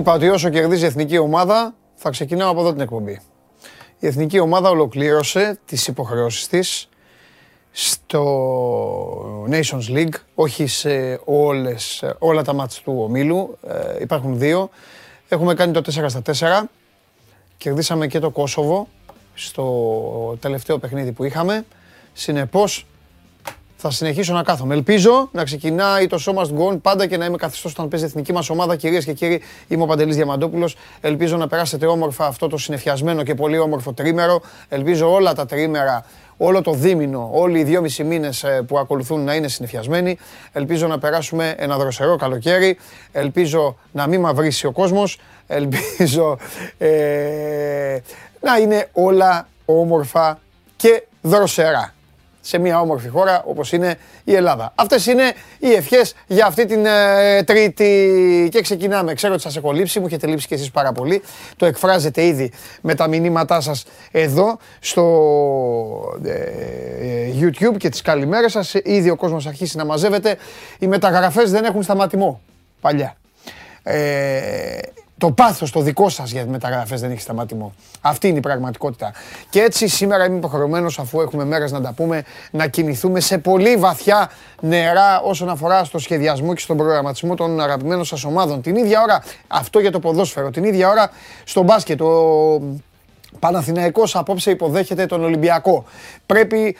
Είπα ότι όσο κερδίζει η εθνική ομάδα, θα ξεκινάω από εδώ την εκπομπή. Η εθνική ομάδα ολοκλήρωσε τις υποχρεώσεις της στο Nations League, όχι σε όλες, όλα τα μάτς του ομίλου, ε, υπάρχουν δύο. Έχουμε κάνει το 4 στα 4, κερδίσαμε και το Κόσοβο στο τελευταίο παιχνίδι που είχαμε. Συνεπώς, θα συνεχίσω να κάθομαι. Ελπίζω να ξεκινάει το show must go on πάντα και να είμαι καθιστός όταν παίζει η εθνική μας ομάδα. Κυρίες και κύριοι, είμαι ο Παντελής Διαμαντόπουλος. Ελπίζω να περάσετε όμορφα αυτό το συνεφιασμένο και πολύ όμορφο τρίμερο. Ελπίζω όλα τα τρίμερα, όλο το δίμηνο, όλοι οι δυόμισι μήνες που ακολουθούν να είναι συνεφιασμένοι. Ελπίζω να περάσουμε ένα δροσερό καλοκαίρι. Ελπίζω να μην μαυρίσει ο κόσμος. Ελπίζω ε, να είναι όλα όμορφα και δροσερά σε μια όμορφη χώρα όπως είναι η Ελλάδα. Αυτές είναι οι ευχές για αυτή την ε, τρίτη και ξεκινάμε. Ξέρω ότι σας έχω λείψει, μου έχετε λείψει και εσείς πάρα πολύ. Το εκφράζετε ήδη με τα μηνύματά σας εδώ στο ε, ε, YouTube και τις καλημέρες σας. Ήδη ο κόσμος αρχίσει να μαζεύεται. Οι μεταγραφές δεν έχουν σταματημό παλιά. Ε, το πάθος το δικό σας για μεταγραφές δεν έχει σταματημό. Αυτή είναι η πραγματικότητα. Και έτσι σήμερα είμαι υποχρεωμένος, αφού έχουμε μέρες να τα πούμε, να κινηθούμε σε πολύ βαθιά νερά όσον αφορά στο σχεδιασμό και στον προγραμματισμό των αγαπημένων σας ομάδων. Την ίδια ώρα, αυτό για το ποδόσφαιρο, την ίδια ώρα στο μπάσκετ. Ο Παναθηναϊκός απόψε υποδέχεται τον Ολυμπιακό. Πρέπει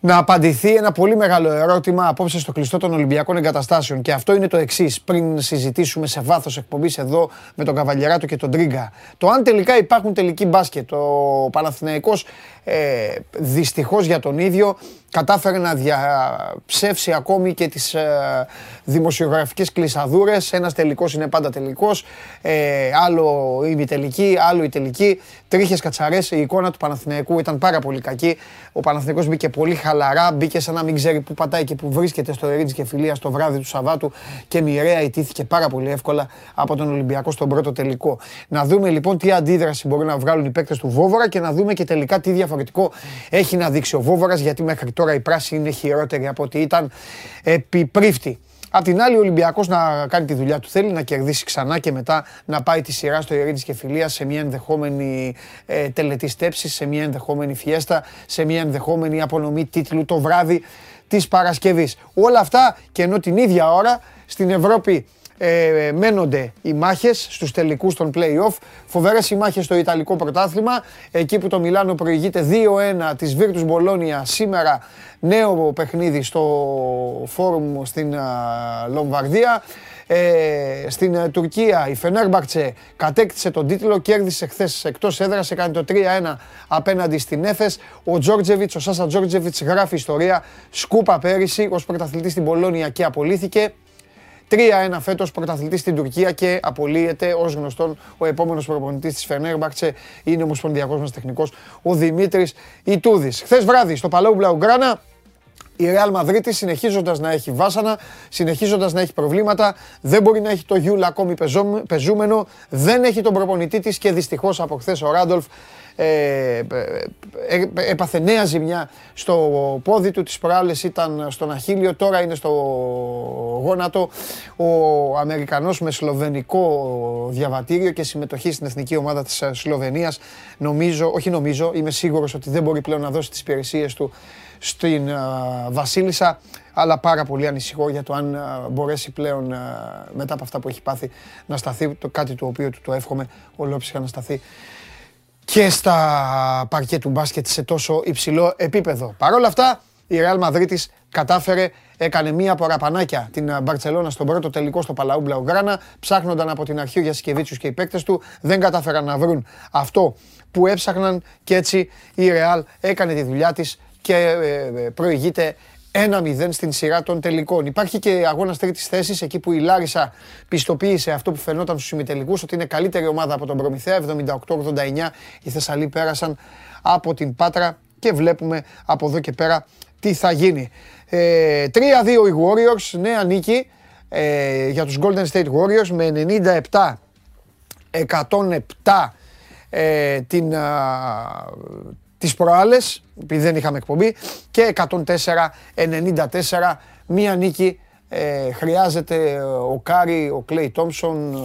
να απαντηθεί ένα πολύ μεγάλο ερώτημα απόψε στο κλειστό των Ολυμπιακών Εγκαταστάσεων. Και αυτό είναι το εξής, πριν συζητήσουμε σε βάθος εκπομπής εδώ με τον Καβαλιαράτο και τον Τρίγκα. Το αν τελικά υπάρχουν τελικοί μπάσκετ. Ο Παναθηναϊκός ε, δυστυχώς για τον ίδιο κατάφερε να διαψεύσει ακόμη και τις ε, δημοσιογραφικές κλεισαδούρες. Ένας τελικός είναι πάντα τελικός, ε, άλλο η τελική, άλλο η τελική. Τρίχες κατσαρές, η εικόνα του Παναθηναϊκού ήταν πάρα πολύ κακή. Ο Παναθηναϊκός μπήκε πολύ χαλαρά, μπήκε σαν να μην ξέρει που πατάει και που βρίσκεται στο Ερίτζ και Φιλίας στο βράδυ του Σαββάτου και μοιραία ιτήθηκε πάρα πολύ εύκολα από τον Ολυμπιακό στον πρώτο τελικό. Να δούμε λοιπόν τι αντίδραση μπορεί να βγάλουν οι παίκτες του Βόβορα και να δούμε και τελικά τι διαφορετικό έχει να δείξει ο Βόβορας γιατί μέχρι τώρα η πράσινη είναι χειρότερη από ό,τι ήταν επιπρίφτη. Απ' την άλλη, ο Ολυμπιακός να κάνει τη δουλειά του θέλει, να κερδίσει ξανά και μετά να πάει τη σειρά στο Ειρήνης και Φιλία σε μια ενδεχόμενη ε, τελετή στέψης, σε μια ενδεχόμενη φιέστα, σε μια ενδεχόμενη απονομή τίτλου το βράδυ της Παρασκευής. Όλα αυτά και ενώ την ίδια ώρα στην Ευρώπη ε, μένονται οι μάχες στους τελικούς των play-off. Φοβερές οι μάχες στο Ιταλικό πρωτάθλημα, εκεί που το Μιλάνο προηγείται 2-1 της Virtus Bologna σήμερα νέο παιχνίδι στο φόρουμ στην Λομβαρδία. Ε, στην ε, Τουρκία η Φενέρμπαρτσε κατέκτησε τον τίτλο, κέρδισε χθες εκτός έδρας, έκανε το 3-1 απέναντι στην Έφε. Ο Τζόρτζεβιτς, ο Σάσα Τζόρτζεβιτς γράφει ιστορία. Σκούπα πέρυσι ως πρωταθλητής στην Πολώνια και απολύθηκε. 3-1 φέτος πρωταθλητής στην Τουρκία και απολύεται ως γνωστόν ο επόμενος προπονητής της Φενέρμπαξε είναι ομοσπονδιακός μας τεχνικός ο Δημήτρης Ιτούδης. Χθες βράδυ στο Παλαιού Μπλαουγκράνα η Real Madrid συνεχίζοντας να έχει βάσανα, συνεχίζοντας να έχει προβλήματα, δεν μπορεί να έχει το Γιούλα ακόμη πεζούμενο, δεν έχει τον προπονητή της και δυστυχώς από χθες ο Ράντολφ ε, ε, ε, έπαθε νέα ζημιά στο πόδι του, τις προάλλες ήταν στον Αχίλιο, τώρα είναι στο γόνατο. Ο Αμερικανός με σλοβενικό διαβατήριο και συμμετοχή στην εθνική ομάδα της Σλοβενίας, νομίζω, όχι νομίζω, είμαι σίγουρος ότι δεν μπορεί πλέον να δώσει τις υπηρεσίες του στην Βασίλισσα, αλλά πάρα πολύ ανησυχώ για το αν μπορέσει πλέον μετά από αυτά που έχει πάθει να σταθεί το κάτι το οποίο του το εύχομαι ολόψυχα να σταθεί και στα παρκέ του μπάσκετ σε τόσο υψηλό επίπεδο. Παρ' όλα αυτά, η Real Madrid κατάφερε, έκανε μία παραπανάκια την Μπαρτσελώνα στον πρώτο τελικό στο Παλαού Μπλαουγκράνα. Ψάχνονταν από την αρχή ο Γιασκεβίτσιους και οι παίκτες του. Δεν κατάφεραν να βρουν αυτό που έψαχναν και έτσι η Real έκανε τη δουλειά της και ε, ε, προηγείται 1-0 στην σειρά των τελικών. Υπάρχει και αγώνας τρίτης θέσης εκεί που η Λάρισα πιστοποίησε αυτό που φαινόταν στους ημιτελικούς ότι είναι καλύτερη ομάδα από τον Προμηθέα. 78-89 οι Θεσσαλοί πέρασαν από την Πάτρα και βλέπουμε από εδώ και πέρα τι θα γίνει. Ε, 3-2 οι Warriors, νέα νίκη ε, για τους Golden State Warriors με 97 107 ε, την, τις προάλλες, επειδή δεν είχαμε εκπομπή, και 104-94, μία νίκη Ε, χρειάζεται ο Κάρι, ο Κλέι Τόμψον ε,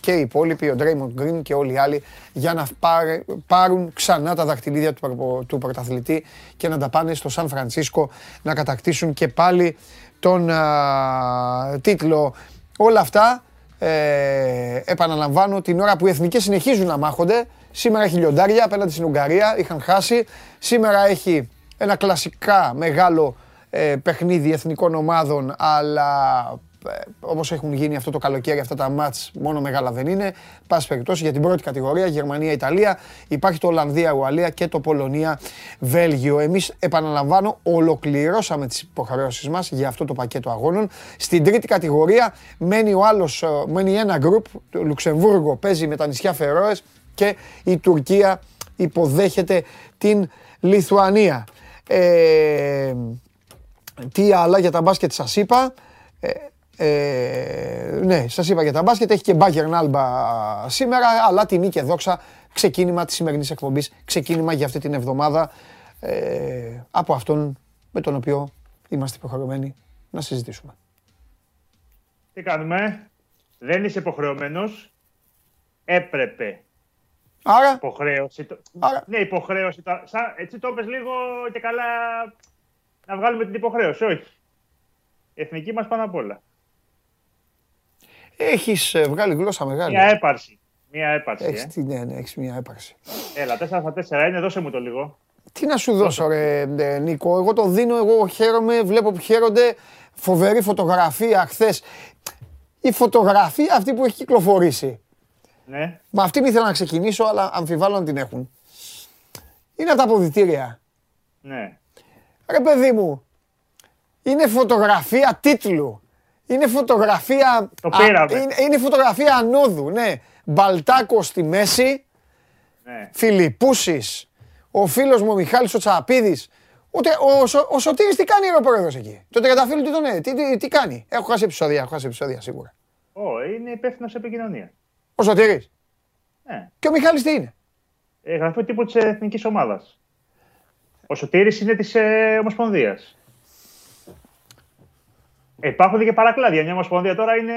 και οι υπόλοιποι, ο Ντρέιμοντ Γκριν και όλοι οι άλλοι για να πάρουν ξανά τα δαχτυλίδια του, του πρωταθλητή και να τα πάνε στο Σαν Φρανσίσκο να κατακτήσουν και πάλι τον τίτλο. Όλα αυτά ε, επαναλαμβάνω την ώρα που οι εθνικές συνεχίζουν να μάχονται. Σήμερα έχει λιοντάρια απέναντι στην Ουγγαρία, είχαν χάσει. Σήμερα έχει ένα κλασικά μεγάλο ε, παιχνίδι εθνικών ομάδων, αλλά ε, όπως έχουν γίνει αυτό το καλοκαίρι, αυτά τα μάτς μόνο μεγάλα δεν είναι. Πάση περιπτώσει για την πρώτη κατηγορία, Γερμανία-Ιταλία, υπάρχει το Ολλανδία-Ουαλία και το Πολωνία-Βέλγιο. Εμείς, επαναλαμβάνω, ολοκληρώσαμε τις υποχρεώσεις μας για αυτό το πακέτο αγώνων. Στην τρίτη κατηγορία μένει, ο άλλος, ε, μένει ένα γκρουπ, το Λουξεμβούργο παίζει με τα νησιά Φερόες και η Τουρκία υποδέχεται την Λιθουανία. Ε, τι άλλα για τα μπάσκετ σας είπα. Ε, ε, ναι, σας είπα για τα μπάσκετ. Έχει και μπάγκερ Νάλμπα σήμερα, αλλά τιμή και δόξα. Ξεκίνημα της σημερινής εκπομπής. Ξεκίνημα για αυτή την εβδομάδα ε, από αυτόν με τον οποίο είμαστε υποχρεωμένοι να συζητήσουμε. Τι κάνουμε; Δεν είσαι υποχρεωμένος. Έπρεπε. Άρα. Υποχρέωση. Άρα. Ναι, υποχρέωση. Έτσι το έπες λίγο και καλά να βγάλουμε την υποχρέωση. Όχι. Η εθνική μας πάνω απ' όλα. Έχεις ε, βγάλει γλώσσα μεγάλη. Μια έπαρση. Μια έπαρση. Έχεις, ε. Ναι, ναι, έχεις μια έπαρση. Έλα, 4 στα 4 είναι, δώσε μου το λίγο. Τι να σου δώσω, ρε ε, Νίκο. Εγώ το δίνω, εγώ χαίρομαι, βλέπω που χαίρονται. Φοβερή φωτογραφία χθες. Η φωτογραφία αυτή που έχει κυκλοφορήσει. Ναι. Με αυτήν ήθελα να ξεκινήσω, αλλά αμφιβάλλω να την έχουν. Είναι τα αποδητήρια. Ναι. Ρε παιδί μου, είναι φωτογραφία τίτλου. Είναι φωτογραφία. Το πήραμε. είναι, είναι, φωτογραφία ανόδου, ναι. Μπαλτάκο στη μέση. Ναι. Φιλιππούσης. Ο φίλος μου ο Μιχάλης ο Τσαπίδης. Ούτε, ο, ο, ο Σωτήρης τι κάνει ο πρόεδρος εκεί; Το τριανταφύλλο τι τον τι, τι, τι, κάνει; Έχω χάσει επεισόδια, έχω χάσει επεισόδια σίγουρα. Ω, είναι υπεύθυνος επικοινωνίας. Ο Σωτήρης. Ναι. Και ο Μιχάλης τι είναι; Ε, γραφείο τύπου της εθνικής ομάδας. Ο Σωτήρης είναι της ε, Ομοσπονδίας. Υπάρχουν και παρακλάδια. Μια ομοσπονδία τώρα είναι...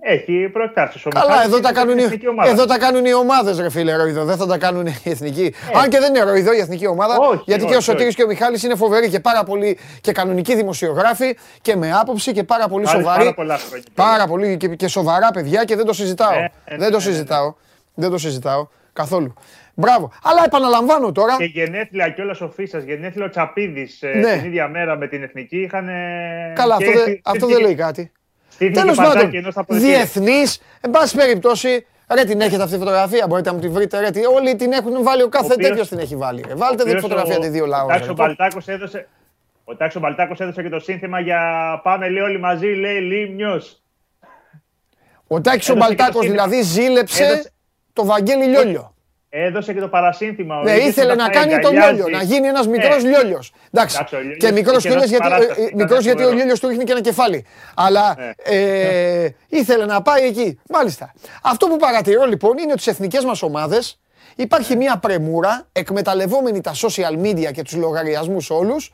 έχει προεκτάσεις. Καλά, εδώ τα, κάνουν, εδώ τα κάνουν οι ομάδες, ρε φίλε Ροϊδό. Δεν θα τα κάνουν οι εθνικοί. Ε. Αν και δεν είναι Ροϊδό η εθνική ομάδα. Όχι, γιατί όχι, και ο Σωτήρης και ο Μιχάλης είναι φοβεροί και πάρα πολύ και κανονικοί δημοσιογράφοι και με άποψη και πάρα πολύ σοβαροί. Πάρα, πάρα πολύ και, και σοβαρά παιδιά και δεν το συζητάω. Ε, ε, δεν το ναι, συζητάω. Ναι, ναι. Δεν το συζητάω καθόλου. Μπράβο. Αλλά επαναλαμβάνω τώρα. Και γενέθλια κιόλας ο Φίσας, γενέθλια ο Τσαπίδης ε, ναι. την ίδια μέρα με την εθνική είχαν. Καλά, αυτό, δε, αυτό δεν λέει κάτι. Τέλος πάντων, διεθνή, εν πάση περιπτώσει, Ρε την έχετε αυτή τη φωτογραφία, μπορείτε να μου τη βρείτε. Ρε, όλοι την έχουν βάλει, ο κάθε τέτοιος την έχει βάλει. Ρε. Βάλτε την φωτογραφία τη δύο λαού. Ο Μπαλτάκος έδωσε, ο Τάξο Μπαλτάκος έδωσε και το σύνθημα για πάμε λέει όλοι μαζί, λέει Λίμνιος. Ο Τάξο Μπαλτάκος δηλαδή ζήλεψε το Βαγγέλη Λιόλιο. Έδωσε και το παρασύνθημα. Ναι, ήθελε να κάνει τον Λιόλιο, να γίνει ένας μικρός ναι. Λιόλιο. Εντάξει. Και μικρός γιατί, μικρός γιατί ο Λιόλιος του ρίχνει και ένα κεφάλι. Αλλά ναι. ε, ήθελε να πάει εκεί. Μάλιστα. Αυτό που παρατηρώ λοιπόν είναι ότι στι εθνικές μας ομάδες υπάρχει μια πρεμούρα εκμεταλλευόμενη τα social media και τους λογαριασμούς όλους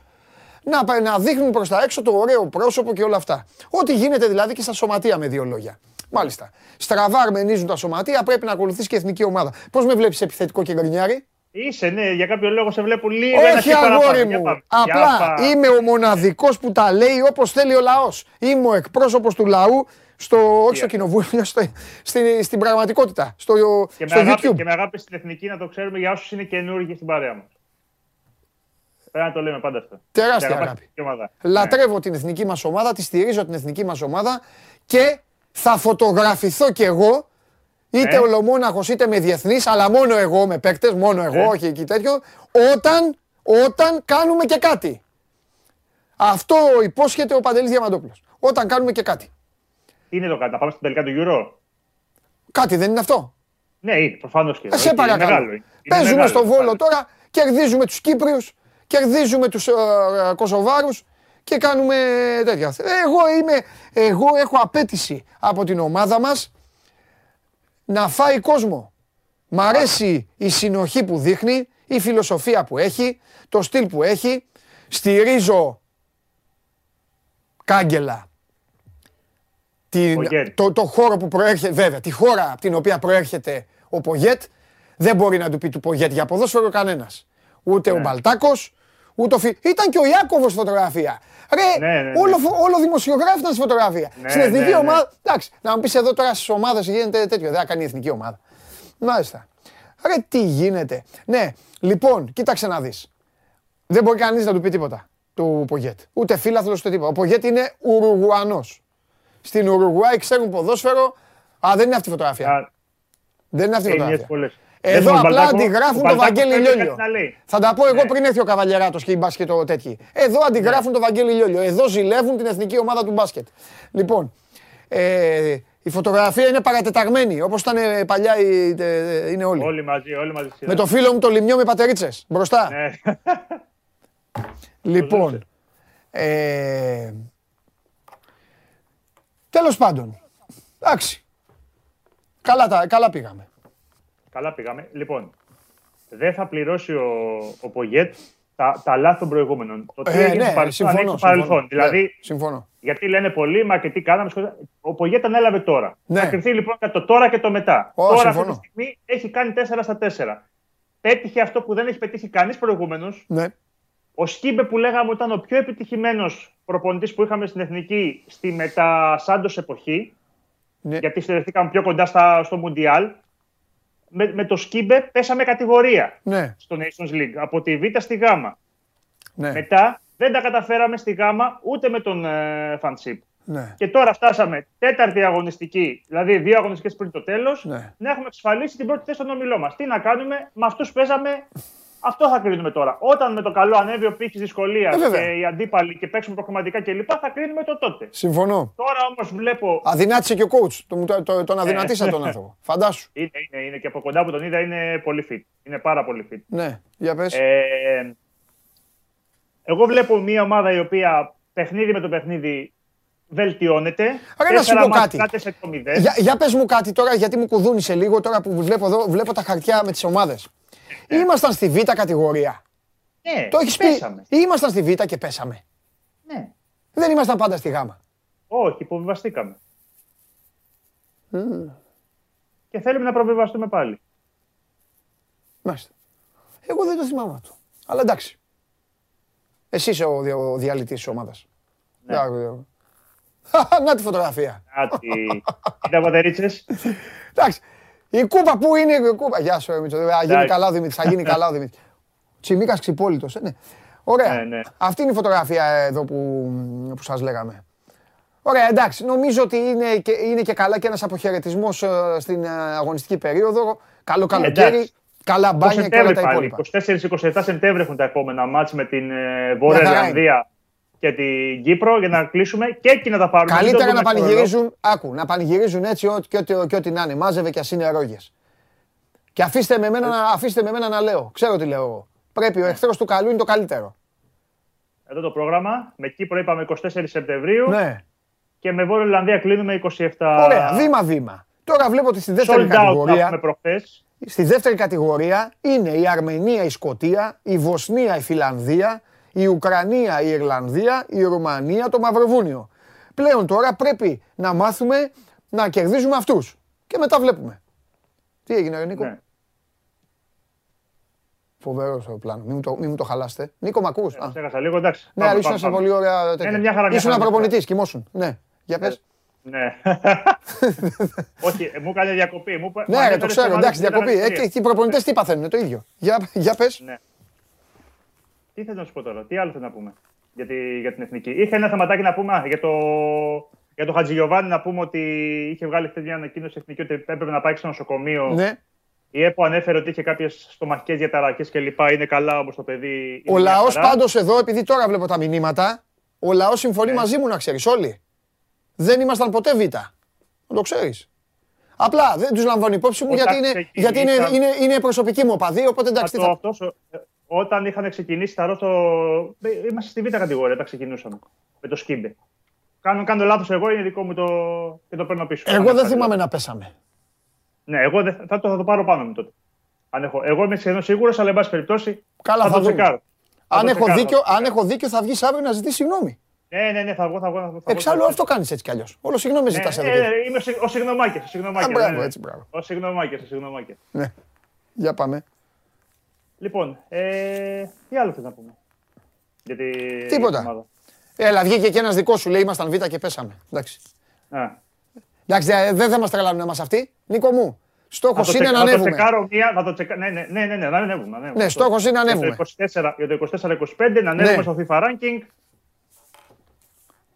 να, να δείχνουν προς τα έξω το ωραίο πρόσωπο και όλα αυτά. Ό,τι γίνεται δηλαδή και στα σωματεία με δύο λόγια. Μάλιστα. Στραβά αρμενίζουν τα σωματεία, πρέπει να ακολουθήσει και εθνική ομάδα. Πώς με βλέπεις επιθετικό και γκρινιάρι. Είσαι, ναι, για κάποιο λόγο σε βλέπω λίγο. Όχι, αγόρι μου. Απλά είμαι ο μοναδικός που τα λέει όπως θέλει ο λαός. Είμαι ο εκπρόσωπος του λαού στο, όχι στο κοινοβούλιο, στο, στην, στην πραγματικότητα. Στο, και στο με αγάπη, YouTube. Και με αγάπη στην εθνική να το ξέρουμε για όσους είναι καινούργιοι στην παρέα μας. Πρέπει να το λέμε πάντα αυτό. Τεράστια αγάπη. Λατρεύω ναι. την εθνική μας ομάδα, τη στηρίζω την εθνική μας ομάδα και θα φωτογραφηθώ κι εγώ, είτε ε. ολομόναχος είτε με διεθνής, αλλά μόνο εγώ με παίκτες, μόνο εγώ, ε. όχι εκεί τέτοιο, όταν, όταν κάνουμε και κάτι. Αυτό υπόσχεται ο Παντελής Διαμαντόπουλος. Όταν κάνουμε και κάτι. Τι είναι το κάτι, να πάμε στην τελικά του Euro; Κάτι δεν είναι αυτό. Ναι, είναι προφανώς και. Ε, σε παρακαλώ. Παίζουμε στο Βόλο τώρα, κερδίζουμε τους Κύπριους, κερδίζουμε τους ε, ε, Κωσοβάρους, και κάνουμε τέτοια. Εγώ, είμαι, εγώ έχω απέτηση από την ομάδα μας να φάει κόσμο. Μ' αρέσει η συνοχή που δείχνει, η φιλοσοφία που έχει, το στυλ που έχει. Στηρίζω κάγκελα την, το, το χώρο που προέρχεται, βέβαια, τη χώρα από την οποία προέρχεται ο Πογέτ, δεν μπορεί να του πει του Πογέτ για ποδόσφαιρο κανένας. Ούτε ο ναι. Μπαλτάκο, ούτε ο Φι... Ήταν και ο Ιάκωβος φωτογραφία. Ρε, ναι, ναι, όλο, όλο δημοσιογράφη ήταν στη φωτογραφία. Στην εθνική ομάδα. Εντάξει, να μου πεις εδώ τώρα στις ομάδες γίνεται τέτοιο. Δεν θα κάνει η εθνική ομάδα. Μάλιστα. Ρε, τι γίνεται. Ναι, λοιπόν, κοίταξε να δεις. Δεν μπορεί κανείς να του πει τίποτα του Πογέτ. Ούτε φίλαθλος ούτε τίποτα. Ο Πογέτ είναι Ουρουγουανός. Στην Ουρουγουάη ξέρουν ποδόσφαιρο. Α, δεν είναι αυτή η φωτογραφία. Δεν είναι αυτή η φωτογραφία. Εδώ απλά αντιγράφουν το Βαγγέλη Λιόλιο. Θα τα πω εγώ ναι. πριν έρθει ο Καβαλιεράτος και η μπάσκετ το τέτοιο. Εδώ αντιγράφουν το Βαγγέλη Λιόλιο. Εδώ ζηλεύουν την εθνική ομάδα του μπάσκετ. Λοιπόν, ε, η φωτογραφία είναι παρατεταγμένη, όπως ήταν ε, παλιά είναι όλοι. Όλοι μαζί, όλοι μαζί. Με το φίλο μου το λιμιό με πατερίτσες, μπροστά. Ναι. λοιπόν, ε, τέλος πάντων, εντάξει, καλά, καλά πήγαμε. Καλά πήγαμε. Λοιπόν, δεν θα πληρώσει ο, ο Πογέτ τα, τα λάθη των προηγούμενων. Το τι ε, ναι, συμφωνώ, παρελθόν. δηλαδή, ναι, συμφωνώ. Γιατί λένε πολλοί, μα και τι κάναμε. Ο Πογέτ ανέλαβε τώρα. Ναι. Θα κρυφθεί λοιπόν για το τώρα και το μετά. Oh, τώρα συμφωνώ. αυτή τη στιγμή έχει κάνει 4 στα 4. Πέτυχε αυτό που δεν έχει πετύχει κανείς προηγούμενος. Ναι. Ο Σκίμπε που λέγαμε ήταν ο πιο επιτυχημένος προπονητής που είχαμε στην εθνική στη μετα εποχή. Ναι. Γιατί συνδεθήκαμε πιο κοντά στα, στο Μουντιάλ με, με το Σκίμπε πέσαμε κατηγορία ναι. στο Nations League, από τη Β στη Γ. Ναι. Μετά δεν τα καταφέραμε στη Γ ούτε με τον ε, Φαντσίπ. Ναι. Και τώρα φτάσαμε τέταρτη αγωνιστική, δηλαδή δύο αγωνιστικές πριν το τέλος, ναι. να έχουμε εξασφαλίσει την πρώτη θέση στον ομιλό μας. Τι να κάνουμε, με αυτούς παίζαμε αυτό θα κρίνουμε τώρα. Όταν με το καλό ανέβει ο πύχη δυσκολία ε, και οι αντίπαλοι και παίξουμε προκριματικά κλπ. θα κρίνουμε το τότε. Συμφωνώ. Τώρα όμως βλέπω. Αδυνάτησε και ο coach. Τον, το, το, τον αδυνατήσα τον άνθρωπο. Φαντάσου. Είναι, είναι, είναι και από κοντά που τον είδα είναι πολύ fit. Είναι πάρα πολύ fit. Ναι, για πες. Ε, εγώ βλέπω μια ομάδα η οποία παιχνίδι με το παιχνίδι βελτιώνεται. Άρα να σου πω κάτι. Για, για πες μου κάτι τώρα, γιατί μου κουδούνισε λίγο τώρα που βλέπω εδώ, βλέπω τα χαρτιά με τις ομάδες. Ναι. Ήμασταν στη Β κατηγορία. Ναι, το έχεις πέσαμε. πει. Ήμασταν στη Β και πέσαμε. Ναι. Δεν ήμασταν πάντα στη Γ. Όχι, υποβιβαστήκαμε. Mm. Και θέλουμε να προβιβαστούμε πάλι. Μάλιστα. Εγώ δεν το θυμάμαι αυτό. Αλλά εντάξει. Εσύ είσαι ο, δια, ο διαλυτής της ομάδας. Ναι. Να τη φωτογραφία. Να τη. Κοίτα πατερίτσες. Εντάξει. Η κούπα πού είναι η κούπα; Γεια σου, Μίτσο. Θα γίνει καλά ο Δημήτρης. Θα γίνει καλά ο Δημήτρης. Τσιμίκας ξυπόλυτος. Ε, ναι. Ωραία. Ναι, ναι. Αυτή είναι η φωτογραφία εδώ που, που σας λέγαμε. Ωραία, εντάξει. Νομίζω ότι είναι και, είναι και καλά και ένας αποχαιρετισμός ε, στην ε, αγωνιστική περίοδο. Καλό καλοκαίρι. Καλά μπάνια και όλα τα υπόλοιπα. 24-27 Σεπτέμβρη έχουν τα επόμενα μάτς με την Βόρεια Ιρλανδία και την Κύπρο για να κλείσουμε και εκεί να τα πάρουμε. Καλύτερα να πανηγυρίζουν, άκου, να πανηγυρίζουν έτσι και ό,τι, και ό,τι να είναι. Μάζευε και ας είναι ρόγε. Και αφήστε με, μένα, αφήστε με μένα να λέω. Ξέρω τι λέω εγώ. Πρέπει ο εχθρός του καλού είναι το καλύτερο. Εδώ το πρόγραμμα. Με Κύπρο είπαμε 24 Σεπτεμβρίου. Ναι. Και με Βόρεια Ολλανδία κλείνουμε 27. Ωραία, βήμα-βήμα. Τώρα βλέπω ότι στη δεύτερη κατηγορία. Στη δεύτερη κατηγορία είναι η Αρμενία, η Σκοτία, η Βοσνία, η Φιλανδία, η Ουκρανία, η Ιρλανδία, η Ρουμανία, το Μαυροβούνιο. Πλέον τώρα πρέπει να μάθουμε να κερδίζουμε αυτούς. Και μετά βλέπουμε. Τι έγινε, Νίκο; Ναι. Φοβερός το πλάνος. Μην μου το, μην μου το χαλάστε. Νίκο, μ' ακούς; Ε, έχασα λίγο, εντάξει. Ναι, αλλά ήσουν σε πολύ ωραία τέτοια. Είναι μια χαρά. Ήσουν προπονητή, κοιμόσουν. Ναι, για πες. Ναι. Όχι, μου έκανε διακοπή. Μου... Ναι, το ξέρω, εντάξει, διακοπή. Ε, οι προπονητές τι παθαίνουν, το ίδιο. Για, για πες. Ναι. Τι θέλω να σου πω τώρα, τι άλλο θέλω να πούμε για, τη, για την εθνική. Είχε ένα θεματάκι να πούμε για το, για το Χατζηγιοβάνι να πούμε ότι είχε βγάλει χθες μια ανακοίνωση εθνική ότι έπρεπε να πάει στο νοσοκομείο. Ναι. Η ΕΠΟ ανέφερε ότι είχε κάποιες στομαχικές διαταραχές κλπ. Είναι καλά όμως το παιδί. Ο λαός πάντως εδώ, επειδή τώρα βλέπω τα μηνύματα, ο λαός συμφωνεί ναι. μαζί μου να ξέρεις όλοι. Δεν ήμασταν ποτέ Β. Να το ξέρεις. Απλά δεν τους λαμβάνω υπόψη μου γιατί, είναι, γιατί είναι, είναι, είναι προσωπική μου οπαδή. Οπότε εντάξει. Θα... Αυτός, όταν είχαν ξεκινήσει τα ρότο. Είμαστε στη β' κατηγορία, τα ξεκινούσαμε. Με το σκύμπε. Κάνω, κάνω λάθος εγώ, είναι δικό μου το. και το παίρνω πίσω. Εγώ δεν θυμάμαι να πέσαμε. Ναι, εγώ δεν, θα, το, θα το πάρω πάνω μου τότε. Αν έχω. Εγώ είμαι σχεδόν σίγουρος, αλλά εν πάση περιπτώσει. Καλά, θα, θα το τσεκάρω. Αν, έχω δίκιο, αν έχω δίκιο, θα βγεις αύριο να ζητήσεις συγγνώμη. Ναι, ναι, ναι, θα βγω, θα βγω. Θα βγω Εξάλλου αυτό κάνεις έτσι κι αλλιώς. Όλο συγγνώμη ζητάς ναι, εδώ. Ναι, είμαι ο συγγνωμάκη. Α, μπράβο, έτσι, μπράβο. Ο συγγνωμάκη, ο συγγνωμάκη. Ναι. Για πάμε. Λοιπόν, ε, τι άλλο θες να πούμε. Γιατί Τίποτα. Έλα, βγήκε και ένας δικός σου, λέει, ήμασταν β' και πέσαμε. Εντάξει. Α. Εντάξει, δεν θα μας τρελάνουν εμάς αυτοί. Νίκο μου, Στόχος είναι να ανέβουμε. Θα το τσεκάρω μία, θα το τσεκα... ναι, ναι, ναι, ναι, ναι, να ανέβουμε. ανέβουμε. Ναι, στόχος είναι να ανέβουμε. Για το 24-25 να ανέβουμε ναι. στο FIFA ranking.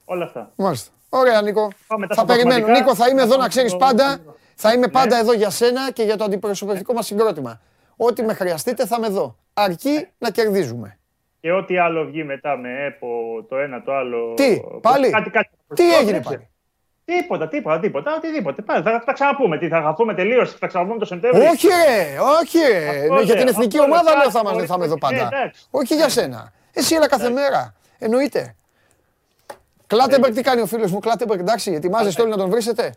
Όλα αυτά. Μάλιστα. Ωραία, Νίκο. θα περιμένω. Νίκο, θα είμαι εδώ να ξέρεις πάντα. Θα είμαι πάντα ναι. εδώ για σένα και για το αντιπροσωπευτικό μας συγκρότημα. Ό,τι με χρειαστείτε θα είμαι εδώ. Αρκεί να κερδίζουμε. Και ό,τι άλλο βγει μετά με ΕΠΟ, το ένα το άλλο. Τι, πάλι; Κάτι, κάτι, τι έγινε πάλι; Τίποτα, τίποτα, τίποτα, οτιδήποτε. Πάλι, θα, τα ξαναπούμε. Τι, θα χαθούμε τελείως, θα ξαναπούμε το Σεπτέμβριο. Όχι, ρε, όχι. Ρε. Ναι, για την εθνική ομάδα λέω θα είμαστε θα εδώ πάντα. όχι για σένα. Εσύ έλα κάθε μέρα. Εννοείται. Κλάτεμπεργκ τι κάνει ο φίλος μου, Κλάτεμπεργκ, εντάξει, ετοιμάζεστε όλοι να τον βρίσετε;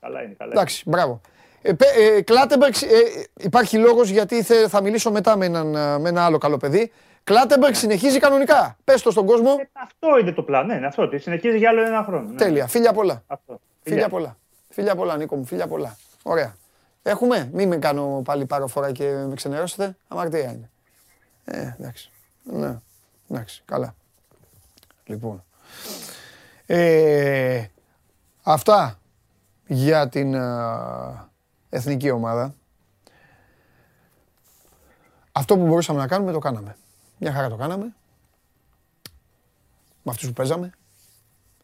Καλά είναι, καλά. Εντάξει, μπράβο. Ε, ε, Κλάτεμπεργκ, ε, υπάρχει λόγος γιατί θα μιλήσω μετά με, έναν, με ένα άλλο καλό παιδί. Κλάτεμπεργκ συνεχίζει κανονικά. Πες το στον κόσμο. Ε, αυτό είναι το πλάνο. Ναι, αυτό. Συνεχίζει για άλλο ένα χρόνο. Ναι. Τέλεια. Φιλιά πολλά. Αυτό. Φιλιά πολλά. Φιλιά πολλά, Νίκο μου. Φιλιά πολλά. Ωραία. Έχουμε; Μην με κάνω πάλι φορά και με ξενερώσετε. Αμαρτία είναι. Ε, εντάξει. Ναι. Εντάξει. Καλά. Λοιπόν. Ε, αυτά για την εθνική ομάδα. Αυτό που μπορούσαμε να κάνουμε το κάναμε. Μια χαρά το κάναμε. Με αυτούς που παίζαμε.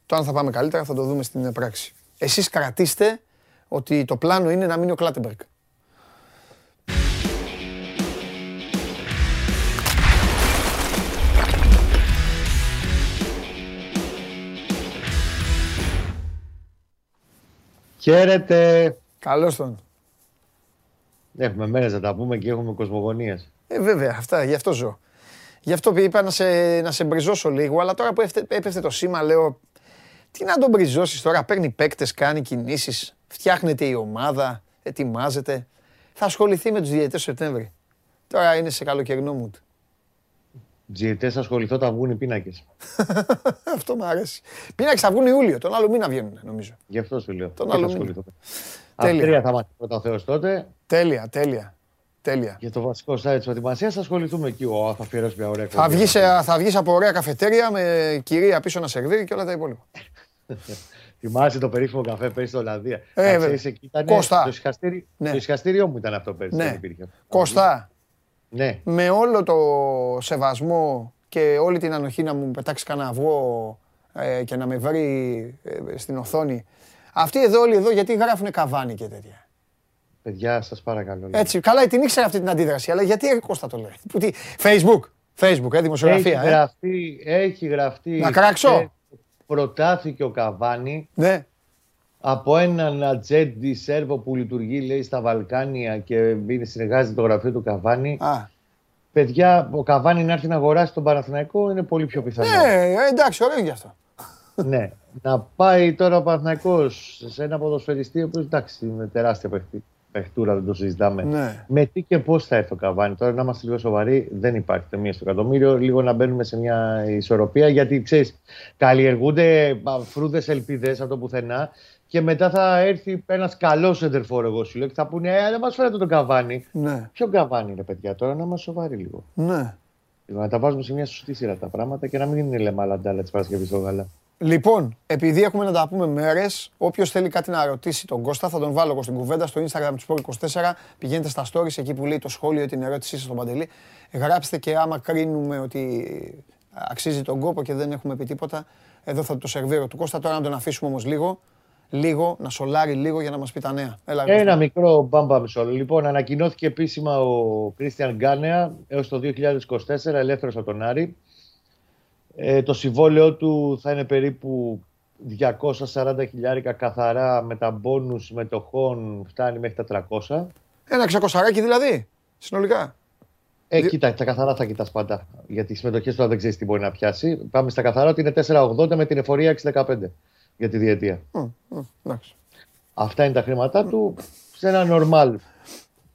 Το αν θα πάμε καλύτερα θα το δούμε στην πράξη. Εσείς κρατήστε ότι το πλάνο είναι να μείνει ο Κλάτεμπεργκ. Χαίρετε. Καλώς τον. Έχουμε μέρες να τα πούμε και έχουμε κοσμογονίες. Ε, βέβαια, αυτά, γι' αυτό ζω. Γι' αυτό είπα να σε, να σε μπριζώσω λίγο, αλλά τώρα που έπεφτε το σήμα λέω τι να τον μπριζώσεις τώρα, παίρνει παίκτες, κάνει κινήσεις, φτιάχνεται η ομάδα, ετοιμάζεται. Θα ασχοληθεί με τους διαιτητές Σεπτέμβρη. Τώρα είναι σε καλοκαιρινό μου. Διαιτητές θα ασχοληθώ όταν βγουν οι πίνακες. αυτό μου αρέσει. Πίνακες θα βγουν Ιούλιο, τον άλλο μήνα βγαίνουν νομίζω. Γι' αυτό σου λέω. Τον άλλο μήνα. Τέλεια. θα μάθει πρώτα ο Θεός τότε. Τέλεια, τέλεια. Τέλεια. Για το βασικό site της προετοιμασίας θα ασχοληθούμε εκεί. Ο, θα αφιερώσει μια ωραία θα βγεις, θα βγεις από ωραία καφετέρια με κυρία πίσω να σερβίρει και όλα τα υπόλοιπα. Θυμάσαι το περίφημο καφέ πέρυσι στην Ολλανδία; Ε, εκεί ήταν, Κώστα. Το ισχαστήριο, ναι. το ισχαστήριό μου ήταν αυτό πέρυσι. Ναι. Κώστα. Ναι. Με όλο το σεβασμό και όλη την ανοχή να μου πετάξεις κανένα αυγό ε, και να με βρει ε, στην οθόνη. Αυτοί εδώ όλοι εδώ γιατί γράφουν καβάνι και τέτοια. Παιδιά, σας παρακαλώ. Έτσι, καλά, την ήξερα αυτή την αντίδραση, αλλά γιατί η Κώστα το λέει; Που τι, Facebook, Facebook, ε, δημοσιογραφία. Έχει, ε. γραφτεί, έχει γραφτεί. Να κράξω. Προτάθηκε ο Καβάνη ναι. από έναν ατζέντη Σέρβο που λειτουργεί λέει, στα Βαλκάνια και συνεργάζεται το γραφείο του Καβάνη. Α. Παιδιά, ο Καβάνη να έρθει να αγοράσει τον Παναθηναϊκό είναι πολύ πιο πιθανό. Ναι, εντάξει, ωραίο γι' αυτό. Ναι. Να πάει τώρα ο Παναθηναϊκός σε ένα ποδοσφαιριστή, ο οποίος εντάξει είναι τεράστια παιχνίδι παιχτούρα, δεν το συζητάμε. Ναι. Με τι και πώς θα έρθει ο Καβάνη; Τώρα να είμαστε λίγο σοβαροί, δεν υπάρχει μία στο εκατομμύριο. Λίγο να μπαίνουμε σε μια ισορροπία, γιατί ξέρεις, καλλιεργούνται φρούδες ελπίδες από το πουθενά και μετά θα έρθει ένας καλός εντερφόρ, εγώ σου λέω, και θα πούνε Ε, δεν μας φέρετε τον Καβάνη. Ναι. Ποιο Καβάνη είναι, παιδιά, τώρα να είμαστε σοβαροί λίγο. Ναι. Να τα βάζουμε σε μια σωστή σειρά τα πράγματα και να μην είναι λεμάλα τη Παρασκευή στο γάλα. Λοιπόν, επειδή έχουμε να τα πούμε μέρες, όποιος θέλει κάτι να ρωτήσει τον Κώστα, θα τον βάλω εγώ στην κουβέντα στο Instagram του Sport24. Πηγαίνετε στα stories εκεί που λέει το σχόλιο ή την ερώτησή σας στον Παντελή. Γράψτε και άμα κρίνουμε ότι αξίζει τον κόπο και δεν έχουμε πει τίποτα, εδώ θα το σερβίρω του Κώστα. Τώρα να τον αφήσουμε όμως λίγο, λίγο, να σολάρει λίγο για να μας πει τα νέα. Έλα, Ένα μικρό μπαμπα μισό. Λοιπόν, ανακοινώθηκε επίσημα ο Κρίστιαν Γκάνεα έως το 2024 ελεύθερος από τον Άρη. Ε, το συμβόλαιό του θα είναι περίπου 240 χιλιάρικα καθαρά με τα μπόνους μετοχών φτάνει μέχρι τα 300. Ένα ξακοσαράκι δηλαδή, συνολικά. Ε, Δι... κοίτα, τα καθαρά θα κοιτάς πάντα. Γιατί οι συμμετοχές τώρα δεν ξέρεις τι μπορεί να πιάσει. Πάμε στα καθαρά ότι είναι 4,80 με την εφορία 6,15 για τη διετία. Mm, mm, Αυτά είναι τα χρήματά του σε ένα normal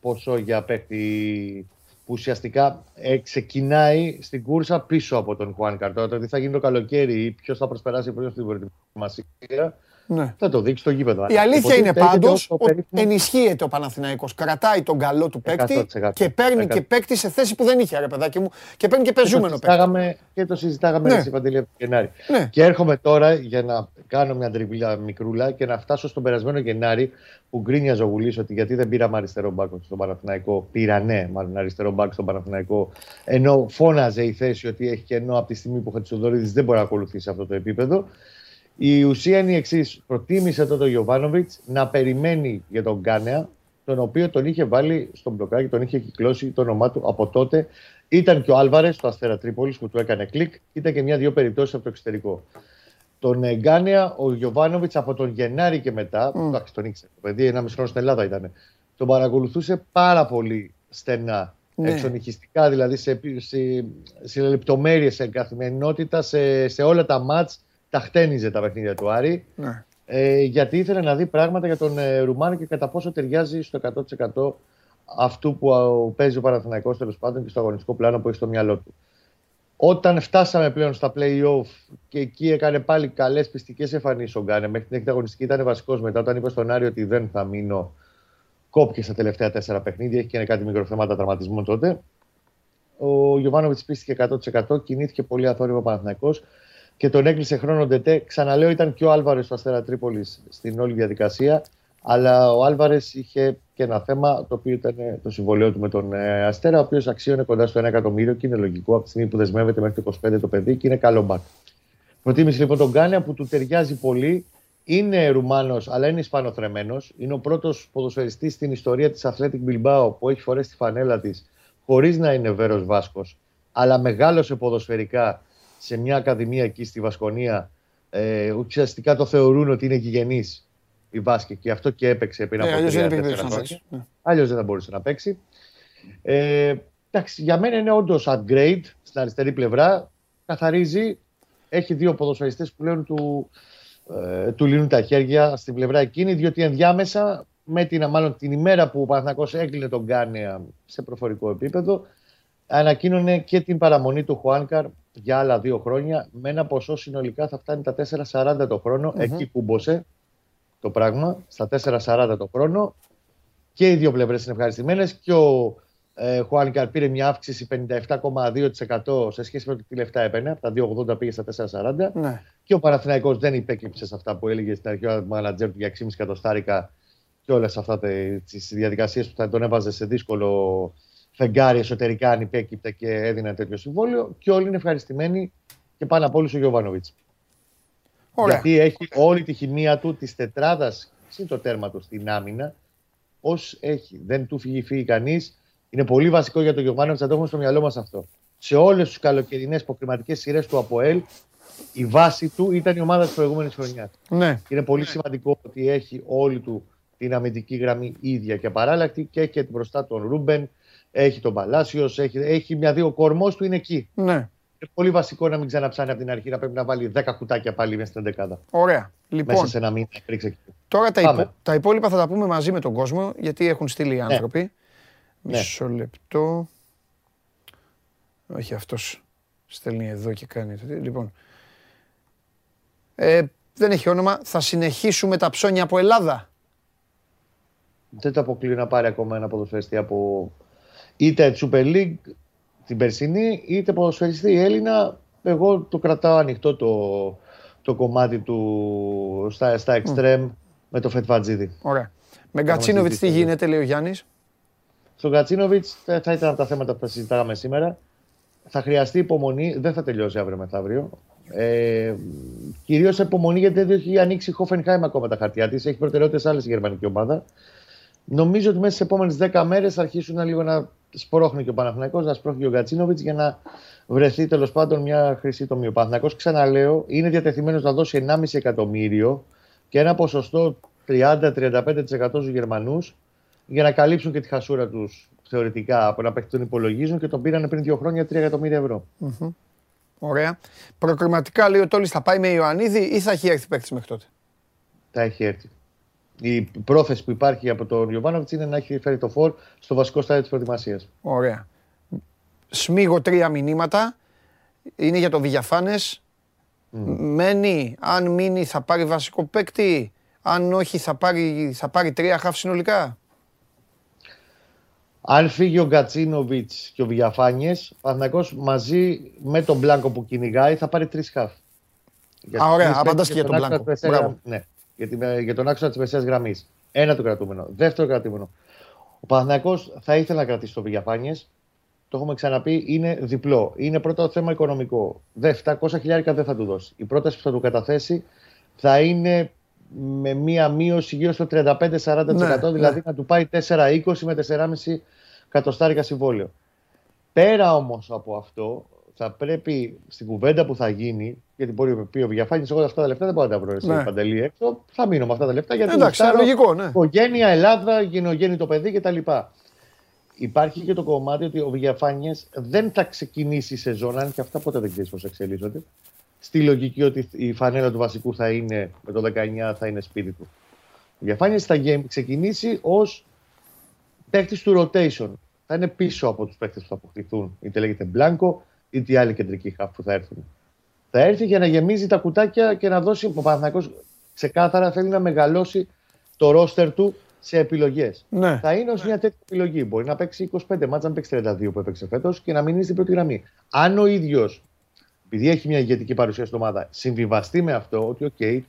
ποσό για παίχτη που ουσιαστικά ε, ξεκινάει στην κούρσα πίσω από τον Χουάν Καρτό. Το τι θα γίνει το καλοκαίρι ή ποιος θα προσπεράσει πρώτος στην προετοιμασία ναι. Θα το δείξει το γήπεδο. Η αλήθεια είναι πάντως ότι ενισχύεται ο Παναθηναϊκός. Κρατάει τον καλό του παίκτη και παίρνει και παίκτη σε θέση που δεν είχε, ρε παιδάκι μου. Και παίρνει και πεζούμενο παίκτη. Και το συζητάγαμε ναι. Παντελή από Γενάρη. Ναι. Και έρχομαι τώρα για να κάνω μια τριβίλια μικρούλα και να φτάσω στον περασμένο Γενάρη που γκρίνιαζε ο Βουλή ότι γιατί δεν πήραμε αριστερό μπακ στον Παναθηναϊκό. Πήρα ναι, μάλλον αριστερό μπακ στον Παναθηναϊκό. Ενώ φώναζε η θέση ότι έχει κενό από τη στιγμή που ο Χατσοδόρη δεν μπορεί να ακολουθήσει αυτό το επίπεδο. Η ουσία είναι η εξής. Προτίμησε τότε ο Γιωβάνοβιτς να περιμένει για τον Γκάνεα, τον οποίο τον είχε βάλει στον μπλοκάκι, τον είχε κυκλώσει το όνομά του από τότε. Ήταν και ο Άλβαρες στο Αστέρα Τρίπολης που του έκανε κλικ. Ήταν και μια-δύο περιπτώσεις από το εξωτερικό. Τον Γκάνεα, ο Γιωβάνοβιτς από τον Γενάρη και μετά, mm. εντάξει, τον ήξερε. Το παιδί, ένα μισό χρόνο στην Ελλάδα ήταν. Τον παρακολουθούσε πάρα πολύ στενά. Ναι. Εξονυχιστικά, δηλαδή σε, σε, σε λεπτομέρειες, σε καθημερινότητα, σε, σε όλα τα μάτς τα χτένιζε τα παιχνίδια του Άρη. Ναι. Ε, γιατί ήθελε να δει πράγματα για τον ε, Ρουμάνο και κατά πόσο ταιριάζει στο 100% αυτού που α, παίζει ο Παναθηναϊκός τέλος πάντων και στο αγωνιστικό πλάνο που έχει στο μυαλό του. Όταν φτάσαμε πλέον στα play-off και εκεί έκανε πάλι καλές πιστικές εμφανίσεις ο Γκάνε, μέχρι την έκτη αγωνιστική ήταν βασικός μετά. Όταν είπε στον Άρη ότι δεν θα μείνω, κόπηκε στα τελευταία τέσσερα παιχνίδια. Έχει και κάτι μικροθέματα τραυματισμού τότε. Ο Γιωβάνοβιτς πίστηκε 100%, κινήθηκε πολύ αθόρυβο ο Παναθηναϊκός και τον έκλεισε χρόνο Ντετέ. Ξαναλέω, ήταν και ο Άλβαρες στο Αστέρα Τρίπολης στην όλη διαδικασία. Αλλά ο Άλβαρες είχε και ένα θέμα το οποίο ήταν το συμβολέο του με τον ε, Αστέρα, ο οποίος αξίωνε κοντά στο 1 εκατομμύριο και είναι λογικό από τη στιγμή που δεσμεύεται μέχρι το 25 το παιδί και είναι καλό μπακ. Προτίμησε λοιπόν τον Γκάνια που του ταιριάζει πολύ. Είναι Ρουμάνος, αλλά είναι Ισπανοθρεμένος. Είναι ο πρώτος ποδοσφαιριστής στην ιστορία της Athletic Bilbao που έχει φορέσει τη φανέλα της χωρίς να είναι Βέρος Βάσκος, αλλά μεγάλωσε ποδοσφαιρικά σε μια ακαδημία εκεί στη Βασκονία ε, ουσιαστικά το θεωρούν ότι είναι γηγενής η Βάσκη και αυτό και έπαιξε πριν ε, από τρία χρόνια. Ναι. Αλλιώς δεν θα μπορούσε να παίξει. Ε, εντάξει, για μένα είναι όντως upgrade στην αριστερή πλευρά. Καθαρίζει. Έχει δύο ποδοσφαιριστές που λένε του, ε, του λύνουν τα χέρια στην πλευρά εκείνη, διότι ενδιάμεσα, με την, μάλλον την ημέρα που ο Παναθηναϊκός έκλεινε τον Γκάνεα σε προφορικό επίπεδο, ανακοίνωνε και την παραμονή του Χουάνκαρ για άλλα δύο χρόνια με ένα ποσό συνολικά θα φτάνει τα 4,40 το χρονο mm Εκεί κούμποσε το πράγμα, στα 4,40 το χρόνο. Και οι δύο πλευρές είναι ευχαριστημένες και ο ε, Χουάνκαρ πήρε μια αύξηση 57,2% σε σχέση με το τι λεφτά έπαιρνε. Από τα 2,80 πήγε στα 4,40. Ναι. Και ο Παναθηναϊκός δεν υπέκυψε σε αυτά που έλεγε στην αρχή ο μάνατζερ του για 6,5 εκατοστάρικα και όλες αυτά τις διαδικασίες που θα τον έβαζε σε δύσκολο φεγγάρι εσωτερικά αν υπέκυπτε και έδινε τέτοιο συμβόλαιο και όλοι είναι ευχαριστημένοι και πάνω από όλους ο Γιωβάνοβιτς. Γιατί έχει όλη τη χημεία του της τετράδας συν το τέρμα του στην άμυνα ως έχει. Δεν του φύγει, φύγει κανείς. Είναι πολύ βασικό για τον Γιωβάνοβιτς να το έχουμε στο μυαλό μας αυτό. Σε όλες τις καλοκαιρινές υποκριματικέ σειρές του ΑΠΟΕΛ, η βάση του ήταν η ομάδα της προηγούμενης χρονιάς. Ναι. Είναι πολύ σημαντικό ότι έχει όλη του την αμυντική γραμμή ίδια και παράλλακτη και έχει και μπροστά τον Ρούμπεν, έχει τον Παλάσιος, έχει, έχει μια-δύο κορμός του είναι εκεί. Ναι. Είναι πολύ βασικό να μην ξαναψάνει από την αρχή να πρέπει να βάλει 10 κουτάκια πάλι μέσα στην δεκάδα. Ωραία. Λοιπόν, μέσα σε ένα μήνα εκεί. Τώρα τα, υπό, τα υπόλοιπα θα τα πούμε μαζί με τον κόσμο γιατί έχουν στείλει οι ναι. άνθρωποι. Ναι. Μισό λεπτό. Όχι αυτός στέλνει εδώ και κάνει. Λοιπόν. Ε, δεν έχει όνομα. Θα συνεχίσουμε τα ψώνια από Ελλάδα. Δεν το αποκλείω να πάρει ακόμα ένα ποδοσφαιριστή από είτε Super League την περσινή, είτε ποδοσφαιριστή Έλληνα. Εγώ το κρατάω ανοιχτό το, το κομμάτι του στα, στα extreme με το Φετβατζίδη. Ωραία. Με Γκατσίνοβιτς τι γίνεται, λέει ο Γιάννης; Στον Γκατσίνοβιτς θα ήταν από τα θέματα που θα συζητάγαμε σήμερα. Θα χρειαστεί υπομονή, δεν θα τελειώσει αύριο μεθαύριο. Ε, Κυρίως υπομονή γιατί δεν έχει ανοίξει η Χόφενχάιμ ακόμα τα χαρτιά της. Έχει προτεραιότητες άλλες η γερμανική ομάδα. Νομίζω ότι μέσα στις επόμενες 10 μέρες θα αρχίσουν λίγο να σπρώχνει και ο Παναθηναϊκός, να σπρώχνει και ο Γκατσίνοβιτ για να βρεθεί τέλος πάντων μια χρυσή τομή. Ο Παναθηναϊκός, ξαναλέω, είναι διατεθειμένος να δώσει 1,5 εκατομμύριο και ένα ποσοστό 30-35% στους Γερμανούς για να καλύψουν και τη χασούρα τους θεωρητικά από να παίχτη τον υπολογίζουν και τον πήραν πριν δύο χρόνια 3 εκατομμύρια ευρώ. Mm-hmm. Ωραία. Προκριματικά λέει ο Τόλης θα πάει με Ιωαννίδη ή θα έχει έρθει παίκτης μέχρι τότε; Θα έχει έρθει η πρόθεση που υπάρχει από τον Ιωβάνοβιτς είναι να έχει φέρει το φόρ στο βασικό στάδιο της προετοιμασίας. Ωραία. σμίγω τρία μηνύματα. Είναι για το Βηγιαφάνες. Μένει, αν μείνει θα πάρει βασικό παίκτη. Αν όχι θα πάρει, θα πάρει τρία χαφ συνολικά. Αν φύγει ο Γκατσίνοβιτς και ο Βιαφάνιες, ο μαζί με τον Μπλάνκο που κυνηγάει θα πάρει τρεις χαφ. Α, ωραία, απαντάς και για τον Μπλάνκο. Ναι, για, για τον άξονα της μεσαίας γραμμής. Ένα το κρατούμενο. Δεύτερο κρατούμενο. Ο Παναθυνακό θα ήθελε να κρατήσει το Βιαφάνιε. Το έχουμε ξαναπεί, είναι διπλό. Είναι πρώτο θέμα οικονομικό. Δε, 700 χιλιάρικα δεν θα του δώσει. Η πρόταση που θα του καταθέσει θα είναι με μία μείωση γύρω στο 35-40%, ναι, δηλαδή ναι. να του πάει 4-20 με 4,5 κατοστάρικα συμβόλαιο. Πέρα όμως από αυτό, θα πρέπει στην κουβέντα που θα γίνει, γιατί μπορεί να πει ο Βιαφάνη, εγώ αυτά τα λεφτά δεν μπορώ να τα βρω εσύ ναι. παντελή έξω. Θα μείνω με αυτά τα λεφτά γιατί Εντάξει, είναι λογικό, ναι. Οικογένεια, Ελλάδα, γενογέννητο παιδί κτλ. Υπάρχει και το κομμάτι ότι ο Βιαφάνιε δεν θα ξεκινήσει η σεζόν, αν και αυτά ποτέ δεν ξέρεις πώς εξελίσσονται. Στη λογική ότι η φανέλα του βασικού θα είναι με το 19 θα είναι σπίτι του. Ο Βιαφάνιε θα ξεκινήσει ως παίκτης του rotation. Θα είναι πίσω από τους παίκτες που θα αποκτηθούν. Είτε λέγεται Μπλάνκο, είτε οι άλλοι κεντρικοί χαφ που θα έρθουν. Θα έρθει για να γεμίζει τα κουτάκια και να δώσει. Ο Παναθηναϊκός ξεκάθαρα θέλει να μεγαλώσει το ρόστερ του σε επιλογές. Ναι. Θα είναι ως μια τέτοια επιλογή. Μπορεί να παίξει 25 μάτσα, να παίξει 32 που έπαιξε φέτος και να μείνει στην πρώτη γραμμή. Αν ο ίδιος, επειδή έχει μια ηγετική παρουσία στην ομάδα, συμβιβαστεί με αυτό, ότι OK, okay,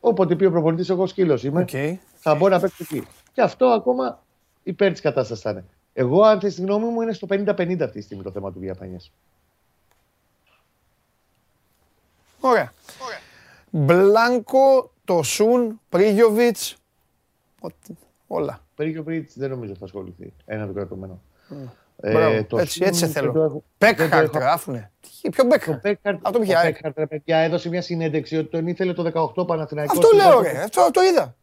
όποτε πει ο προπονητής, εγώ σκύλος είμαι, okay. θα μπορεί να παίξει εκεί. Και αυτό ακόμα υπέρ της κατάστασης θα είναι. Εγώ, αν θες τη γνώμη μου, είναι στο 50-50 αυτή τη στιγμή το θέμα του διαφάνεια. Ωραία. Ωραία. Μπλάνκο, το Σουν, Πρίγιοβιτ. Όλα. Πρίγιοβιτς δεν νομίζω θα ασχοληθεί. Ένα το κρατούμενο. Ε, το έτσι, έτσι θέλω. Πέκχαρτ γράφουνε. Ποιο Μπέκχαρτ; Αυτό πια. Ο παιδιά έδωσε μια συνέντευξη ότι τον ήθελε το 18 Παναθηναϊκός. Αυτό λέω, ρε. Αυτό το είδα.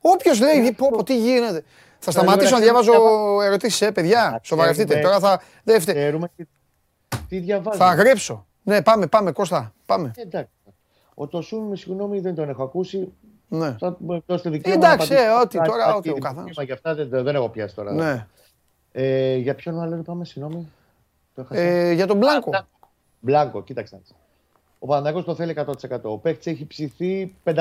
Όποιος λέει, ναι, πω, πω, τι γίνεται. Θα σταματήσω να διαβάζω ερωτήσεις, ε, παιδιά. Σοβαρευτείτε. Τώρα θα. Δεύτερο. Τι διαβάζω. Θα γρέψω. Ναι, πάμε, πάμε, Κώστα. Πάμε. Εντάξει. Ο Τοσούν, με συγγνώμη, δεν τον έχω ακούσει. Ναι. Θα Εντάξει, ε, ό,τι τώρα, ό,τι ο καθένας. Για αυτά δεν, δεν έχω πιάσει τώρα. Ναι. Ε, για ποιον άλλο πάμε, συγγνώμη. Ε, για τον Μπλάνκο. Μπλάνκο, κοίταξε. Ο Παναγιώτο το θέλει 100%. Ο παίκτης έχει ψηθεί 500%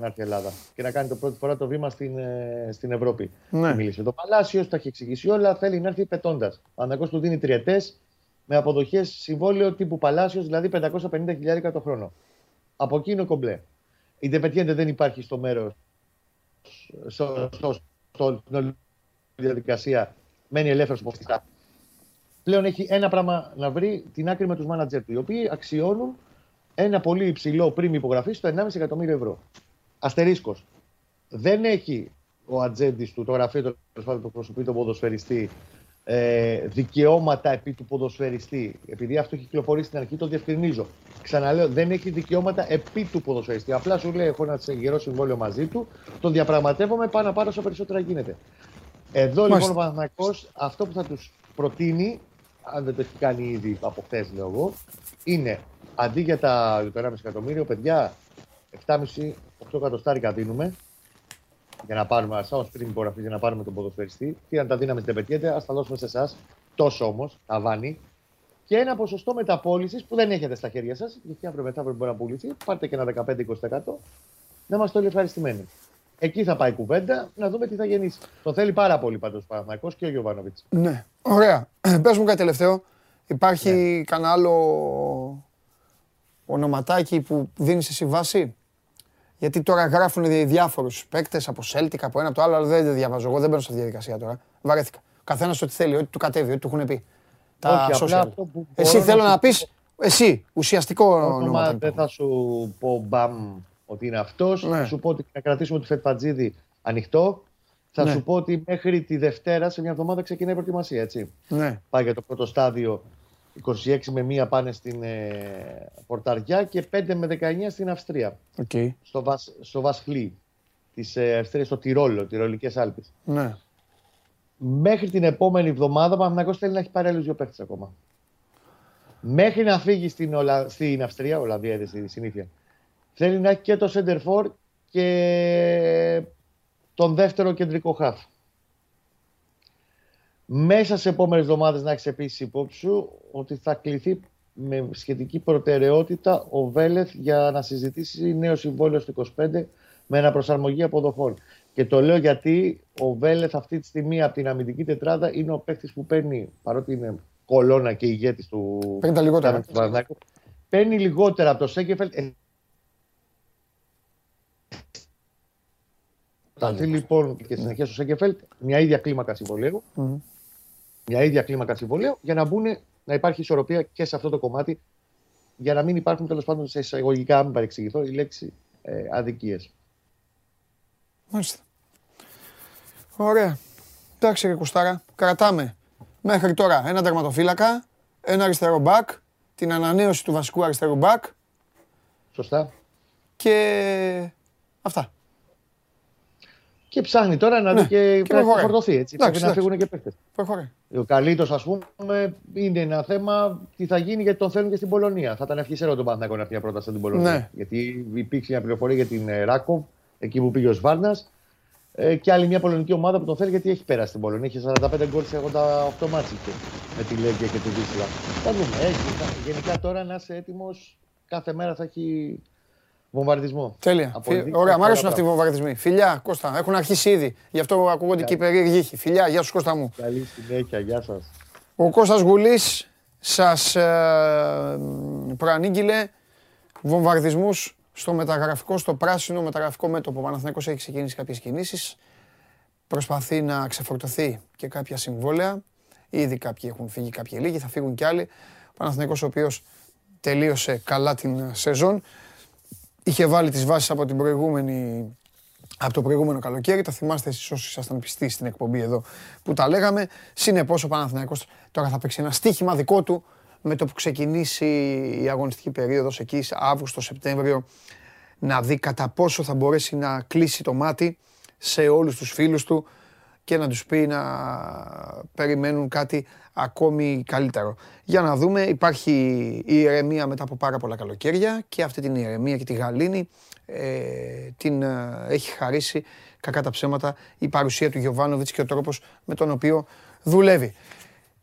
να έρθει η Ελλάδα και να κάνει το πρώτη φορά το βήμα στην, ε, στην Ευρώπη. Ναι. Μίλησε το Παλάσιος, τα έχει εξηγήσει όλα. Θέλει να έρθει πετώντας. Ο Παναγιώτο του δίνει τριετές με αποδοχές συμβόλαιο τύπου Παλάσιο, δηλαδή 550 χιλιάρικα το χρόνο. Από εκεί είναι κομπλέ. Η Ντεπετιέντε δεν υπάρχει στο μέρος, στο, στο, στο, στην διαδικασία. Μένει ελεύθερος από αυτά. Πλέον έχει ένα πράγμα να βρει την άκρη με τους μάνατζερ του, οι οποίοι αξιώνουν ένα πολύ υψηλό πριν υπογραφής στο 1,5 εκατομμύριο ευρώ. Αστερίσκος. Δεν έχει ο ατζέντης του, το γραφείο του που προσωπεί τον ποδοσφαιριστή, ε, δικαιώματα επί του ποδοσφαιριστή. Επειδή αυτό έχει κυκλοφορήσει στην αρχή, το διευκρινίζω. Ξαναλέω, δεν έχει δικαιώματα επί του ποδοσφαιριστή. Απλά σου λέει: Έχω ένα γερό συμβόλαιο μαζί του, το διαπραγματεύομαι πάνω πάνω όσο περισσότερα γίνεται. Εδώ λοιπόν ο Παναθυνακό αυτό που θα τους προτείνει, αν δεν το έχει κάνει ήδη από χθες, λέω εγώ, είναι αντί για τα 1,5 εκατομμύριο, παιδιά, 7,5-8 εκατοστάρικα δίνουμε για να πάρουμε, σαν πριν υπογραφή, για να πάρουμε τον ποδοσφαιριστή. Τι αν τα δίναμε στην Τεπετιέτε, ας τα δώσουμε σε εσάς. Τόσο όμως, τα βάνει. Και ένα ποσοστό μεταπόλησης που δεν έχετε στα χέρια σας, γιατί αύριο μετά μπορεί να πουληθεί. Πάρτε και ένα 15-20% να είμαστε όλοι ευχαριστημένοι. Εκεί θα πάει η κουβέντα, να δούμε τι θα γεννήσει. Το θέλει πάρα πολύ πάντως ο Παναγικό και ο Γιωβάνοβιτς. Ναι, ωραία. Πες μου κάτι τελευταίο. Υπάρχει ναι. κανένα άλλο ονοματάκι που δίνεις εσύ βάση; Γιατί τώρα γράφουν διάφορους παίκτες από Celtic, από ένα από το άλλο, αλλά δεν διαβάζω. Εγώ δεν μπαίνω στη διαδικασία τώρα. Βαρέθηκα. Καθένας ό,τι θέλει, ό,τι του κατέβει, ό,τι του έχουν πει. Τα Όχι, social. Εσύ θέλω να πεις, εσύ, ουσιαστικό όνομα. Δεν θα σου πω μπαμ ότι είναι αυτός. Ναι. Θα σου πω ότι θα κρατήσουμε τη Φετπατζίδη ανοιχτό. Θα ναι. σου πω ότι μέχρι τη Δευτέρα σε μια εβδομάδα ξεκινάει η προετοιμασία. Έτσι. Ναι. Πάει για το πρώτο στάδιο 26 με 1 πάνε στην ε, Πορταριά και 5 με 19 στην Αυστρία. Okay. Στο, Βασ, στο Βασχλή της ε, Αυστρίας, στο Τυρόλο, Τυρολικές Άλπες. Ναι. Μέχρι την επόμενη εβδομάδα, Παναγιώτης θέλει να έχει πάρει άλλους δύο παίχτες ακόμα. Μέχρι να φύγει στην, Ολα... στην Αυστρία, Ολλανδία είναι στη συνήθεια, θέλει να έχει και το Σέντερφορ και τον δεύτερο κεντρικό χάφ. Μέσα σε επόμενες εβδομάδες να έχεις επίσης υπόψη σου ότι θα κληθεί με σχετική προτεραιότητα ο Βέλεθ για να συζητήσει νέο συμβόλαιο στο 25 με αναπροσαρμογή αποδοχών. Και το λέω γιατί ο Βέλεθ αυτή τη στιγμή από την αμυντική τετράδα είναι ο παίκτης που παίρνει, παρότι είναι κολόνα και ηγέτης του. Παίρνει τα λιγότερα. Παίρνει λιγότερα από το Σέκεφελτ. Θα λοιπόν και συνεχεία στο Σέκεφελτ μια ίδια κλίμακα συμβολέου. Mm. Μια ίδια κλίμακα συμβολέου για να, μπουν, να υπάρχει ισορροπία και σε αυτό το κομμάτι. Για να μην υπάρχουν τέλος πάντων σε εισαγωγικά, μην παρεξηγηθώ, η λέξη ε, αδικίες. Μάλιστα. Ωραία. Εντάξει, ρε Κουστάρα. Κρατάμε μέχρι τώρα ένα τερματοφύλακα, ένα αριστερό μπακ, την ανανέωση του βασικού αριστερού μπακ. Σωστά. Και αυτά. Και ψάχνει τώρα να ναι. δει και, και να φορτωθεί. Έτσι. Πρέπει να φύγουν και παίχτε. Ο καλύτερο, ας πούμε, είναι ένα θέμα τι θα γίνει γιατί τον θέλουν και στην Πολωνία. Θα ήταν ευχησέρο τον Παναθηναϊκό να έρθει μια πρόταση στην Πολωνία. Ναι. Γιατί υπήρξε μια πληροφορία για την ε, Ράκο, εκεί που πήγε ο Σβάρνας. Ε, και άλλη μια πολωνική ομάδα που τον θέλει γιατί έχει πέρασει στην Πολωνία. Έχει 45 γκολ σε 88 μάτσει με τη Λέγκια και τη Βίσλα. Θα δούμε. Έχει, γενικά τώρα να είσαι έτοιμος. Κάθε μέρα θα έχει βομβαρδισμό. Τέλεια. Ωραία, μου αρέσουν αυτοί οι βομβαρδισμοί. Φιλιά, Κώστα. Έχουν αρχίσει ήδη. Γι' αυτό ακούγονται και οι περίεργοι ήχοι. Φιλιά, γεια σου Κώστα μου. Καλή συνέχεια, γεια σας. Ο Κώστας Γουλής σας ε, προανήγγειλε βομβαρδισμούς στο μεταγραφικό, στο πράσινο μεταγραφικό μέτωπο. Ο Παναθηναϊκός έχει ξεκινήσει κάποιες κινήσεις. Προσπαθεί να ξεφορτωθεί και κάποια συμβόλαια. Ήδη κάποιοι έχουν φύγει, κάποιοι λίγοι, θα φύγουν κι άλλοι. Ο Παναθηναϊκός ο οποίος τελείωσε καλά την σεζόν. Είχε βάλει τις βάσεις από, την προηγούμενη, από το προηγούμενο καλοκαίρι. Τα θυμάστε εσείς όσοι ήσασταν πιστοί στην εκπομπή εδώ που τα λέγαμε. Συνεπώς ο Παναθηναϊκός τώρα θα παίξει ένα στοίχημα δικό του με το που ξεκινήσει η αγωνιστική περίοδος εκεί, Αύγουστο-Σεπτέμβριο, να δει κατά πόσο θα μπορέσει να κλείσει το μάτι σε όλους τους φίλους του και να τους πει να περιμένουν κάτι ακόμη καλύτερο. Για να δούμε, υπάρχει η ηρεμία μετά από πάρα πολλά καλοκαίρια και αυτή την ηρεμία και τη γαλήνη ε, την ε, έχει χαρίσει κακά τα ψέματα η παρουσία του Γιωβάνοβιτς και ο τρόπος με τον οποίο δουλεύει.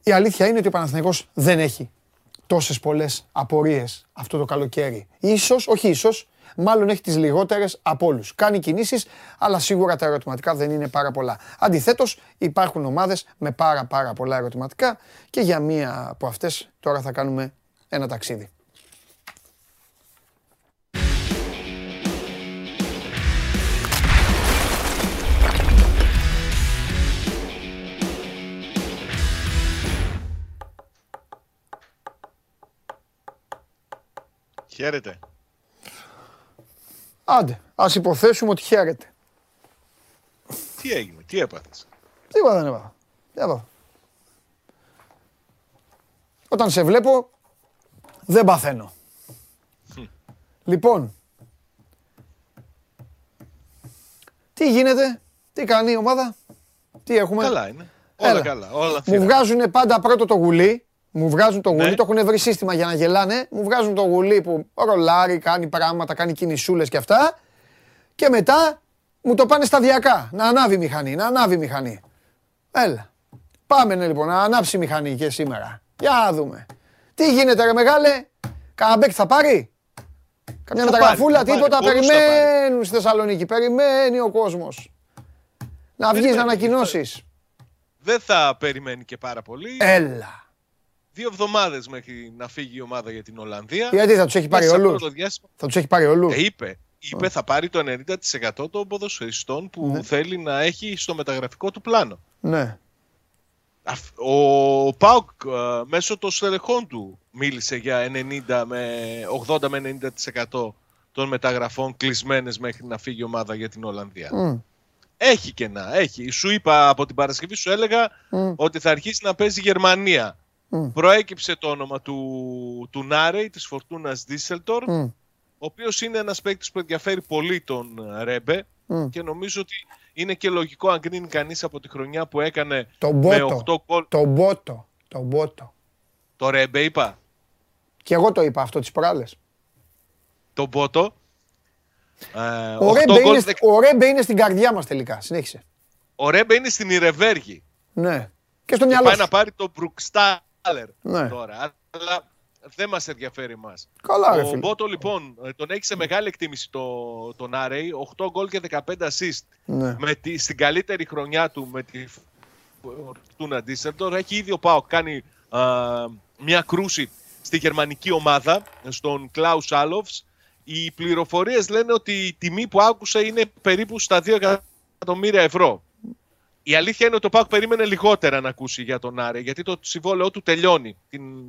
Η αλήθεια είναι ότι ο Παναθηναϊκός δεν έχει τόσες πολλές απορίες αυτό το καλοκαίρι. Ίσως, όχι ίσως, μάλλον έχει τις λιγότερες από όλους. Κάνει κινήσεις, αλλά σίγουρα τα ερωτηματικά δεν είναι πάρα πολλά. Αντιθέτως, υπάρχουν ομάδες με πάρα πάρα πολλά ερωτηματικά και για μία από αυτές τώρα θα κάνουμε ένα ταξίδι. Χαίρετε. Άντε, ας υποθέσουμε ότι χαίρεται. Τι έγινε, τι έπαθες; Τίποτα δεν έπαθα. Τι έπαθα. Όταν σε βλέπω, δεν παθαίνω. Λοιπόν, τι γίνεται, τι κάνει η ομάδα, τι έχουμε; Καλά είναι. Όλα καλά. Όλα Μου βγάζουν πάντα πρώτο το γουλί μου βγάζουν το γουλί, ναι. το έχουν βρει σύστημα για να γελάνε. Μου βγάζουν το γουλί που ρολάρει, κάνει πράγματα, κάνει κινησούλες και αυτά. Και μετά μου το πάνε σταδιακά. Να ανάβει η μηχανή, να ανάβει η μηχανή. Έλα. Πάμε ναι, λοιπόν, να ανάψει η μηχανή και σήμερα. Για να δούμε. Τι γίνεται, ρε μεγάλε; Κανένα θα πάρει; Καμιά μεταγραφούλα, τίποτα. Περιμένουν στη Θεσσαλονίκη. Περιμένει ο κόσμος. Να βγεις να ανακοινώσεις. Δεν θα περιμένει και πάρα πολύ. Έλα δύο εβδομάδες μέχρι να φύγει η ομάδα για την Ολλανδία. Γιατί θα τους έχει πάρει όλους; Θα τους έχει πάρει όλους; Ε, είπε. Είπε θα πάρει το 90% των ποδοσφαιριστών που ναι. θέλει να έχει στο μεταγραφικό του πλάνο. Ναι. Ο Πάουκ ε, μέσω των στελεχών του μίλησε για 90 με, 80 με 90% των μεταγραφών κλεισμένες μέχρι να φύγει η ομάδα για την Ολλανδία. Mm. Έχει και να, έχει. Σου είπα από την Παρασκευή, σου έλεγα ότι θα αρχίσει να παίζει Γερμανία. Mm. Προέκυψε το όνομα του, του Νάρεϊ, της Φορτούνας Δίσελτορ, mm. ο οποίος είναι ένας παίκτης που ενδιαφέρει πολύ τον ε, Ρέμπε mm. και νομίζω ότι είναι και λογικό αν κρίνει κανείς από τη χρονιά που έκανε το με 8 γκολ. Το Μπότο, το Μπότο. Το Ρέμπε είπα. Και εγώ το είπα αυτό τις προάλλες. Το Μπότο. Ε, ο, Ρέμπε είναι, ο Ρέμπε είναι στην καρδιά μας τελικά, συνέχισε. Ο Ρέμπε είναι στην Ιρεβέργη. Ναι. Και στο μυαλό. Πάει να πάρει τον Μπρουκστάλερ ναι. τώρα. Αλλά δεν μας ενδιαφέρει εμάς. Καλά, Ο Μπότο λοιπόν τον έχει σε μεγάλη εκτίμηση το, τον Άρεϊ. 8 γκολ και 15 assist. Ναι. Με τη, στην καλύτερη χρονιά του με τη Φορτούνα Ντίσσελτορ. Έχει ήδη ο Πάοκ κάνει α, μια κρούση στη γερμανική ομάδα, στον Κλάους Άλοφ. Οι πληροφορίες λένε ότι η τιμή που άκουσε είναι περίπου στα 2 εκατομμύρια ευρώ. Η αλήθεια είναι ότι ο Πάοκ περίμενε λιγότερα να ακούσει για τον Άρη, γιατί το συμβόλαιό του τελειώνει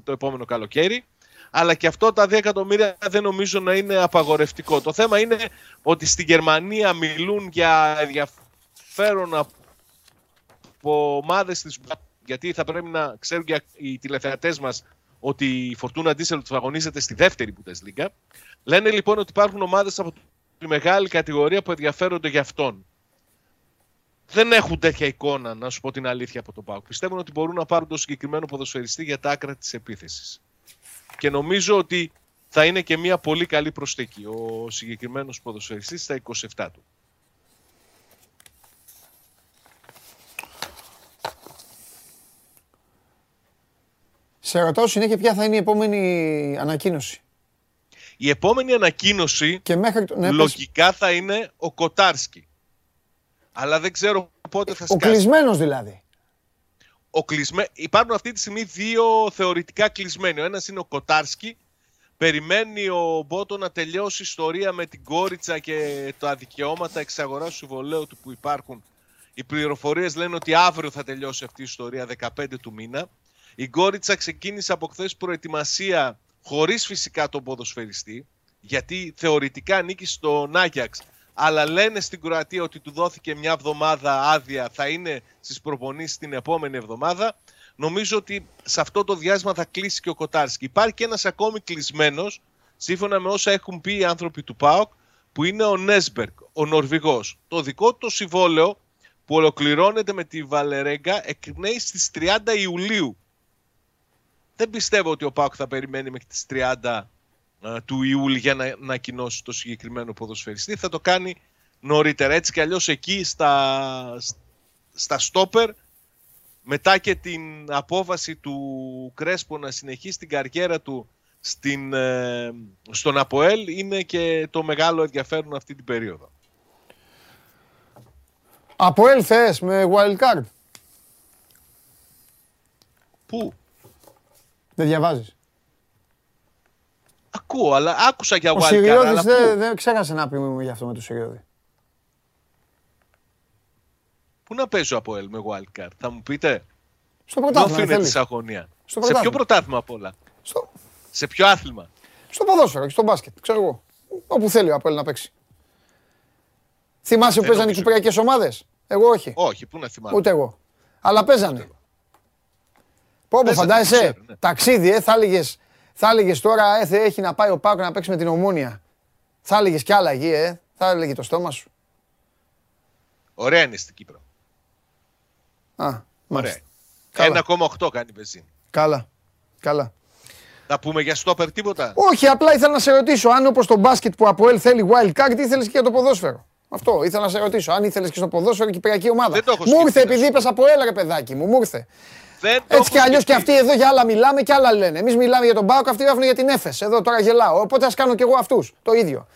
το επόμενο καλοκαίρι. Αλλά και αυτό τα 2 εκατομμύρια δεν νομίζω να είναι απαγορευτικό. Το θέμα είναι ότι στη Γερμανία μιλούν για ενδιαφέρον από ομάδες της. Γιατί θα πρέπει να ξέρουν και οι τηλεθεατές μας ότι η Φορτούνα Ντίσελ του αγωνίζεται στη δεύτερη Bundesliga. Λένε λοιπόν ότι υπάρχουν ομάδες από τη μεγάλη κατηγορία που ενδιαφέρονται για αυτόν δεν έχουν τέτοια εικόνα, να σου πω την αλήθεια από τον Πάουκ. Πιστεύουν ότι μπορούν να πάρουν το συγκεκριμένο ποδοσφαιριστή για τα άκρα της επίθεσης. Και νομίζω ότι θα είναι και μια πολύ καλή προσθήκη ο συγκεκριμένος ποδοσφαιριστής στα 27 του. Σε ρωτάω συνέχεια ποια θα είναι η επόμενη ανακοίνωση. Η επόμενη ανακοίνωση και μέχρι... ναι, λογικά θα είναι ο Κοτάρσκι αλλά δεν ξέρω πότε θα σκάσει. Ο κλεισμένο δηλαδή. Ο κλεισμέ... Υπάρχουν αυτή τη στιγμή δύο θεωρητικά κλεισμένοι. Ο ένας είναι ο Κοτάρσκι. Περιμένει ο Μπότο να τελειώσει ιστορία με την Κόριτσα και τα δικαιώματα εξαγοράς συμβολέου του που υπάρχουν. Οι πληροφορίες λένε ότι αύριο θα τελειώσει αυτή η ιστορία, 15 του μήνα. Η Γκόριτσα ξεκίνησε από χθες προετοιμασία χωρίς φυσικά τον ποδοσφαιριστή, γιατί θεωρητικά ανήκει στον Άγιαξ αλλά λένε στην Κροατία ότι του δόθηκε μια εβδομάδα άδεια, θα είναι στις προπονήσεις την επόμενη εβδομάδα. Νομίζω ότι σε αυτό το διάστημα θα κλείσει και ο Κοτάρσκι. Υπάρχει και ένας ακόμη κλεισμένος, σύμφωνα με όσα έχουν πει οι άνθρωποι του ΠΑΟΚ, που είναι ο Νέσμπερκ, ο Νορβηγός. Το δικό του συμβόλαιο που ολοκληρώνεται με τη Βαλερέγκα εκνέει στις 30 Ιουλίου. Δεν πιστεύω ότι ο ΠΑΟΚ θα περιμένει μέχρι τις 30 ε, του Ιούλη για να ανακοινώσει το συγκεκριμένο ποδοσφαιριστή. Θα το κάνει νωρίτερα. Έτσι κι αλλιώς εκεί στα, στα στόπερ μετά και την απόβαση του Κρέσπο να συνεχίσει την καριέρα του στην, ε, στον Αποέλ είναι και το μεγάλο ενδιαφέρον αυτή την περίοδο. Αποέλ θες με wildcard. Πού; Δεν διαβάζεις. Ακούω, αλλά άκουσα για wildcard. Ο Σιριώδης δεν δε ξέχασε να πει μου για αυτό με το Σιριώδη. Πού να παίζω από ελ με wildcard, θα μου πείτε; Στο πρωτάθλημα. Δεν της αγωνίας. Σε ποιο πρωτάθλημα απ' όλα; Στο... Σε ποιο άθλημα; Στο ποδόσφαιρο και στο μπάσκετ, ξέρω εγώ. Όπου θέλει ο Απέλ να παίξει. Θυμάσαι που παίζανε οι κυπριακές ομάδες; Εγώ όχι. Όχι, πού να θυμάμαι. Ούτε εγώ. Αλλά παίζανε. Πω, φαντάζεσαι, ναι. ταξίδι, ε, θα έλεγες θα έλεγες τώρα, ε, έχει να πάει ο Πάκο να παίξει με την ομόνια. Θα έλεγες κι άλλα εκεί, ε. Θα έλεγε το στόμα σου. Ωραία είναι στην Κύπρο. Α, Ωραία. 1,8 κάνει βενζίνη. Καλά. Καλά. Να πούμε για στόπερ τίποτα; Όχι, απλά ήθελα να σε ρωτήσω αν όπως το μπάσκετ που από ελ θέλει wild card, τι ήθελες και για το ποδόσφαιρο. Αυτό ήθελα να σε ρωτήσω. Αν ήθελες και στο ποδόσφαιρο κυπριακή ομάδα. μου ήρθε επειδή είπες από ελ, ρε παιδάκι μου, μου ήρθε. Δεν Έτσι κι αλλιώς και αυτοί εδώ για άλλα μιλάμε και άλλα λένε. Εμείς μιλάμε για τον Μπάουκ, αυτοί γράφουν για την Έφε. Εδώ τώρα γελάω. Οπότε ας κάνω κι εγώ αυτούς το ίδιο.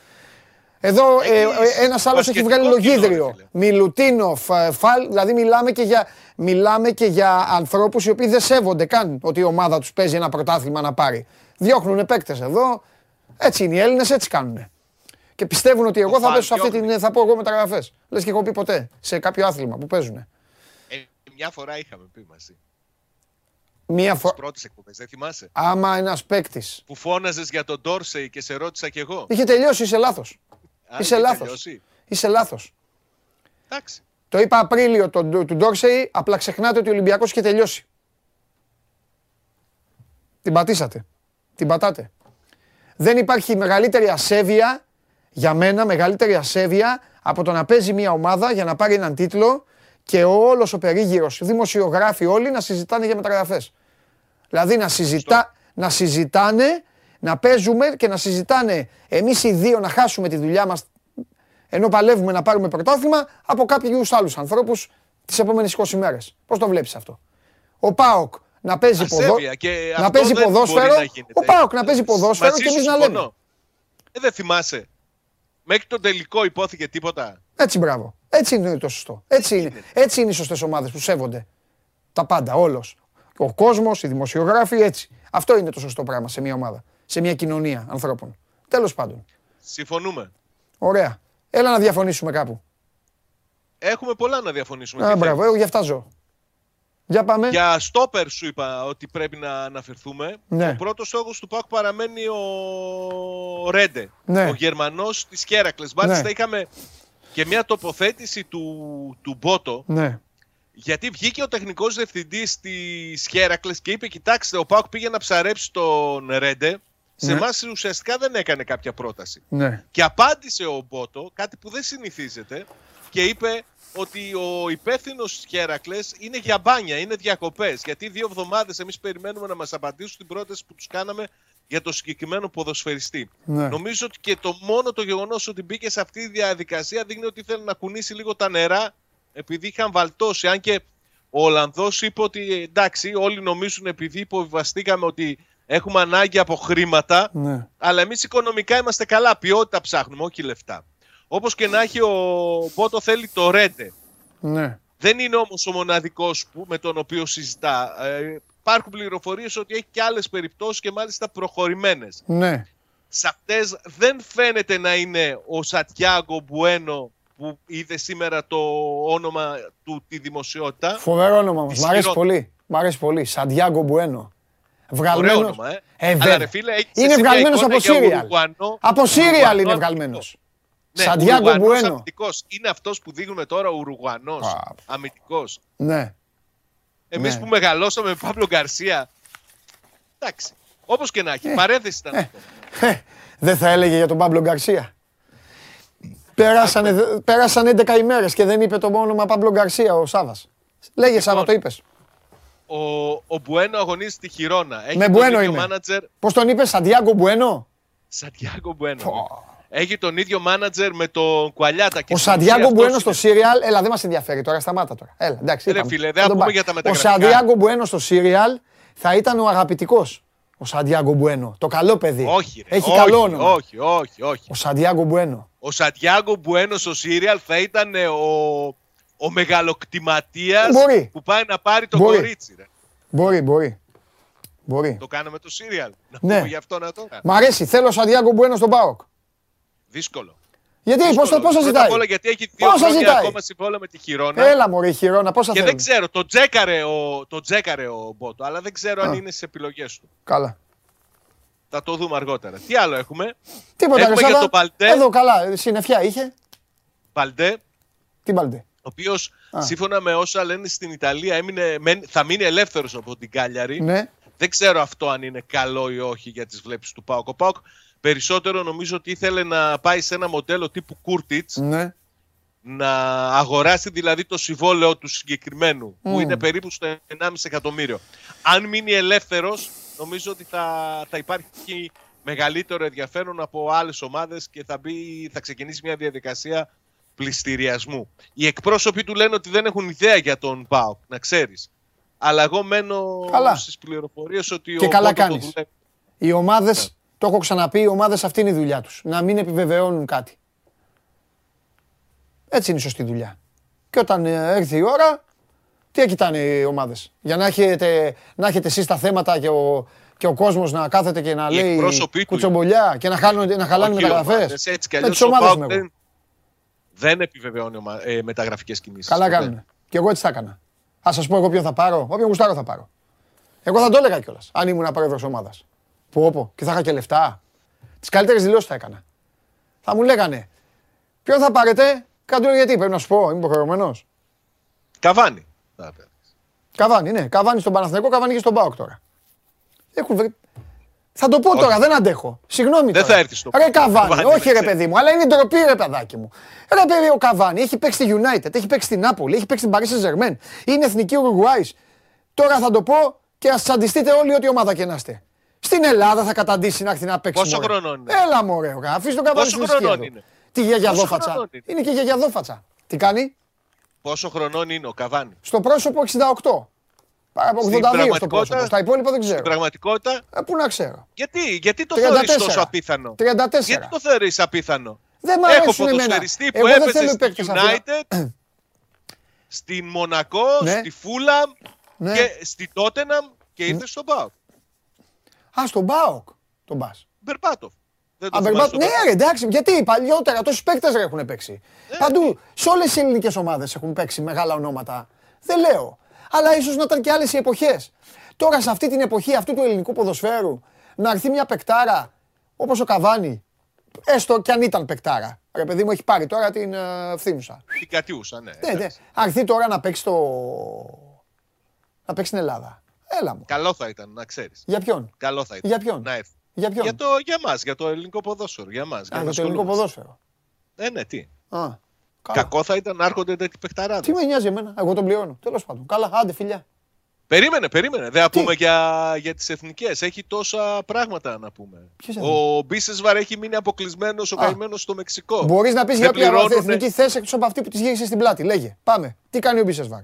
Εδώ ε, ε, ένας άλλος έχει βγάλει λογίδριο. Μιλουτίνο, Φαλ, δηλαδή μιλάμε και για, μιλάμε και για ανθρώπους οι οποίοι δεν σέβονται καν ότι η ομάδα τους παίζει ένα πρωτάθλημα να πάρει. Διώχνουν παίκτες εδώ. Έτσι είναι οι Έλληνες, έτσι κάνουν. Και πιστεύουν ότι εγώ θα πέσω σε αυτή την. θα πω εγώ μεταγραφές. Λες και έχω πει ποτέ σε κάποιο άθλημα που παίζουν. Ε, μια φορά είχαμε πει μαζί. Μία φορά. πρώτη εκπομπές, δεν θυμάσαι; Άμα ένας παίκτη. Που φώναζες για τον Ντόρσεϊ και σε ρώτησα κι εγώ. Είχε τελειώσει, είσαι λάθος. Είσαι λάθος. Είσαι λάθος. Εντάξει. Το είπα Απρίλιο του Ντόρσεϊ, απλά ξεχνάτε ότι ο Ολυμπιακός είχε τελειώσει. Την πατήσατε. Την πατάτε. Δεν υπάρχει μεγαλύτερη ασέβεια, για μένα μεγαλύτερη ασέβεια, από το να παίζει μια ομάδα για να πάρει έναν τίτλο και όλος ο περίγυρος, οι δημοσιογράφοι όλοι να συζητάνε για μεταγραφές. Δηλαδή να, συζητά, να συζητάνε, να παίζουμε και να συζητάνε εμείς οι δύο να χάσουμε τη δουλειά μας ενώ παλεύουμε να πάρουμε πρωτάθλημα από κάποιους άλλους ανθρώπους τις επόμενες 20 μέρες. Πώς το βλέπεις αυτό; ο Πάοκ να παίζει, ποδο... να παίζει ποδόσφαιρο. ο Πάοκ να παίζει ποδόσφαιρο και εμείς να λέμε. Ε, δεν θυμάσαι. Μέχρι τον τελικό υπόθηκε τίποτα. Έτσι, μπράβο. Έτσι είναι το σωστό. Έτσι είναι. Έτσι είναι οι σωστές ομάδες που σέβονται τα πάντα, όλος. Ο κόσμος, οι δημοσιογράφοι, έτσι. Αυτό είναι το σωστό πράγμα σε μια ομάδα. Σε μια κοινωνία ανθρώπων. Τέλος πάντων. Συμφωνούμε. Ωραία. Έλα να διαφωνήσουμε κάπου. Έχουμε πολλά να διαφωνήσουμε. Α, μπράβο, εγώ γι' αυτά ζω. Για πάμε. Για στόπερ σου είπα ότι πρέπει να αναφερθούμε. Ναι. Ο πρώτος στόχος του ΠΑΚ παραμένει ο Ρέντε, ναι. ο Γερμανός της Χέρακλες. Μάλιστα ναι. είχαμε και μια τοποθέτηση του, του Μπότο. Ναι. Γιατί βγήκε ο τεχνικός διευθυντής της Χέρακλες και είπε κοιτάξτε ο ΠΑΚ πήγε να ψαρέψει τον Ρέντε. Σε ναι. εμάς ουσιαστικά δεν έκανε κάποια πρόταση. Ναι. Και απάντησε ο Μπότο, κάτι που δεν συνηθίζεται, και είπε ότι ο υπεύθυνος της Χέρακλες είναι για μπάνια, είναι διακοπές. Γιατί δύο εβδομάδες εμείς περιμένουμε να μας απαντήσουν την πρόταση που τους κάναμε για το συγκεκριμένο ποδοσφαιριστή. Ναι. Νομίζω ότι και το μόνο το γεγονός ότι μπήκε σε αυτή τη διαδικασία δείχνει ότι θέλει να κουνήσει λίγο τα νερά, επειδή είχαν βαλτώσει. Αν και ο Ολλανδός είπε ότι εντάξει, όλοι νομίζουν επειδή υποβιβαστήκαμε ότι έχουμε ανάγκη από χρήματα, ναι. αλλά εμείς οικονομικά είμαστε καλά. Ποιότητα ψάχνουμε, όχι λεφτά. Όπως και να έχει, ο Μπότο θέλει το Ρέντε. Ναι. Δεν είναι όμως ο μοναδικός με τον οποίο συζητά. Ε, υπάρχουν πληροφορίες ότι έχει και άλλες περιπτώσεις και μάλιστα προχωρημένες. Ναι. Σε αυτές δεν φαίνεται να είναι ο Σατιάγκο Μπουένο που είδε σήμερα το όνομα του τη δημοσιότητα. Φοβερό όνομα μα. Μ' αρέσει πολύ. Μ' αρέσει πολύ. Σαντιάγκο Μπουένο. Βγαλμένος... όνομα, ε. ε Αλλά, ρε φίλε, είναι βγαλμένος από Σύριαλ. Από Σύριαλ είναι βγαλμένος. Ναι, Σαντιάγκο Μπουένο. Είναι αυτός που δείχνουμε τώρα ο Ουρουγουανός αμυντικός. Ναι. Εμείς ναι. που μεγαλώσαμε με Παύλο Γκαρσία. Εντάξει. Όπως και να έχει. Ε, παρένθεση ήταν ε, αυτό. Ε, δεν θα έλεγε για τον Παύλο Γκαρσία. Πέρασαν, πέρασαν 11 ημέρες και δεν είπε το όνομα Παύλο Γκαρσία ο Σάβας. Λέγε Σάβα, λοιπόν, το είπες. Ο, ο Μπουένο αγωνίζει στη Χιρόνα. Έχει με Μπουένο είναι. Manager... Πώς τον είπες, Σαντιάγκο Μπουένο; Σαντιάγκο Μπουένο. Έχει τον ίδιο μάνατζερ με τον Κουαλιάτα. ο Σαντιάγκο Μπουένο στο Σύριαλ, έλα δεν μας ενδιαφέρει τώρα, σταμάτα τώρα. Έλα, εντάξει, Ρε, φίλε, δεν πούμε για τα Ο Σαντιάγκο Μπουένο στο Σύριαλ θα ήταν ο αγαπητικός. Ο Σαντιάγκο Μπουένο. Το καλό παιδί. Όχι, Έχει όχι, καλό όνομα. Όχι, όχι, όχι. Ο Σαντιάγκο Μπουένο. Ο Σαντιάγκο Μπουένο στο Σύριαλ θα ήταν ε, ο, ο μεγαλοκτηματίας που πάει να πάρει το μπορεί. κορίτσι. Ρε. Μπορεί, μπορεί. Μπορεί. Το κάναμε το Σύριαλ. Να ναι. πούμε γι' αυτό να το Μ' αρέσει. Θέλω Σαντιάγκο Μπουένο στον Πάοκ. Δύσκολο. Γιατί, πώ πόσα ζητάει; Όλα, γιατί έχει δύο πόσα χρόνια ζητάει; ακόμα συμβόλαιο με τη Χιρόνα. Έλα μωρή Χιρόνα, πόσα Και δεν ξέρω, το τζέκαρε ο, το τζέκαρε ο Μπότο, αλλά δεν ξέρω Α. αν είναι στι επιλογές του. Καλά. Θα το δούμε αργότερα. Τι άλλο έχουμε; Τίποτα έχουμε για τον Παλτέ. Εδώ καλά, συνεφιά είχε. Παλτέ. Τι Παλτέ. Ο οποίος σύμφωνα με όσα λένε στην Ιταλία έμεινε, θα μείνει ελεύθερος από την Κάλιαρη. Ναι. Δεν ξέρω αυτό αν είναι καλό ή όχι για τις βλέψεις του Πάοκ. Ο Πάοκ Περισσότερο νομίζω ότι ήθελε να πάει σε ένα μοντέλο τύπου Κούρτιτς, ναι. να αγοράσει δηλαδή το συμβόλαιο του συγκεκριμένου, που είναι περίπου στο 1,5 εκατομμύριο. Αν μείνει ελεύθερος, νομίζω ότι θα, θα υπάρχει μεγαλύτερο ενδιαφέρον από άλλες ομάδες και θα, μπει, θα ξεκινήσει μια διαδικασία πληστηριασμού. Οι εκπρόσωποι του λένε ότι δεν έχουν ιδέα για τον ΠΑΟΚ, να ξέρεις. Αλλά εγώ μένω στις πληροφορίες ότι και ο καλά κάνεις. Οι ομάδες ναι. Το έχω ξαναπεί, οι ομάδες αυτή είναι η δουλειά τους. Να μην επιβεβαιώνουν κάτι. Έτσι είναι η σωστή δουλειά. Και όταν ε, έρθει η ώρα, τι κοιτάνε οι ομάδες; Για να έχετε, να έχετε εσείς τα θέματα και ο, και ο κόσμος να κάθεται και να λέει κουτσομπολιά και να, χάνουν, να χαλάνε μεταγραφές. Με τις ομάδες δεν, δεν επιβεβαιώνει ε, μεταγραφικές κινήσεις. Καλά κάνουν. Και εγώ έτσι θα έκανα. Α σας πω εγώ ποιον θα πάρω. Όποιον γουστάρω θα πάρω. Εγώ θα το έλεγα κιόλας, αν ήμουν πρόεδρο ομάδας. Που όπου και θα είχα και λεφτά. Τις καλύτερες δηλώσεις θα έκανα. Θα μου λέγανε, Ποιο θα πάρετε, κάτι γιατί πρέπει να σου πω, είμαι υποχρεωμένος. Καβάνι. Καβάνι, ναι. Καβάνι στον Παναθηναϊκό, καβάνι και στον Πάοκ τώρα. Έχουν... Θα το πω τώρα, δεν αντέχω. Συγγνώμη Δεν θα έρθεις στο Ρε Καβάνι, όχι ρε παιδί μου, αλλά είναι ντροπή ρε παιδάκι μου. Ρε παιδί ο Καβάνι έχει παίξει στη United, έχει παίξει στην Νάπολη, έχει παίξει στην Paris Saint Είναι εθνική Ουρουγουάης. Τώρα θα το πω και ας τσαντιστείτε όλοι ό,τι ομάδα και να είστε. Στην Ελλάδα θα καταντήσει να έρθει να παίξει. Πόσο χρόνο είναι; Έλα μου, ωραία. Αφήσει τον καβάλι Πόσο χρόνο είναι; Τι γιαγιαδόφατσα. Είναι; είναι και γιαγιαδόφατσα. Τι κάνει; Πόσο χρονών είναι ο Καβάνη; Στο πρόσωπο 68. Πάρα από 82 στο πρόσωπο. Στα υπόλοιπα δεν ξέρω. Στην πραγματικότητα. Ε, πού να ξέρω. Γιατί, γιατί το θεωρείς τόσο απίθανο; 34. Γιατί το θεωρείς απίθανο; Δεν μ' Έχω ποδοσφαιριστή που έπεσε στην United, στην Μονακό, ναι. στη Φούλαμ ναι. και στη Τότεναμ και ήρθε στον Μπάουκ. Α, στον Μπάουκ τον πας. Μπερπάτοφ. Ναι, εντάξει, γιατί παλιότερα τόσου παίκτες έχουν παίξει. Ε, Παντού, ναι. σε όλες οι ελληνικές ομάδες έχουν παίξει μεγάλα ονόματα. Δεν λέω. Αλλά ίσως να ήταν και άλλες οι εποχές. Τώρα σε αυτή την εποχή αυτού του ελληνικού ποδοσφαίρου να έρθει μια παικτάρα όπως ο Καβάνη, έστω κι αν ήταν παικτάρα. Ρε παιδί μου έχει πάρει τώρα την uh, φθήνουσα. Την κατιούσα, ναι. Ναι, ναι. Αρθεί τώρα να παίξει το. να παίξει στην Ελλάδα. Έλα μου. Καλό θα ήταν, να ξέρεις. Για ποιον; Καλό θα ήταν. Για ποιον; Να έρθει. Για ποιον; Για, το, για μας, για το ελληνικό ποδόσφαιρο. Για, μας, Α, για, το ελληνικό ποδόσφαιρο. Ε, ναι, τι. Α, Κακό θα ήταν να έρχονται τέτοιοι παιχταράδες. Τι με νοιάζει εμένα, εγώ τον πληρώνω. Τέλος πάντων. Καλά, άντε φιλιά. Περίμενε, περίμενε. Δεν θα πούμε για, για τις εθνικές. Έχει τόσα πράγματα να πούμε. ο Μπίσεσβαρ έχει μείνει αποκλεισμένος, ο καημένος στο Μεξικό. Μπορείς να πεις για ποια εθνική θέση εκτός από αυτή που της γύρισες στην πλάτη. Λέγε. Πάμε. Τι κάνει ο Μπίσεσβαρ;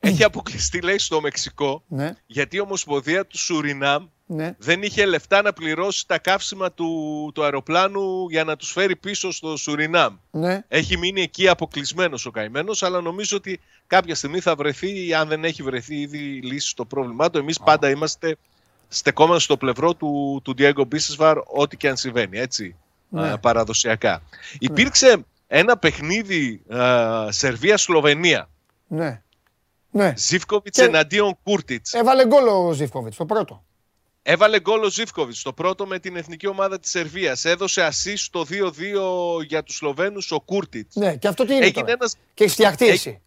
Έχει αποκλειστεί, λέει, στο Μεξικό. Ναι. Γιατί η Ομοσπονδία του Σουρινάμ ναι. δεν είχε λεφτά να πληρώσει τα καύσιμα του, του αεροπλάνου για να τους φέρει πίσω στο Σουρινάμ. Ναι. Έχει μείνει εκεί αποκλεισμένος ο καημένος, αλλά νομίζω ότι κάποια στιγμή θα βρεθεί, αν δεν έχει βρεθεί ήδη λύση στο πρόβλημά του. Εμείς πάντα είμαστε στεκόμενοι στο πλευρό του, του Diego Μπίσεσβαρ, ό,τι και αν συμβαίνει, έτσι, ναι. παραδοσιακά. Υπήρξε ένα παιχνίδι Σερβία-Σλοβενία. Ναι. Ναι. Ζήφκοβιτς εναντίον Κούρτιτς. Έβαλε γκολ ο Ζήφκοβιτς το πρώτο. Έβαλε γκολ ο Ζήφκοβιτς το πρώτο με την εθνική ομάδα της Σερβίας. Έδωσε assist το 2-2 για τους Σλοβαίνους ο Κούρτιτς. Ναι, και αυτό τι είναι. Έγινε ένας... Και έχει φτιαχτεί εσύ.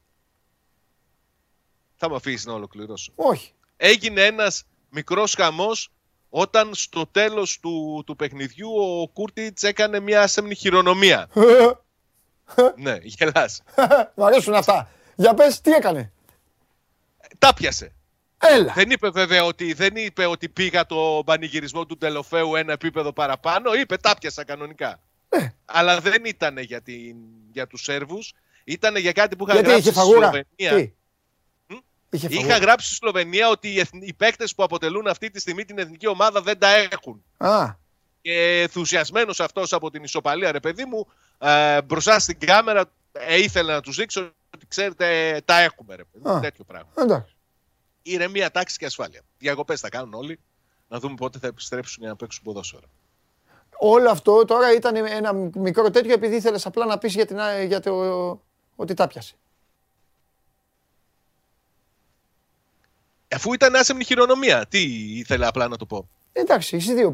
Θα με αφήσεις να ολοκληρώσω. Όχι. Έγινε ένας μικρός χαμός όταν στο τέλος του, του παιχνιδιού ο Κούρτιτς έκανε μια ασέμνη χειρονομία. ναι, γελάς. Μ' αρέσουν αυτά. Για πες, τι έκανε; Τα πιασε. Έλα. Δεν είπε βέβαια ότι, δεν είπε ότι πήγα το πανηγυρισμό του Τελοφέου ένα επίπεδο παραπάνω. Είπε τα πιασα κανονικά. Ε. Αλλά δεν ήταν για, την, για τους Σέρβους. Ήταν για κάτι που είχα Γιατί γράψει στη Σλοβενία. Είχε Είχα γράψει στη Σλοβενία ότι οι, οι παίκτες που αποτελούν αυτή τη στιγμή την εθνική ομάδα δεν τα έχουν. Α. Και ενθουσιασμένος αυτός από την ισοπαλία, ρε παιδί μου, ε, μπροστά στην κάμερα ε, ήθελε να τους δείξω ότι ξέρετε τα έχουμε ρε παιδί, τέτοιο πράγμα. Εντάξει. Ηρεμία, τάξη και ασφάλεια. Διακοπές θα κάνουν όλοι, να δούμε πότε θα επιστρέψουν για να παίξουν ποδόσφαιρα. Όλο αυτό τώρα ήταν ένα μικρό τέτοιο επειδή ήθελες απλά να πεις για, την, για το, ότι τα πιασε. Αφού ήταν άσεμνη χειρονομία, τι ήθελε απλά να το πω; Εντάξει, εσύ δύο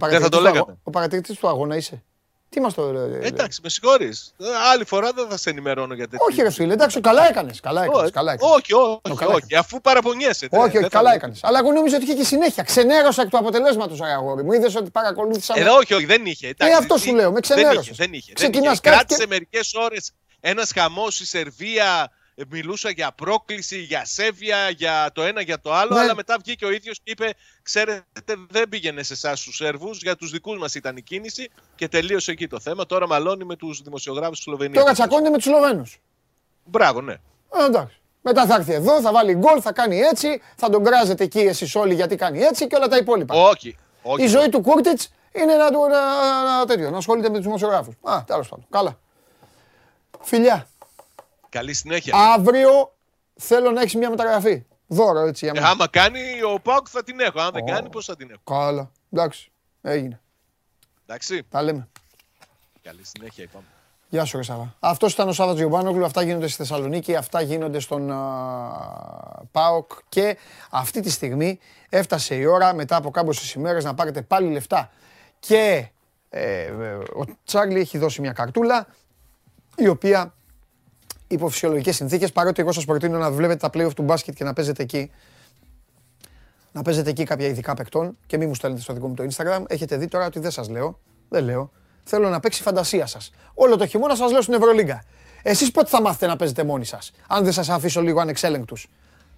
Ο παρατηρητής του αγώνα είσαι. Τι μας το λέει. Εντάξει, με συγχωρείς. Άλλη φορά δεν θα σε ενημερώνω για τέτοια. Όχι, ρε φίλε, εντάξει, καλά έκανες. Καλά έκανες, καλά έκανες. Όχι, όχι, όχι, αφού παραπονιέσαι. Όχι, όχι, καλά έκανες. Αλλά εγώ νόμιζα ότι είχε και συνέχεια. Ξενέρωσα εκ του αποτελέσματος, αγόρι μου. Είδες ότι παρακολούθησα. Ε, όχι, όχι, δεν είχε. Ε, αυτό σου λέω, με ξενέρωσες. Δεν είχε. Κράτησε μερικές ώρες ένας χαμός στη Σερβία μιλούσα για πρόκληση, για σέβεια, για το ένα, για το άλλο, ναι. αλλά μετά βγήκε ο ίδιος και είπε: Ξέρετε, δεν πήγαινε σε εσάς του Σέρβους, για τους δικούς μας ήταν η κίνηση και τελείωσε εκεί το θέμα. Τώρα μαλώνει με τους δημοσιογράφους του Σλοβενίας. Τώρα τσακώνει με τους Σλοβαίνους. Μπράβο, ναι. Ε, εντάξει. Μετά θα έρθει εδώ, θα βάλει γκολ, θα κάνει έτσι, θα τον κράζετε εκεί εσείς όλοι γιατί κάνει έτσι και όλα τα υπόλοιπα. Όχι. όχι. Η ζωή του Κούρτιτς είναι να, του, να, να, τέτοιο, να ασχολείται με τους δημοσιογράφους. Α, τέλος πάντων. Καλά. Φιλιά. Καλή συνέχεια. Αύριο θέλω να έχεις μια μεταγραφή. Δώρο έτσι για μένα. Ε, άμα κάνει ο Πάουκ θα την έχω. Αν δεν κάνει, πώς θα την έχω; Καλά. Εντάξει. Έγινε. Εντάξει. Τα λέμε. Καλή συνέχεια, είπαμε. Γεια σου, Ρεσάβα. Αυτός ήταν ο Σάββατ Γιωμπάνογλου. Αυτά γίνονται στη Θεσσαλονίκη, αυτά γίνονται στον uh, ΠΑΟΚ. Και αυτή τη στιγμή έφτασε η ώρα μετά από κάμποσες ημέρες να πάρετε πάλι λεφτά. Και ε, ο Τσάρλι έχει δώσει μια καρτούλα η οποία υπό φυσιολογικέ συνθήκες. Παρότι εγώ σας προτείνω να βλέπετε τα playoff του μπάσκετ και να παίζετε εκεί. Να παίζετε εκεί κάποια ειδικά παικτών και μην μου στέλνετε στο δικό μου το Instagram. Έχετε δει τώρα ότι δεν σας λέω. Δεν λέω. Θέλω να παίξει η φαντασία σας. Όλο το χειμώνα σας λέω στην Ευρωλίγκα. Εσείς πότε θα μάθετε να παίζετε μόνοι σας, αν δεν σας αφήσω λίγο ανεξέλεγκτους;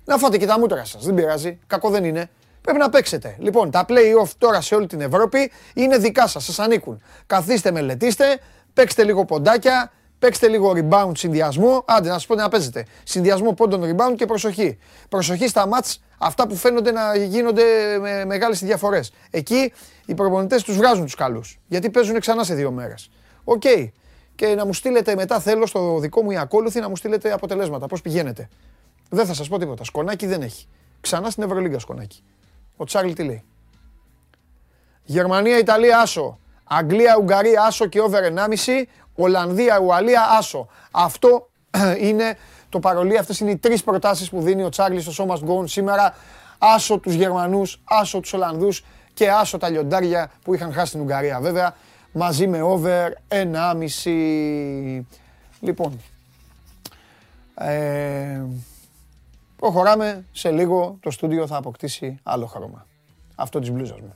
Να φάτε και τα μούτρα σας. Δεν πειράζει. Κακό δεν είναι. Πρέπει να παίξετε. Λοιπόν, τα playoff τώρα σε όλη την Ευρώπη είναι δικά σας. Σας ανήκουν. Καθίστε, μελετήστε, παίξτε λίγο ποντάκια, Παίξτε λίγο rebound συνδυασμό. Άντε, να σας πω να παίζετε. Συνδυασμό πόντων rebound και προσοχή. Προσοχή στα ματς αυτά που φαίνονται να γίνονται με μεγάλες διαφορές. Εκεί οι προπονητές τους βγάζουν τους καλούς. Γιατί παίζουν ξανά σε δύο μέρες. OK. Okay. Και να μου στείλετε μετά, θέλω στο δικό μου η ακόλουθη να μου στείλετε αποτελέσματα. Πώς πηγαίνετε. Δεν θα σας πω τίποτα. Σκονάκι δεν έχει. Ξανά στην Ευρωλίγκα σκονάκι. Ο Τσάρλι τι λέει. Γερμανία, Ιταλία, άσο. Αγγλία, Ουγγαρία, άσο και over 1,5. Ολλανδία, Ουαλία, άσο. Αυτό είναι το παρολί. Αυτές είναι οι τρεις προτάσεις που δίνει ο Τσάρλι στο Σώμα Γκόν σήμερα. Άσο τους Γερμανούς, άσο τους Ολλανδούς και άσο τα λιοντάρια που είχαν χάσει την Ουγγαρία βέβαια. Μαζί με over 1,5. Λοιπόν, ε, προχωράμε σε λίγο. Το στούντιο θα αποκτήσει άλλο χρώμα. Αυτό της μπλούζας μου.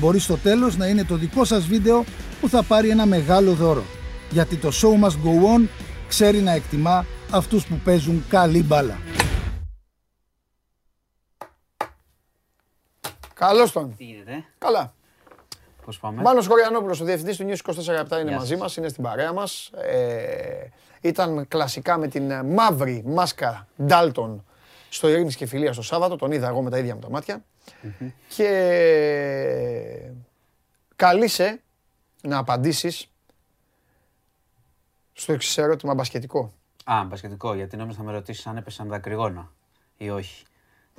μπορεί στο τέλος να είναι το δικό σας βίντεο που θα πάρει ένα μεγάλο δώρο. Γιατί το show must go on ξέρει να εκτιμά αυτούς που παίζουν καλή μπάλα. Καλώς τον. Τι γίνεται. Καλά. Πώς πάμε; Μάνος Χωριανόπουλος, ο διευθυντής του News 24 είναι μαζί μας, είναι στην παρέα μας. Ε, ήταν κλασικά με την μαύρη μάσκα Dalton στο Ειρήνης και Φιλία στο Σάββατο, τον είδα εγώ με τα ίδια μου τα ματια Και καλείσαι να απαντήσεις στο εξής ερώτημα μπασκετικό. Α, μπασκετικό, γιατί νόμιζα θα με ρωτήσεις αν έπεσαν δακρυγόνα ή όχι.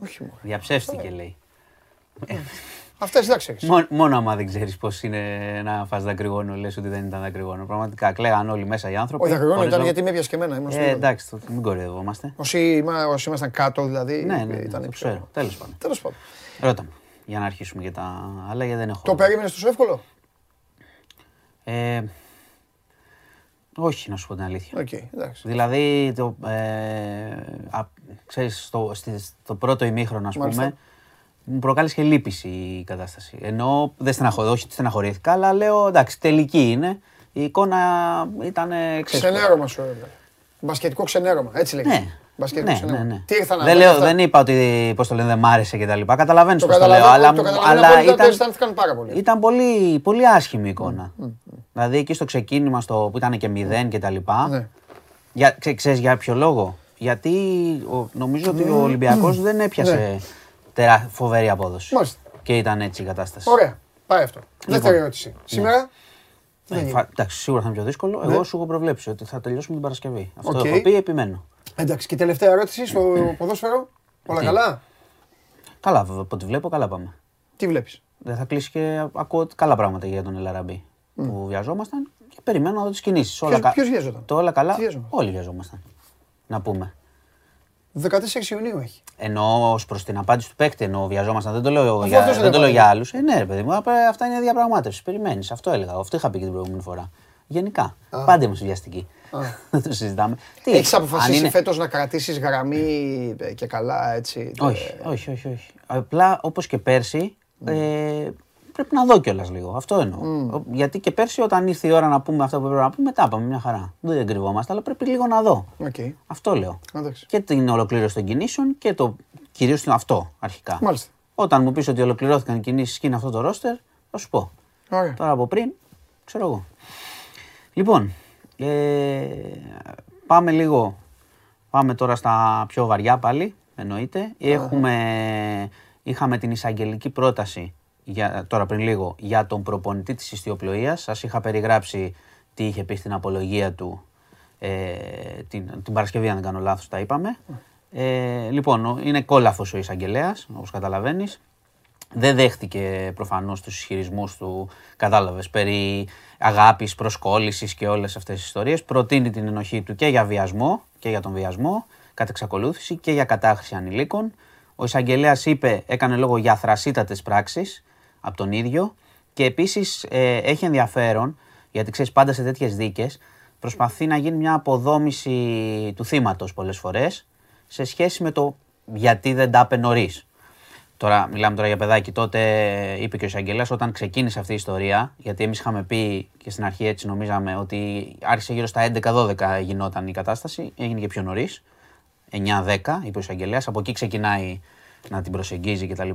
Όχι μόνο. Διαψεύστηκε λέει. Αυτές εντάξει. Μόνο, μόνο άμα δεν ξέρεις πώς είναι να φας δακρυγόνο, λες ότι δεν ήταν δακρυγόνο. Πραγματικά κλαίγαν όλοι μέσα οι άνθρωποι. Όχι, δακρυγόνο ήταν γιατί με έπιασε και εμένα. Ε, εντάξει, το, μην κοροϊδευόμαστε. Όσοι, όσοι ήμασταν κάτω, δηλαδή. Ναι, ναι, ναι ήταν το ξέρω. Τέλος πάντων. Τέλος πάντων. Ρώτα για να αρχίσουμε για τα άλλα, γιατί δεν έχω. Το περίμενες τόσο εύκολο; Ε, όχι, να σου πω την αλήθεια. Okay, εντάξει. Δηλαδή, το, ε, α, ξέρεις, στο, στο πρώτο ημίχρονο, ας πούμε, μου προκάλεσε λύπηση η κατάσταση. Ενώ δεν στεναχωρήθηκα, όχι στεναχωρήθηκα, αλλά λέω εντάξει, τελική είναι. Η εικόνα ήταν. Ξενέρωμα σου έλεγα. Μπασκετικό ξενέρωμα, έτσι λέγεται. Ναι. Μπασκετικό ναι, ξενέρωμα. Ναι, ναι. Τι ήρθα να δεν, λέω, δεν είπα ότι πώς το λένε, δεν μ' άρεσε και τα λοιπά. Καταλαβαίνεις πώς το λέω. Αλλά, το αλλά ήταν, πάρα πολύ. Ήταν πολύ, πολύ άσχημη η εικόνα. Mm, mm, mm. Δηλαδή εκεί στο ξεκίνημα στο, που ήταν και μηδέν και τα λοιπά. Ναι. Για, ξέρεις για ποιο λόγο; Γιατί ο, νομίζω ότι ο Ολυμπιακός δεν έπιασε ναι τερά, φοβερή απόδοση. Μάλιστα. Και ήταν έτσι η κατάσταση. Ωραία. Πάει αυτό. Λοιπόν, Δεύτερη ερώτηση. Ναι. Σήμερα. Ε, εντάξει, σίγουρα θα είναι πιο δύσκολο. Ναι. Εγώ σου έχω προβλέψει ότι θα τελειώσουμε την Παρασκευή. Αυτό okay. έχω πει, επιμένω. Εντάξει, και τελευταία ερώτηση στο ποδόσφαιρο. Όλα καλά; Καλά, βέβαια. Από ό,τι βλέπω, καλά πάμε. Τι βλέπεις; Δεν θα κλείσει και ακούω καλά πράγματα για τον Ελαραμπή. Mm. Που βιαζόμασταν και περιμένω να δω τις κινήσεις. Ποιο βιαζόταν; Το όλα καλά. Όλοι βιαζόμασταν. Να πούμε. 14 Ιουνίου έχει. Ενώ ως προς την απάντηση του παίκτη, ενώ βιαζόμασταν, δεν το λέω, για, δεν το λέω για άλλους. Ε, ναι, ρε παιδί μου, αυτά είναι διαπραγμάτευση. Περιμένεις. Αυτό έλεγα. Αυτό είχα πει και την προηγούμενη φορά. Γενικά. Α. Πάντα είμαι βιαστική. δεν το συζητάμε. Έχεις αποφασίσει είναι... φέτος να κρατήσεις γραμμή και καλά έτσι. Όχι, όχι, όχι. όχι. Απλά όπως και πέρσι, ε, πρέπει να δω κιόλας λίγο. Αυτό εννοώ. Mm. Γιατί και πέρσι, όταν ήρθε η ώρα να πούμε αυτό που πρέπει να πούμε, μετά πάμε μια χαρά. Δεν κρυβόμαστε, αλλά πρέπει λίγο να δω. Okay. Αυτό λέω. Εντάξει. Και την ολοκλήρωση των κινήσεων και το κυρίως αυτό αρχικά. Μάλιστα. Όταν μου πεις ότι ολοκληρώθηκαν οι κινήσεις και είναι αυτό το ρόστερ, θα σου πω. Ωραία. Τώρα από πριν, ξέρω εγώ. Λοιπόν, ε, πάμε λίγο. Πάμε τώρα στα πιο βαριά πάλι, εννοείται. Έχουμε, είχαμε την εισαγγελική πρόταση για, τώρα πριν λίγο για τον προπονητή της ιστιοπλοείας. Σας είχα περιγράψει τι είχε πει στην απολογία του ε, την, την Παρασκευή, αν δεν κάνω λάθος, τα είπαμε. Ε, λοιπόν, είναι κόλαφος ο εισαγγελέας, όπως καταλαβαίνεις. Δεν δέχτηκε προφανώς τους ισχυρισμούς του, κατάλαβες, περί αγάπης, προσκόλλησης και όλες αυτές τις ιστορίες. Προτείνει την ενοχή του και για βιασμό και για τον βιασμό, κατά εξακολούθηση και για κατάχρηση ανηλίκων. Ο εισαγγελέας είπε, έκανε λόγο για θρασίτατες πράξεις από τον ίδιο. Και επίσης ε, έχει ενδιαφέρον, γιατί ξέρεις πάντα σε τέτοιες δίκες, προσπαθεί να γίνει μια αποδόμηση του θύματος πολλές φορές σε σχέση με το γιατί δεν τα είπε νωρίς. Τώρα, μιλάμε τώρα για παιδάκι. Τότε είπε και ο Εισαγγελέας όταν ξεκίνησε αυτή η ιστορία, γιατί εμείς είχαμε πει και στην αρχή έτσι νομίζαμε ότι άρχισε γύρω στα 11-12 γινόταν η κατάσταση, έγινε και πιο νωρίς. 9-10, είπε ο Εισαγγελέας. Από εκεί ξεκινάει να την προσεγγίζει κτλ.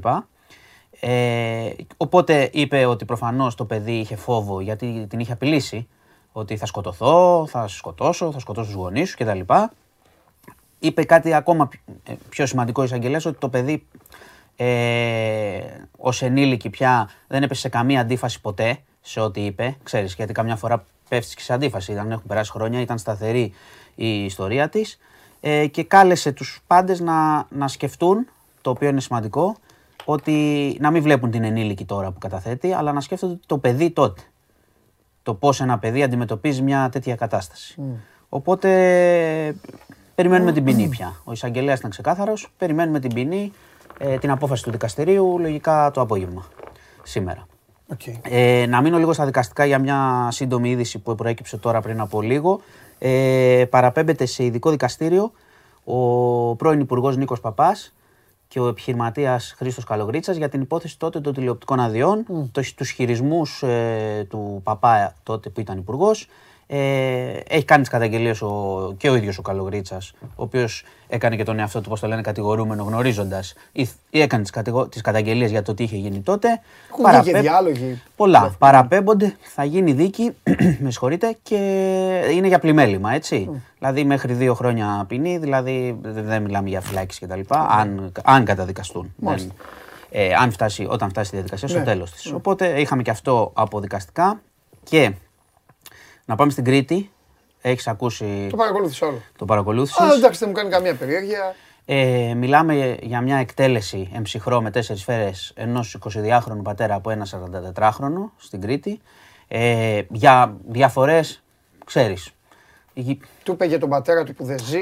Ε, οπότε είπε ότι προφανώς το παιδί είχε φόβο γιατί την είχε απειλήσει ότι θα σκοτωθώ, θα σκοτώσω, θα σκοτώσω τους γονείς σου κτλ. Είπε κάτι ακόμα ε, πιο σημαντικό εισαγγελέας ότι το παιδί ε, ως ενήλικη πια δεν έπεσε σε καμία αντίφαση ποτέ σε ό,τι είπε. Ξέρεις, γιατί καμιά φορά πέφτεις και σε αντίφαση. Ήταν, έχουν περάσει χρόνια, ήταν σταθερή η ιστορία της ε, και κάλεσε τους πάντες να, να σκεφτούν, το οποίο είναι σημαντικό, ότι να μην βλέπουν την ενήλικη τώρα που καταθέτει, αλλά να σκέφτονται το παιδί τότε. Το πώς ένα παιδί αντιμετωπίζει μια τέτοια κατάσταση. Mm. Οπότε περιμένουμε την ποινή πια. Ο εισαγγελέας ήταν ξεκάθαρος. Περιμένουμε την ποινή, ε, την απόφαση του δικαστηρίου, λογικά το απόγευμα. Σήμερα. Okay. Ε, να μείνω λίγο στα δικαστικά για μια σύντομη είδηση που προέκυψε τώρα πριν από λίγο. Ε, παραπέμπεται σε ειδικό δικαστήριο ο πρώην Υπουργός Νίκος Παπάς και ο επιχειρηματίας Χρήστος Καλογρίτσας για την υπόθεση τότε των τηλεοπτικών αδειών, mm. τους χειρισμούς ε, του Παπά τότε που ήταν υπουργός. Ε, έχει κάνει τις καταγγελίες και ο ίδιος ο Καλογρίτσας, ο οποίος έκανε και τον εαυτό του, πώς το λένε, κατηγορούμενο γνωρίζοντας, ή, ή έκανε τις κατηγο... καταγγελίες για το τι είχε γίνει τότε. Έχουν Παραπέ... και διάλογοι. Πολλά. Παραπέμπονται, θα γίνει δίκη, με συγχωρείτε, και είναι για πλημέλημα, έτσι. Mm. Δηλαδή μέχρι δύο χρόνια ποινή, δηλαδή δεν μιλάμε για φυλάκιση κτλ. Mm. Αν, αν καταδικαστούν. Δεν, ε, αν φτάσει, όταν φτάσει η διαδικασία στο ναι. τέλος της. Mm. Οπότε είχαμε και αυτό αποδικαστικά και να πάμε στην Κρήτη. Έχεις ακούσει. Το παρακολούθησε όλο. Το παρακολούθησες. Α, εντάξει, δεν μου κάνει καμία περιέργεια. Ε, μιλάμε για μια εκτέλεση εμψυχρό με τέσσερις σφαίρες ενός 22χρονου πατέρα από ένα 44χρονο στην Κρήτη. Ε, για διαφορές, ξέρεις. Του είπε για τον πατέρα του που δεν ζει.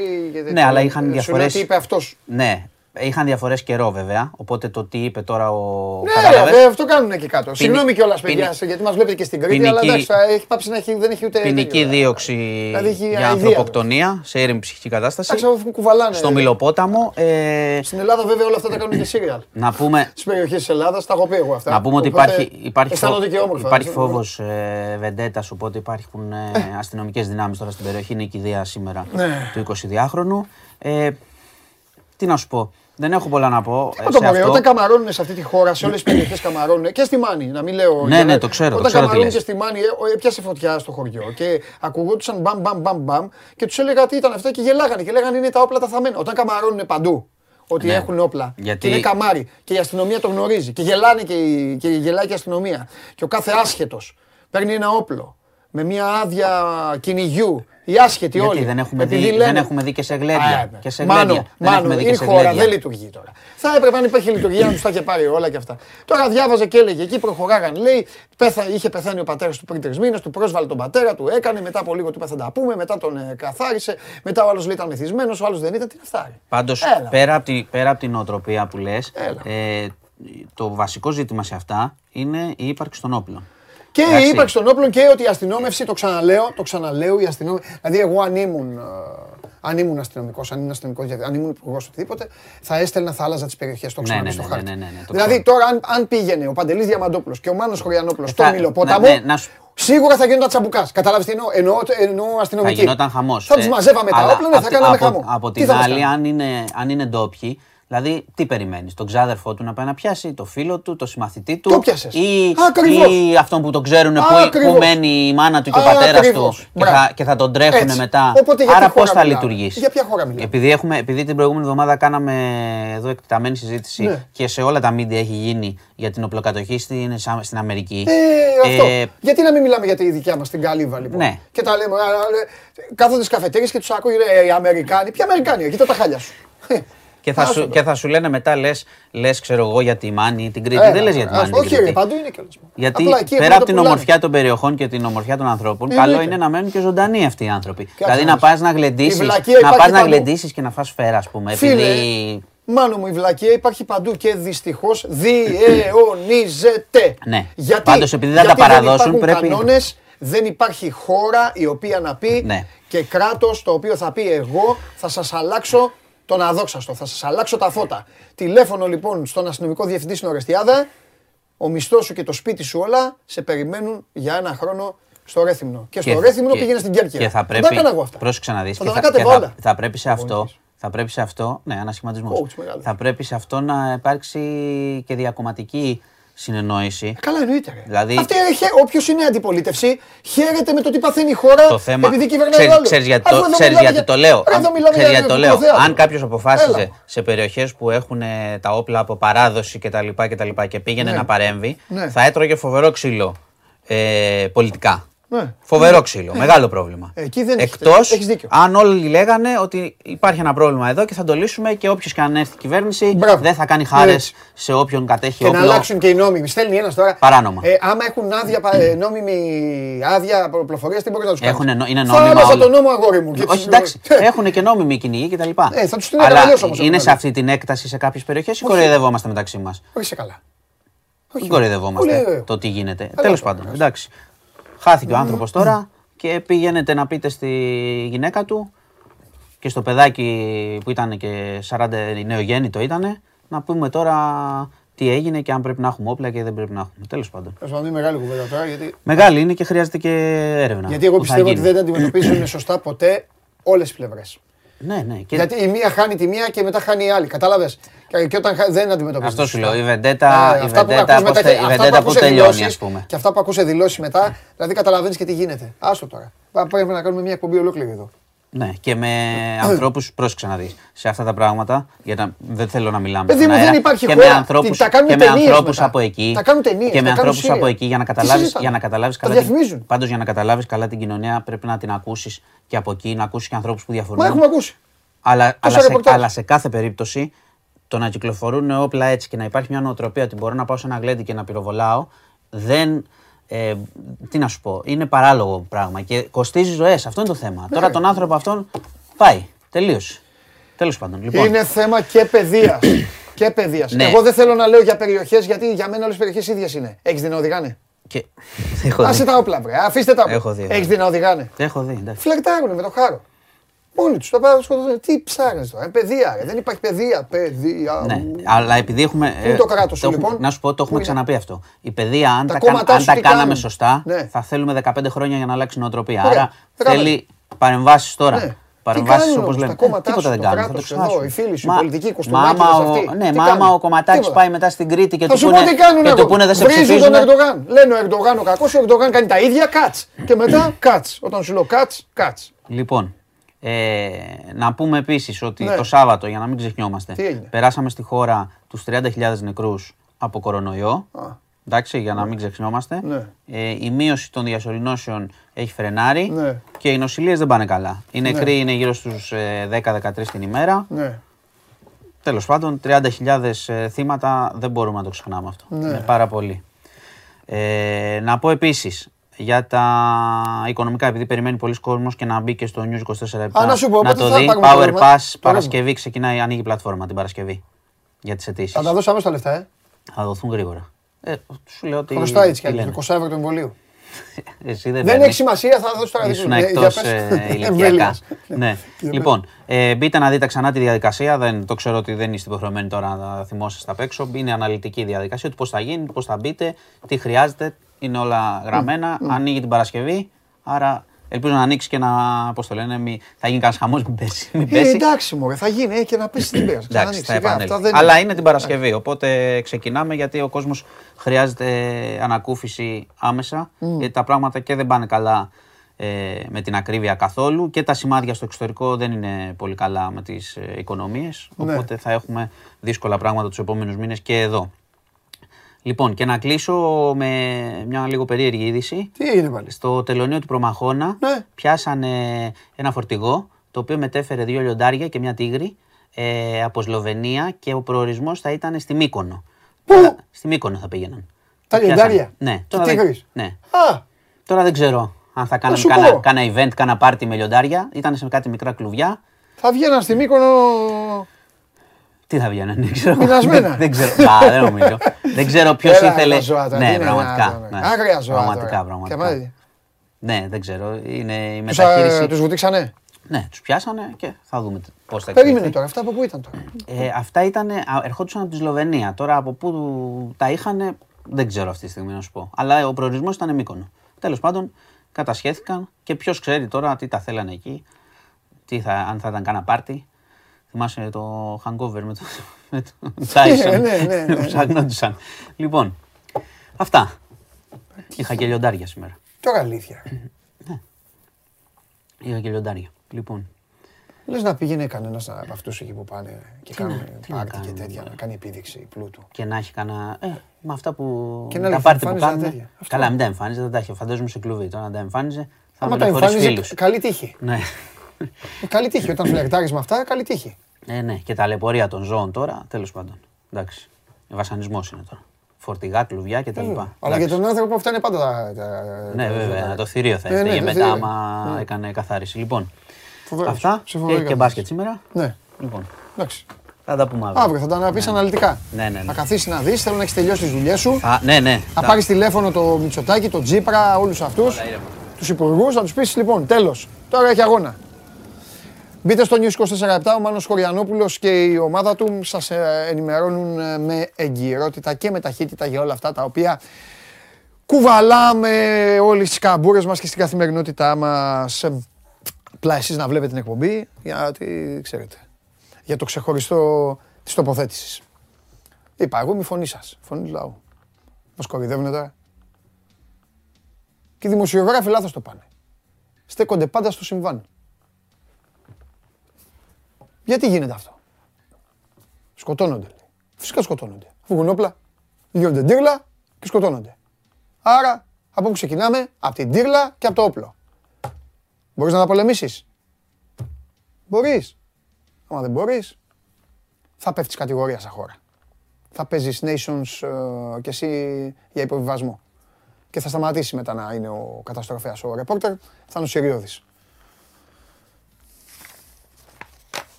Ναι, αλλά είχαν διαφορέ. Τι είπε αυτός. Ναι, Είχαν διαφορές καιρό βέβαια. Οπότε το τι είπε τώρα ο. Ναι, βέβαια, αυτό κάνουν εκεί κάτω. Πινι... Συγγνώμη κιόλας, παιδιά, γιατί μας βλέπετε και στην Κρήτη, Ποινική... αλλά εντάξει, έχει πάψει να έχει, δεν έχει ούτε. Ποινική δίωξη δηλαδή, για ανθρωποκτονία σε ήρεμη ψυχική κατάσταση. Εντάξει, κουβαλάνε. Στο Μιλοπόταμο. Ε... Στην Ελλάδα, βέβαια, όλα αυτά τα κάνουν και σύριαλ. Να πούμε. Στις περιοχές της Ελλάδας, τα έχω πει εγώ αυτά. Να πούμε ότι υπάρχει, υπάρχει, φο... υπάρχει φόβος ε, βεντέτας, οπότε υπάρχουν ε, ε. αστυνομικές δυνάμεις τώρα στην περιοχή. Είναι η κηδεία σήμερα ναι. του 22χρονου. Ε, τι να σου πω. Δεν έχω πολλά να πω. Ε, το αυτό. Όταν καμαρώνουν σε αυτή τη χώρα, σε όλες τις περιοχές καμαρώνουν και στη Μάνη, να μην λέω. Ναι, ναι, το ξέρω. Όταν καμαρώνουν και στη Μάνη, ε, έπιασε φωτιά στο χωριό και ακουγόντουσαν μπαμ, μπαμ, μπαμ, μπαμ και τους έλεγα τι ήταν αυτά και γελάγανε. Και λέγανε είναι τα όπλα τα θαμμένα. Όταν καμαρώνουν παντού ότι ναι. έχουν όπλα. Γιατί... Και είναι καμάρι και η αστυνομία το γνωρίζει. Και γελάνε και, η, και γελάει και η αστυνομία. Και ο κάθε άσχετος παίρνει ένα όπλο με μια άδεια κυνηγιού οι άσχετοι Γιατί όλοι. Δεν έχουμε, δει, λένε... δεν έχουμε δει και σε γλέντια. Ναι. Και σε μάνο, μάνο, η χώρα δεν λειτουργεί τώρα. Θα έπρεπε αν υπάρχει λειτουργία να τους τα είχε πάρει όλα και αυτά. Τώρα διάβαζε και έλεγε εκεί προχωράγαν. Λέει, πέθα, είχε πεθάνει ο πατέρας του πριν τρεις μήνες, του πρόσβαλε τον πατέρα του, έκανε. Μετά από λίγο του είπε θα τα πούμε, μετά τον ε, καθάρισε. Μετά ο άλλος λέει ήταν μεθυσμένος, ο άλλος δεν ήταν. Τι να φτάρει. Πάντως πέρα, από τη, πέρα από την οτροπία που λες, ε, το βασικό ζήτημα σε αυτά είναι η ύπαρξη των όπλων. Και η ύπαρξη των όπλων και ότι η αστυνόμευση, το ξαναλέω, το ξαναλέω, η αστυνόμευση. Δηλαδή, εγώ αν ήμουν, ε, αν ήμουν αστυνομικός, αν ήμουν αστυνομικός, αν ήμουν υπουργός οτιδήποτε, θα έστελνα, θα άλλαζα τις περιοχές. Το ξαναλέω ναι, ναι, στο χάρτη. Ναι, ναι, ναι, δηλαδή, τώρα αν, αν πήγαινε ο Παντελής Διαμαντόπουλος και ο Μάνος Χωριανόπουλος στο Μιλοπόταμο, Σίγουρα θα γίνονταν τσαμπουκάς. Κατάλαβε τι εννοώ; Εννοώ, εννοώ αστυνομική. Θα γινόταν χαμός. Θα τους μαζεύαμε τα όπλα, θα κάναμε χαμό. Από την άλλη, αν είναι ντόπιοι, Δηλαδή, τι περιμένεις, τον ξάδερφό του να πάει να πιάσει, το φίλο του, το συμμαθητή του. Το πιάσες. Ή, ή αυτόν που τον ξέρουν που, που, μένει η μάνα του και ο πατέρας του και θα, και θα τον τρέχουν μετά. Οπότε, Άρα, πώς θα λειτουργήσεις; Για ποια χώρα μιλάμε; Επειδή, έχουμε, επειδή την προηγούμενη εβδομάδα κάναμε εδώ εκτεταμένη συζήτηση ναι. και σε όλα τα μίντια έχει γίνει για την οπλοκατοχή στην, στην Αμερική. Ε, αυτό. Ε, Γιατί να μην μιλάμε για τη δικιά μας την Καλύβα λοιπόν; Ναι. Και τα λέμε, κάθονται στις καφετέρειες και τους ακούει οι Αμερικάνοι. Ποια Αμερικάνοι, κοίτα τα χάλια σου. Και θα, σου, και θα σου λένε μετά, λες, λες, ξέρω εγώ, για τη Μάνη, την Κρήτη. δεν λες για τη Μάνη. Όχι, ρε, παντού είναι κιόλα. Γιατί πέρα από την ομορφιά των περιοχών και την ομορφιά των ανθρώπων, καλό είναι να μένουν και ζωντανοί αυτοί οι άνθρωποι. Δηλαδή να πας να γλεντήσεις να πας να γλεντήσεις και να φας φέρα, ας πούμε. Επειδή... Μάνο μου, η βλακία υπάρχει παντού και δυστυχώς διαιωνίζεται. Ναι. Γιατί, Πάντως, επειδή δεν τα παραδώσουν, πρέπει. Κανόνες, δεν υπάρχει χώρα η οποία να πει Ναι. και κράτος το οποίο θα πει εγώ θα σας αλλάξω τον αδόξαστο, θα σας αλλάξω τα φώτα. Τηλέφωνο λοιπόν στον αστυνομικό διευθυντή στην Ορεστιάδα, ο μισθός σου και το σπίτι σου όλα σε περιμένουν για ένα χρόνο στο Ρέθυμνο. Και στο Ρέθυμνο πήγαινε στην Κέρκυρα. Και θα Δεν πρέπει. τα έκανα εγώ αυτά. Πρόσεξε να δεις. Θα Και, τα θα, ανακάτευα και θα, όλα. θα πρέπει σε αυτό. Αγωνιστής. Θα πρέπει σε αυτό. Ναι, ανασχηματισμό. Coach μεγάλο. Θα πρέπει σε αυτό να υπάρξει και διακομματική συνεννόηση. Καλά εννοείται. Ρε. Δηλαδή- Αυτή, όποιος είναι αντιπολίτευση, χαίρεται με το τι παθαίνει η χώρα Το θέμα. επειδή κυβερνάει ο Ξέρεις, άλλος. ξέρεις γιατί, Αφού το, εδώ ξέρεις μιλάμε γιατί για- το λέω. Ρε, Αν, εδώ μιλάμε ξέρεις για γιατί το ελληνικό λέω. θέατρο. Αν κάποιος αποφάσιζε Έλα. σε περιοχές που έχουν ε, τα όπλα από παράδοση κτλ. Και, τα λοιπά και πήγαινε Ναι. να παρέμβει, Ναι. θα έτρωγε φοβερό ξύλο ε, πολιτικά. Ναι. Φοβερό ξύλο. Μεγάλο πρόβλημα. Εκεί δεν έχεις- Εκτός έχεις δίκιο. αν όλοι λέγανε ότι υπάρχει ένα πρόβλημα εδώ και θα το λύσουμε και όποιος και αν έρθει η κυβέρνηση Μπράβο. δεν θα κάνει χάρες Έτσι. σε όποιον κατέχει Και να όπλο. αλλάξουν και οι νόμιμοι. Στέλνει ένας τώρα. Παράνομα. Ε, άμα έχουν άδεια, πα- ε, νόμιμη άδεια πληροφορίας, τι μπορεί να τους κάνει. Έχουνε νο- είναι Θα νόμιμα άλλαζα όλοι. τον νόμο αγόρι μου. και Όχι, τους- εντάξει. Ε, Έχουν και νόμιμη κυνηγή κτλ. Ε, θα τους την έκανα Αλλά αλλιώς όμως, είναι εγώ σε αυτή την έκταση σε κάποιες περιοχές ή κοροϊδευόμαστε μεταξύ μας; Όχι σε καλά. Δεν Πολύ κοροϊδευόμαστε ωραίο. το τι γίνεται. Καλά Τέλος το πάντων, έκανες. εντάξει. Χάθηκε ο άνθρωπος τώρα και πήγαινετε να πείτε στη γυναίκα του και στο παιδάκι που ήταν και 40 νεογέννητο ήταν, να πούμε τώρα τι έγινε και αν πρέπει να έχουμε όπλα και δεν πρέπει να έχουμε. Τέλος πάντων. Θα σου πω μεγάλη κουβέντα τώρα γιατί, Μεγάλη είναι και χρειάζεται και έρευνα. γιατί εγώ που θα πιστεύω ότι γίνει. δεν αντιμετωπίζουν σωστά ποτέ όλες τις πλευρές. Ναι, ναι. Και Γιατί η μία χάνει τη μία και μετά χάνει η άλλη. Κατάλαβες; Και, και όταν χα- δεν αντιμετωπίζεις. Αυτό σου λέω. Η βεντέτα, η αυτά που βεντέτα, ακούς πώς μετά τε- και- η αυτά βεντέτα που ακούς σε τελειώνει, δηλώσεις ας πούμε. Και αυτά που ακούσε δηλώσει μετά, δηλαδή καταλαβαίνεις και τι γίνεται. Άστο τώρα. Πα- Πρέπει να κάνουμε μια εκπομπή ολόκληρη εδώ. Ναι, και με ανθρώπους, πρόσεξε να δεις σε αυτά τα πράγματα, γιατί να- δεν θέλω να μιλάμε. Παιδί στον μου, δεν αέρα, υπάρχει και χώρα. με ανθρώπους, Τα κάνουν και με ταινίες ανθρώπους μετά. από εκεί. Τα κάνουν ταινίες, και με τα κάνουν ανθρώπους σύρια. από εκεί για να Τι καταλάβεις, συζητάμε; για να καταλάβεις Τα καλά. την- διαφημίζουν. Πάντως για να καταλάβεις καλά την κοινωνία πρέπει να την ακούσεις και από εκεί, να ακούσεις και ανθρώπους που διαφωνούν. Μα έχουμε ακούσει. Αλλά, Τόσα αλλά, σε, ρεπορτάζ. αλλά σε κάθε περίπτωση το να κυκλοφορούν όπλα έτσι και να υπάρχει μια νοοτροπία ότι μπορώ να πάω σε ένα γλέντι και να πυροβολάω, δεν. Ε, τι να σου πω, είναι παράλογο πράγμα και κοστίζει ζωές. Αυτό είναι το θέμα. Τώρα τον άνθρωπο αυτόν πάει. Τελείωσε. Τέλος πάντων. Λοιπόν, Είναι θέμα και παιδείας. και παιδείας. Ναι. Εγώ δεν θέλω να λέω για περιοχές γιατί για μένα όλες οι περιοχές ίδιες είναι. Έχεις δει να οδηγάνε; και... έχω, Άσε δει. τα όπλα, βρε. Αφήστε τα όπλα. Έχω δει, έχω Έχεις δει. δει να οδηγάνε; έχω δει. εντάξει. Φλερτάρουν με το χάρο. Μόνοι τους. Το πάρουν σκοτώσουν. Τι ψάχνει τώρα. Ε, παιδεία, ρε. Δεν υπάρχει παιδεία. Παιδεία. Ναι, ου. αλλά επειδή έχουμε. είναι το κράτος σου, έχουμε- λοιπόν; Να σου πω, το έχουμε Πού είναι; ξαναπεί αυτό. Η παιδεία, αν Τα τα, κάν- κόμματά αν σου τα τι κάναμε κάνουν; σωστά, Ναι. θα θέλουμε 15 χρόνια για να αλλάξει η νοοτροπία. Ωραία, Άρα 15. θέλει παρεμβάσεις τώρα. Ναι. Παρεμβάσεις Τι κάνουν όπως όμως, λέμε. τα κόμματά τίποτα σου, δεν το κάνουν. Θα το κράτος ξεχάσουμε. εδώ, οι φίλοι σου, οι Μα- πολιτικοί, οι μα κουστούμάκιδες άμα ο- αυτοί, Ναι, τι μα άμα κάνουν; ο Κομματάκη Τίποτα. πάει μετά στην Κρήτη και Θα του σου πω πούνε τι κάνουν και εδώ. του πούνε δεν σε Βρίζουν τον ψηφίζουν. Ερντογάν. Λένε ο Ερντογάν ο κακός, ο Ερντογάν κάνει τα ίδια, κάτς. Και μετά κάτς. Όταν σου λέω κάτς, κάτς. Λοιπόν, ε, να πούμε επίσης ότι Ναι. το Σάββατο, για να μην ξεχνιόμαστε, Τι έγινε; περάσαμε στη χώρα τους 30.000 νεκρούς από κορονοϊό. Α. Εντάξει, για να μην ξεχνιόμαστε. Ναι. Ε, η μείωση των διασωληνώσεων έχει φρενάρει Ναι. και οι νοσηλίε δεν πάνε καλά. Οι νεκροί είναι γύρω στους 10-13 την ημέρα. Ναι. Τέλος πάντων, 30.000 ε, θύματα δεν μπορούμε να το ξεχνάμε αυτό. Ναι. Είναι πάρα πολύ. Ε, να πω επίσης για τα οικονομικά, επειδή περιμένει πολλοί κόσμος και να μπει και στο News 24 Α, να σου πω, πότε το θα δει. πάρουμε το Power ρεύμα; Pass Το Παρασκευή ξεκινάει, ανοίγει η πλατφόρμα την Παρασκευή για τις αιτήσεις. Θα τα δώσω αμέσως τα λεφτά, ε. Θα δοθούν γρήγορα. Ε, σου λέω ότι. Χρωστάει έτσι κι τι αλλιώς. λένε. 20 ευρώ του εμβολίου. Εσύ δεν, Δεν παίρνεις. έχει σημασία, θα δώσω τώρα Ήσουν δίπλα. Ε, εκτός για πες. ηλικιακά. Εμβέλειας. ναι. Για Λοιπόν, ε, μπείτε να δείτε ξανά τη διαδικασία. Δεν, το ξέρω ότι δεν είστε υποχρεωμένοι τώρα να θυμόσαστε απ' έξω. Είναι αναλυτική η διαδικασία του πώς θα γίνει, πώς θα μπείτε, τι χρειάζεται. Είναι όλα γραμμένα. Ανοίγει την Παρασκευή. Άρα ελπίζω να ανοίξει και να. Πώς το λένε, μη, θα γίνει κανένας χαμός, μην πέσει. Μην Ε, πέσει. εντάξει, μωρέ, θα γίνει ε, και να πέσει την πέραση. Εντάξει, θα επανέλθει. Αλλά είναι την Παρασκευή, οπότε ξεκινάμε γιατί ο κόσμος χρειάζεται ανακούφιση άμεσα, γιατί τα πράγματα και δεν πάνε καλά ε, με την ακρίβεια καθόλου και τα σημάδια στο εξωτερικό δεν είναι πολύ καλά με τις ε, οικονομίες, Ναι. οπότε θα έχουμε δύσκολα πράγματα τους επόμενους μήνες και εδώ. Λοιπόν, και να κλείσω με μια λίγο περίεργη είδηση. Τι έγινε πάλι; Στο τελωνίο του Προμαχώνα Ναι. πιάσανε ένα φορτηγό το οποίο μετέφερε δύο λιοντάρια και μια τίγρη ε, από Σλοβενία και ο προορισμός θα ήταν στη Μύκονο. Πού; Τώρα- Στη Μύκονο θα πήγαιναν. Τα πιάσανε. λιοντάρια; Ναι. Και Τώρα δεν, τίγρης; ναι. Α, Τώρα δεν ξέρω αν θα κάναμε σου κάνα, πω. κάνα event, κάνα πάρτι με λιοντάρια. Ήταν σε κάτι μικρά κλουβιά. θα βγαίναν στη Μύκονο. Τι θα βγαίνανε, δεν ξέρω. Πεινασμένα. δεν ξέρω. Μα, δεν νομίζω. δεν ξέρω ποιος Έλα, ήθελε. τα ζώα τώρα, τι ναι, είναι πραγματικά. αυτά, ναι. Άγρια ζώα. Πραγματικά, τώρα. πραγματικά. Και πάλι, Ναι, δεν ξέρω. Είναι η μεταχείριση. Τους βουτήξανε; Ναι, τους πιάσανε και θα δούμε πώς θα Περίμενε τώρα, αυτά από πού ήταν τώρα; Ε, αυτά ήταν, ερχόντουσαν από τη Σλοβενία. Τώρα από πού τα είχαν, δεν ξέρω αυτή τη στιγμή να σου πω. Αλλά ο προορισμός ήταν Μύκονο. Τέλος πάντων, κατασχέθηκαν και ποιος ξέρει τώρα τι τα θέλανε εκεί, τι θα, αν θα ήταν κάνα πάρτι. Θυμάσαι το hangover με το, με το Tyson. ναι, ναι, ναι, ναι. Λοιπόν, αυτά. Είχα και λιοντάρια σήμερα. Τώρα αλήθεια. Ναι. Είχα και λιοντάρια. Λοιπόν. Λες να πήγαινε κανένας από αυτούς εκεί που πάνε και κάνουν πάρτι και τέτοια, να κάνει επίδειξη πλούτου. Και να έχει κανένα. Ε, με αυτά που. Και να τα πάρτι που κάνουν. Καλά, μην τα εμφάνιζε, δεν τα έχει. Φαντάζομαι σε κλουβί. Τώρα να τα εμφάνιζε. Θα με τα εμφάνιζε. Καλή τύχη. Ναι. Ε, καλή τύχη. Όταν φλερτάρεις με αυτά, καλή τύχη. Ε, ναι, και τα λεπορία των ζώων τώρα, τέλος πάντων. Εντάξει. Βασανισμός είναι τώρα φορτηγά, κλουβιά κτλ. Αλλά για τον άνθρωπο αυτά είναι πάντα τα. Ναι, βέβαια, το θηρίο θα είναι. Για μετά, άμα ναι. έκανε καθάριση. Λοιπόν, αυτά και μπάσκετ σήμερα. Ναι. Λοιπόν. Εντάξει. Θα τα πούμε αύριο. Αύριο θα τα αναπεί ναι. αναλυτικά. Ναι, ναι, ναι. Θα καθίσεις να δεις, θέλω να έχεις τελειώσει τις δουλειές σου. ναι, ναι. Θα πάρεις τηλέφωνο το Μητσοτάκι, το Τζίπρα, όλους αυτούς. Τους υπουργούς, θα τους πεις λοιπόν, τέλος. Τώρα έχει αγώνα. Μπείτε στο News 24 ο Μάνος Χωριανόπουλος και η ομάδα του σας ε, ενημερώνουν ε, με εγκυρότητα και με ταχύτητα για όλα αυτά τα οποία κουβαλάμε όλες τις καμπούρες μας και στην καθημερινότητά μας. Απλά εσείς να βλέπετε την εκπομπή, γιατί ξέρετε, για το ξεχωριστό της τοποθέτησης. Είπα εγώ μη φωνή σας, φωνή του λαού. Μας κορυδεύουνε τώρα. Και οι δημοσιογράφοι λάθος το πάνε. Στέκονται πάντα στο συμβάν. Γιατί γίνεται αυτό; Σκοτώνονται. Λέει. Φυσικά σκοτώνονται. Φύγουν όπλα, γίνονται ντύρλα και σκοτώνονται. Άρα, από πού ξεκινάμε, από την ντύρλα και από το όπλο. Μπορείς να τα πολεμήσεις; Μπορείς. Αν δεν μπορείς, θα πέφτεις κατηγορία σαν χώρα. Θα παίζεις nations uh, και εσύ για υποβιβασμό. Και θα σταματήσει μετά να είναι ο καταστροφέας ο ρεπόρτερ, θα είναι ο Συριώδης.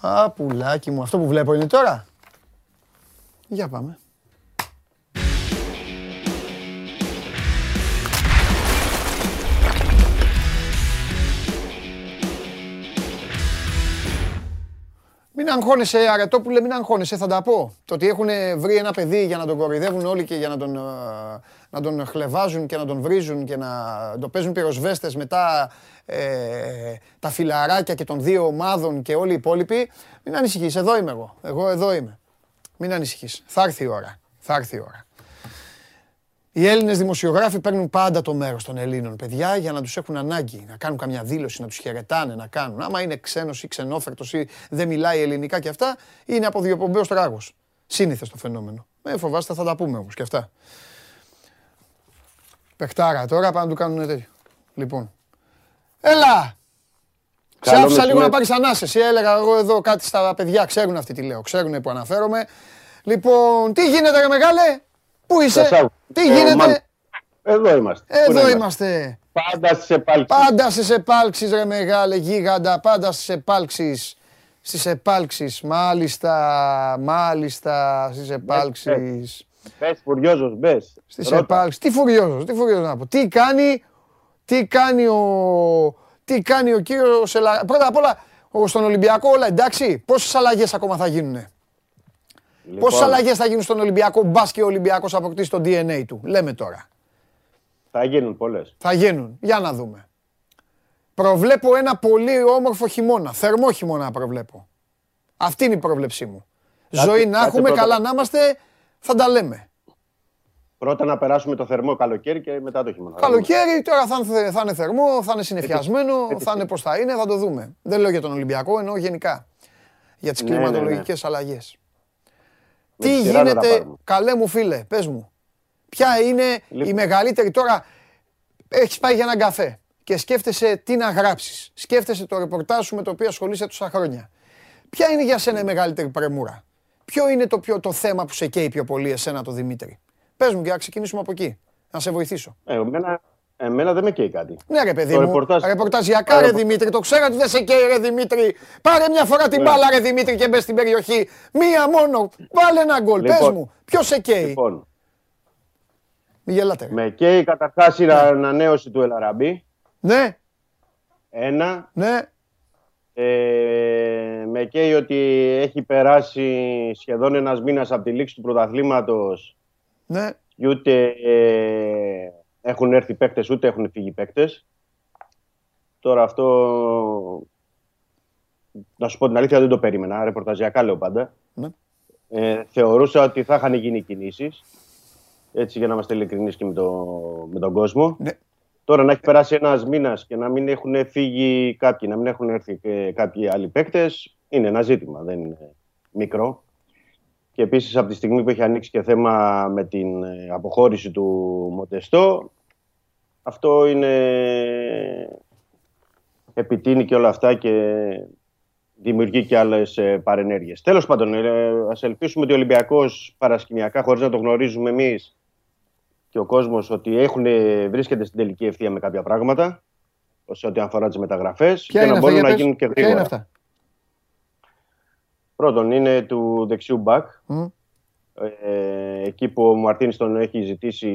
Α, πουλάκι μου, αυτό που βλέπω είναι τώρα. Για πάμε. Μην αγχώνεσαι, Αρετόπουλε, μην αγχώνεσαι, θα τα πω. Το ότι έχουν βρει ένα παιδί για να τον κοροϊδεύουν όλοι και για να τον, ε, να τον χλεβάζουν και να τον βρίζουν και να το παίζουν πυροσβέστες μετά ε, τα φιλαράκια και των δύο ομάδων και όλοι οι υπόλοιποι. Μην ανησυχείς, εδώ είμαι εγώ. Εγώ εδώ είμαι. Μην ανησυχείς. Θα έρθει η ώρα. Θα έρθει η ώρα. Οι Έλληνες δημοσιογράφοι παίρνουν πάντα το μέρος των Ελλήνων παιδιά για να τους έχουν ανάγκη, να κάνουν καμιά δήλωση, να τους χαιρετάνε, να κάνουν. Άμα είναι ξένος ή ξενόφερτος ή δεν μιλάει ελληνικά και αυτά, είναι από διοπομπαίο τράγος. Σύνηθες το φαινόμενο. Ε, φοβάστε, θα τα πούμε όμως και αυτά. Πεχτάρα τώρα πάνε να του κάνουν τέτοιο. Λοιπόν. Έλα! Ξάφησα λίγο να πάρεις ανάσεση. Έλεγα εγώ εδώ κάτι στα παιδιά. Ξέρουν αυτή τη λέω. Ξέρουν που αναφέρομαι. Λοιπόν, τι γίνεται, ρε μεγάλε! Πού είσαι, τι ε, γίνεται; Εδώ είμαστε. Εδώ είμαστε; Πάντα στις επάλξεις. Πάντα στις επάλξεις, ρε μεγάλε γίγαντα. Πάντα στις επάλξεις. Στις επάλξεις. Μάλιστα. Μάλιστα. Στις επάλξεις. Μπε, φουριόζος, μπες. Στι επάλξει. Τι φουριόζος, τι φουριόζος να πω. Τι κάνει, τι κάνει ο. Τι κάνει ο κύριος Πρώτα απ' όλα, στον Ολυμπιακό όλα εντάξει. Πόσες αλλαγές ακόμα θα γίνουν. Λοιπόν, Πόσες αλλαγές θα γίνουν στον Ολυμπιακό, μπας και ο Ολυμπιακός αποκτήσει το DNA του; Λέμε τώρα. Θα γίνουν πολλές. Θα γίνουν. Για να δούμε. Προβλέπω ένα πολύ όμορφο χειμώνα. Θερμό χειμώνα προβλέπω. Αυτή είναι η πρόβλεψή μου. Ζωή να έχουμε, καλά να είμαστε, θα τα λέμε. Πρώτα να περάσουμε το θερμό καλοκαίρι και μετά το χειμώνα. Καλοκαίρι, τώρα θα, θα είναι θερμό, θα είναι συνεφιασμένο, θα είναι πώς θα είναι, θα το δούμε. Δεν λέω για τον Ολυμπιακό, εννοώ γενικά. Για τις ναι, κλιματολογικές ναι, ναι. αλλαγές. Τι γίνεται, καλέ μου φίλε, πες μου. Ποια είναι η λοιπόν. μεγαλύτερη τώρα, έχεις πάει για έναν καφέ και σκέφτεσαι τι να γράψεις. Σκέφτεσαι το ρεπορτάζ σου με το οποίο ασχολείσαι τόσα χρόνια. Ποια είναι για σένα η μεγαλύτερη πρεμούρα; Ποιο είναι το, πιο, το θέμα που σε καίει πιο πολύ εσένα το Δημήτρη; Πες μου και να ξεκινήσουμε από εκεί. Να σε βοηθήσω. Ε, εμένα, Εμένα δεν με καίει κάτι. Ναι, ρε παιδί το μου. Ρεπορτάζ... Ρεπορταζιακά, ρε Δημήτρη. Το ξέρω ότι δεν σε καίει, ρε Δημήτρη. Πάρε μια φορά την ναι. μπάλα, ρε Δημήτρη, και μπες στην περιοχή. Μία μόνο. Βάλε ένα γκολ. Λοιπόν, Πε μου, ποιο σε καίει; Λοιπόν, Μην γελάτε. Με καίει καταρχάς η ανανέωση του Ελαραμπή. Ναι. Ένα. Ναι. Ε, με καίει ότι έχει περάσει σχεδόν ένας μήνας από τη λήξη του πρωταθλήματος ναι. και ούτε ε, έχουν έρθει παίκτες ούτε έχουν φύγει παίκτες. Τώρα αυτό, να σου πω την αλήθεια δεν το περίμενα, ρεπορταζιακά λέω πάντα. Ναι. Ε, θεωρούσα ότι θα είχαν γίνει κινήσεις, έτσι για να είμαστε ειλικρινείς και με, το, με τον κόσμο. Ναι. Τώρα να έχει περάσει ένας μήνας και να μην έχουν φύγει κάποιοι, να μην έχουν έρθει και κάποιοι άλλοι παίκτες, είναι ένα ζήτημα. Δεν είναι μικρό. Και επίσης από τη στιγμή που έχει ανοίξει και θέμα με την ε, αποχώρηση του Μοντεστό, αυτό είναι. επιτείνει και όλα αυτά και δημιουργεί και άλλες παρενέργειες. Τέλος πάντων, ε, ας ελπίσουμε ότι ο Ολυμπιακός παρασκηνιακά, χωρίς να το γνωρίζουμε εμείς, και ο κόσμος ότι έχουν, βρίσκεται στην τελική ευθεία με κάποια πράγματα σε ό,τι αφορά τις μεταγραφές και να μπορούν να γίνουν και γρήγορα. είναι αυτά; Πρώτον, είναι του δεξιού μπακ. Ε, εκεί που ο Μαρτίνη τον έχει ζητήσει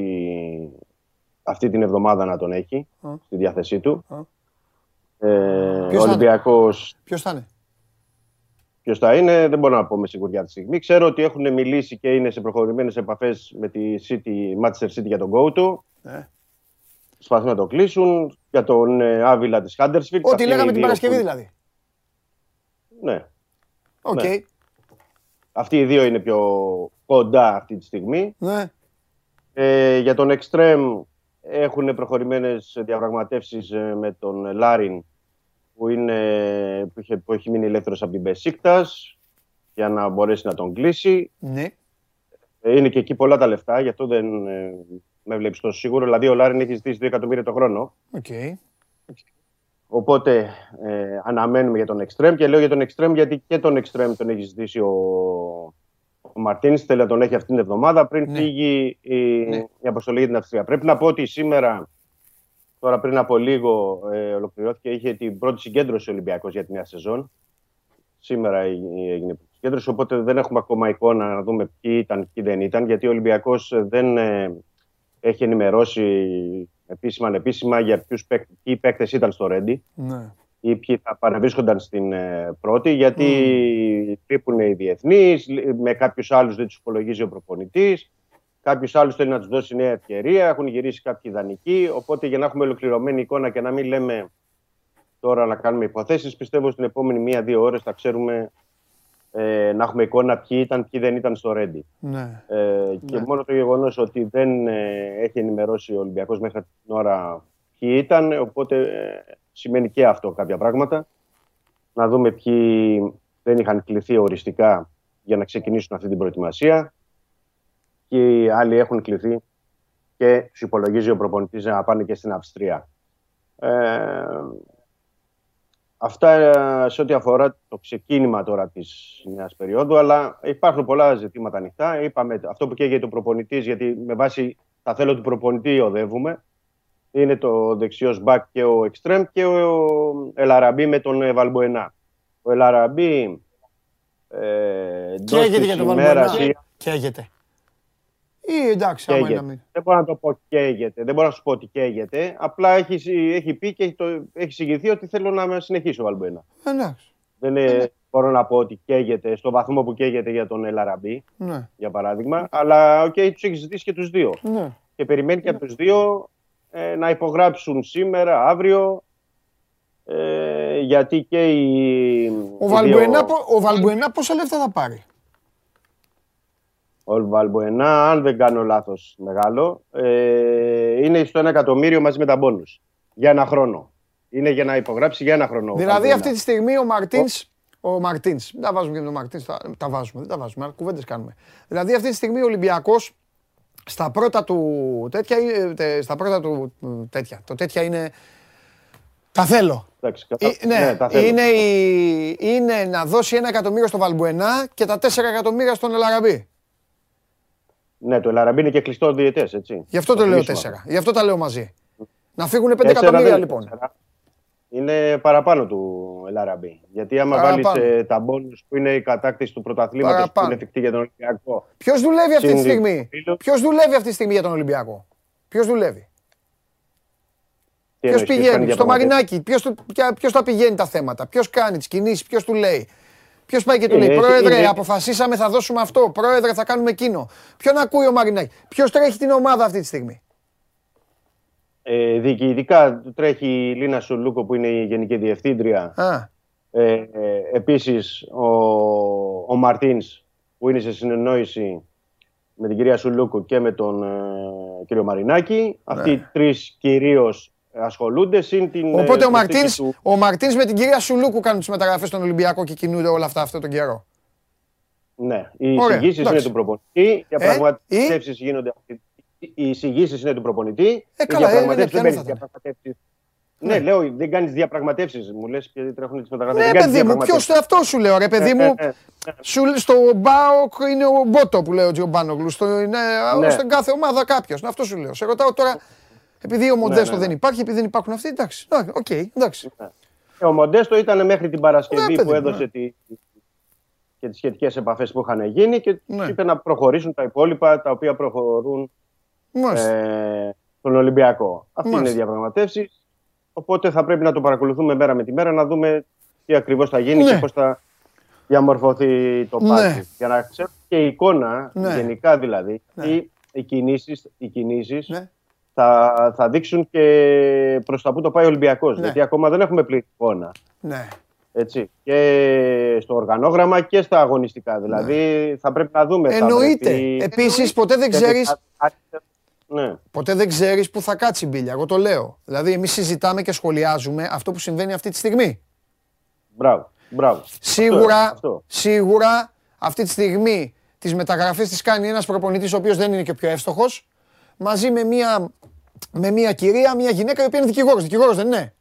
αυτή την εβδομάδα να τον έχει στη διάθεσή του. Ε, ο Ολυμπιακός... Ποιος θα είναι; Ποιος θα είναι, δεν μπορώ να πω με σιγουριά τη στιγμή. Ξέρω ότι έχουν μιλήσει και είναι σε προχωρημένες επαφές με τη City, Manchester City για τον go του. Ναι. Προσπαθούν να το κλείσουν. Για τον ε, Άβιλα της Huddersfield. Ό,τι λέγαμε την Παρασκευή δηλαδή. Ναι. OK. Okay. Ναι. Αυτοί οι δύο είναι πιο κοντά αυτή τη στιγμή. Ναι. Ε, για τον εξτρέμ έχουν προχωρημένες διαπραγματεύσεις ε, με τον Λάριν που, είναι, που, είχε, που έχει μείνει ελεύθερος από την Μπεσίκτας για να μπορέσει να τον κλείσει. Ναι. Ε, είναι και εκεί πολλά τα λεφτά, γι' αυτό δεν ε, με βλέπεις τόσο σίγουρο. Δηλαδή, ο Λάριν έχει ζητήσει 2 εκατομμύρια το χρόνο. Okay. Οπότε ε, αναμένουμε για τον Extreme και λέω για τον Extreme γιατί και τον Extreme τον έχει ζητήσει ο, ο Μαρτίν. Θέλει να τον έχει αυτήν την εβδομάδα πριν ναι. φύγει η, ναι. η αποστολή για την Αυστρία. Πρέπει να πω ότι σήμερα Τώρα πριν από λίγο ε, ολοκληρώθηκε, είχε την πρώτη συγκέντρωση ο Ολυμπιακός για τη νέα σεζόν. Σήμερα έγινε η συγκέντρωση, οπότε δεν έχουμε ακόμα εικόνα να δούμε ποιοι ήταν, ποιοι δεν ήταν, γιατί ο Ολυμπιακός δεν ε, έχει ενημερώσει επίσημα ανεπίσημα για ποιους ποιοι παίκτες ήταν στο Ρέντι ναι. ή ποιοι θα παραβρίσκονταν στην ε, πρώτη, γιατί mm. λείπουν οι διεθνείς, με κάποιους άλλους δεν τους υπολογίζει ο προπονητής. Κάποιος άλλος θέλει να τους δώσει νέα ευκαιρία. Έχουν γυρίσει κάποιοι ιδανικοί. Οπότε για να έχουμε ολοκληρωμένη εικόνα και να μην λέμε τώρα να κάνουμε υποθέσεις, πιστεύω στην επόμενη μία-δύο ώρες θα ξέρουμε ε, να έχουμε εικόνα ποιοι ήταν, ποιοι δεν ήταν στο Ρέντι. Ναι. Ε, και ναι. μόνο το γεγονός ότι δεν ε, έχει ενημερώσει ο Ολυμπιακός μέχρι την ώρα ποιοι ήταν, οπότε ε, σημαίνει και αυτό κάποια πράγματα. Να δούμε ποιοι δεν είχαν κληθεί οριστικά για να ξεκινήσουν αυτή την προετοιμασία και οι άλλοι έχουν κληθεί και τους υπολογίζει ο προπονητής να πάνε και στην Αυστρία. Ε, αυτά ε, σε ό,τι αφορά το ξεκίνημα τώρα της νέας περίοδου, αλλά υπάρχουν πολλά ζητήματα ανοιχτά. Είπαμε αυτό που καίγεται ο προπονητής, γιατί με βάση τα θέλω του προπονητή οδεύουμε. Είναι το δεξιός μπακ και ο Εκστρέμ και ο Ελαραμπή με τον Βαλμποενά. Ο Ελαραμπή. Ε, καίγεται για τον Βαλμποενά. Καίγεται. Ή εντάξει, άμα είναι Δεν μπορώ να το πω καίγεται. Δεν μπορώ να σου πω ότι καίγεται. Απλά έχει, έχει πει και έχει, το, έχει συγγυηθεί ότι θέλω να συνεχίσω ο Βαλμπουενά. Εντάξει. Δεν είναι, μπορώ να πω ότι καίγεται στο βαθμό που καίγεται για τον Ελ Αραμπί, ναι. για παράδειγμα. Αλλά OK, okay, τους έχει ζητήσει και τους δύο. Ναι. Και περιμένει και από τους δύο ε, να υπογράψουν σήμερα, αύριο. Ε, γιατί και οι. Ο Βαλμπουενά, δύο... πόσα λεφτά θα πάρει; Ο Βαλμποενά, αν δεν κάνω λάθος μεγάλο, ε, είναι στο ένα εκατομμύριο μαζί με τα μπόνου. Για ένα χρόνο. Είναι για να υπογράψει για ένα χρόνο. Δηλαδή αυτή τη στιγμή ο Μαρτίν. Ο Μαρτίνς. Δεν τα βάζουμε και τον Μαρτίνς. Τα, τα βάζουμε. Δεν τα βάζουμε. Αλλά κουβέντες κάνουμε. Δηλαδή αυτή τη στιγμή ο Ολυμπιακός στα πρώτα του τέτοια, στα πρώτα του τέτοια. Το τέτοια είναι. Τα θέλω. Εντάξει, ε, ναι, ναι, τα θέλω. Είναι, η, είναι να δώσει ένα εκατομμύριο στο Βαλμπουενά και τα τέσσερα εκατομμύρια στον Ελαραμπή. Ναι, το Ελαραμπή είναι και κλειστός διαιτέ, έτσι. Γι' αυτό το λέω τέσσερα. Γι' αυτό τα λέω μαζί. Να φύγουν 5 εκατομμύρια λοιπόν. Είναι παραπάνω του Ελαραμπή. Γιατί άμα βάλεις ε, τα μπόνου που είναι η κατάκτηση του πρωταθλήματος που είναι εφικτή για τον Ολυμπιακό. Ποιος δουλεύει αυτή τη στιγμή; Ποιος δουλεύει αυτή τη στιγμή για τον Ολυμπιακό; Ποιος δουλεύει; Ποιος πηγαίνει στο Μαρινάκι, ποιος τα πηγαίνει τα θέματα, ποιος κάνει τις κινήσεις, ποιος του λέει; Ποιος πάει και του λέει: Πρόεδρε, αποφασίσαμε, θα δώσουμε αυτό. Πρόεδρε, θα κάνουμε εκείνο. Ποιον ακούει ο Μαρινάκη; Ποιος τρέχει την ομάδα αυτή τη στιγμή; Ε, διοικητικά τρέχει η Λίνα Σουλούκο που είναι η Γενική Διευθύντρια. Ε, ε, επίσης ο, ο Μαρτίνς που είναι σε συνεννόηση με την κυρία Σουλούκο και με τον ε, κύριο Μαρινάκη. Αυτοί οι ναι. τρεις κυρίως ασχολούνται. Συν την, Οπότε ο Μαρτίνς, ο Μαρτίνς με την κυρία Σουλούκου κάνουν τις μεταγραφές στον Ολυμπιακό και κινούνται όλα αυτά αυτόν τον καιρό. Ναι, οι εισηγήσεις είναι του προπονητή, οι διαπραγματεύσεις γίνονται οι εισηγήσεις είναι του προπονητή. Ε, καλά, οι διαπραγματεύσεις ναι, ναι, λέω, δεν κάνεις διαπραγματεύσεις. Μου λες και τρέχουν τις μεταγραφές. Ναι, παιδί μου, ποιος αυτό σου λέω, ρε παιδί μου; στο Μπάοκ είναι ο Μπότο που λέει ο Τζιομπάνογλου. Στο, είναι, ναι. Στην κάθε ομάδα κάποιος. Αυτό σου λέω. Σε ρωτάω τώρα, επειδή ο Μοντέστο δεν υπάρχει, επειδή δεν υπάρχουν αυτοί, εντάξει. Οκ, εντάξει. Ο Μοντέστο ήταν μέχρι την Παρασκευή που έδωσε τη, και τις σχετικές επαφές που είχαν γίνει και είπε να προχωρήσουν τα υπόλοιπα τα οποία προχωρούν ε, στον Ολυμπιακό. Αυτή είναι η διαπραγματεύση. Οπότε θα πρέπει να το παρακολουθούμε μέρα με τη μέρα να δούμε τι ακριβώς θα γίνει και ναι. πώς θα διαμορφωθεί το ναι. Για να ξέρουμε και η εικόνα, ναι. γενικά δηλαδή, ναι. οι, οι κινήσεις, οι κινήσεις ναι. Θα, θα δείξουν και προς τα που το πάει ο Ολυμπιακός. Γιατί ακόμα δεν έχουμε πλήρη εικόνα. Ναι. Έτσι. Και στο οργανόγραμμα και στα αγωνιστικά. Δηλαδή θα πρέπει να δούμε. Εννοείται. Επίσης, ποτέ δεν ξέρει. Ναι. Ποτέ δεν ξέρεις που θα κάτσει η μπίλια. Εγώ το λέω. Δηλαδή, εμείς συζητάμε και σχολιάζουμε αυτό που συμβαίνει αυτή τη στιγμή. Μπράβο. Μπράβο. Σίγουρα, σίγουρα αυτή τη στιγμή τις μεταγραφές τις κάνει ένας προπονητής ο οποίος δεν είναι και πιο εύστοχος μαζί με μια, με μια κυρία, μια γυναίκα η οποία είναι δικηγόρος. Δικηγόρος δεν είναι;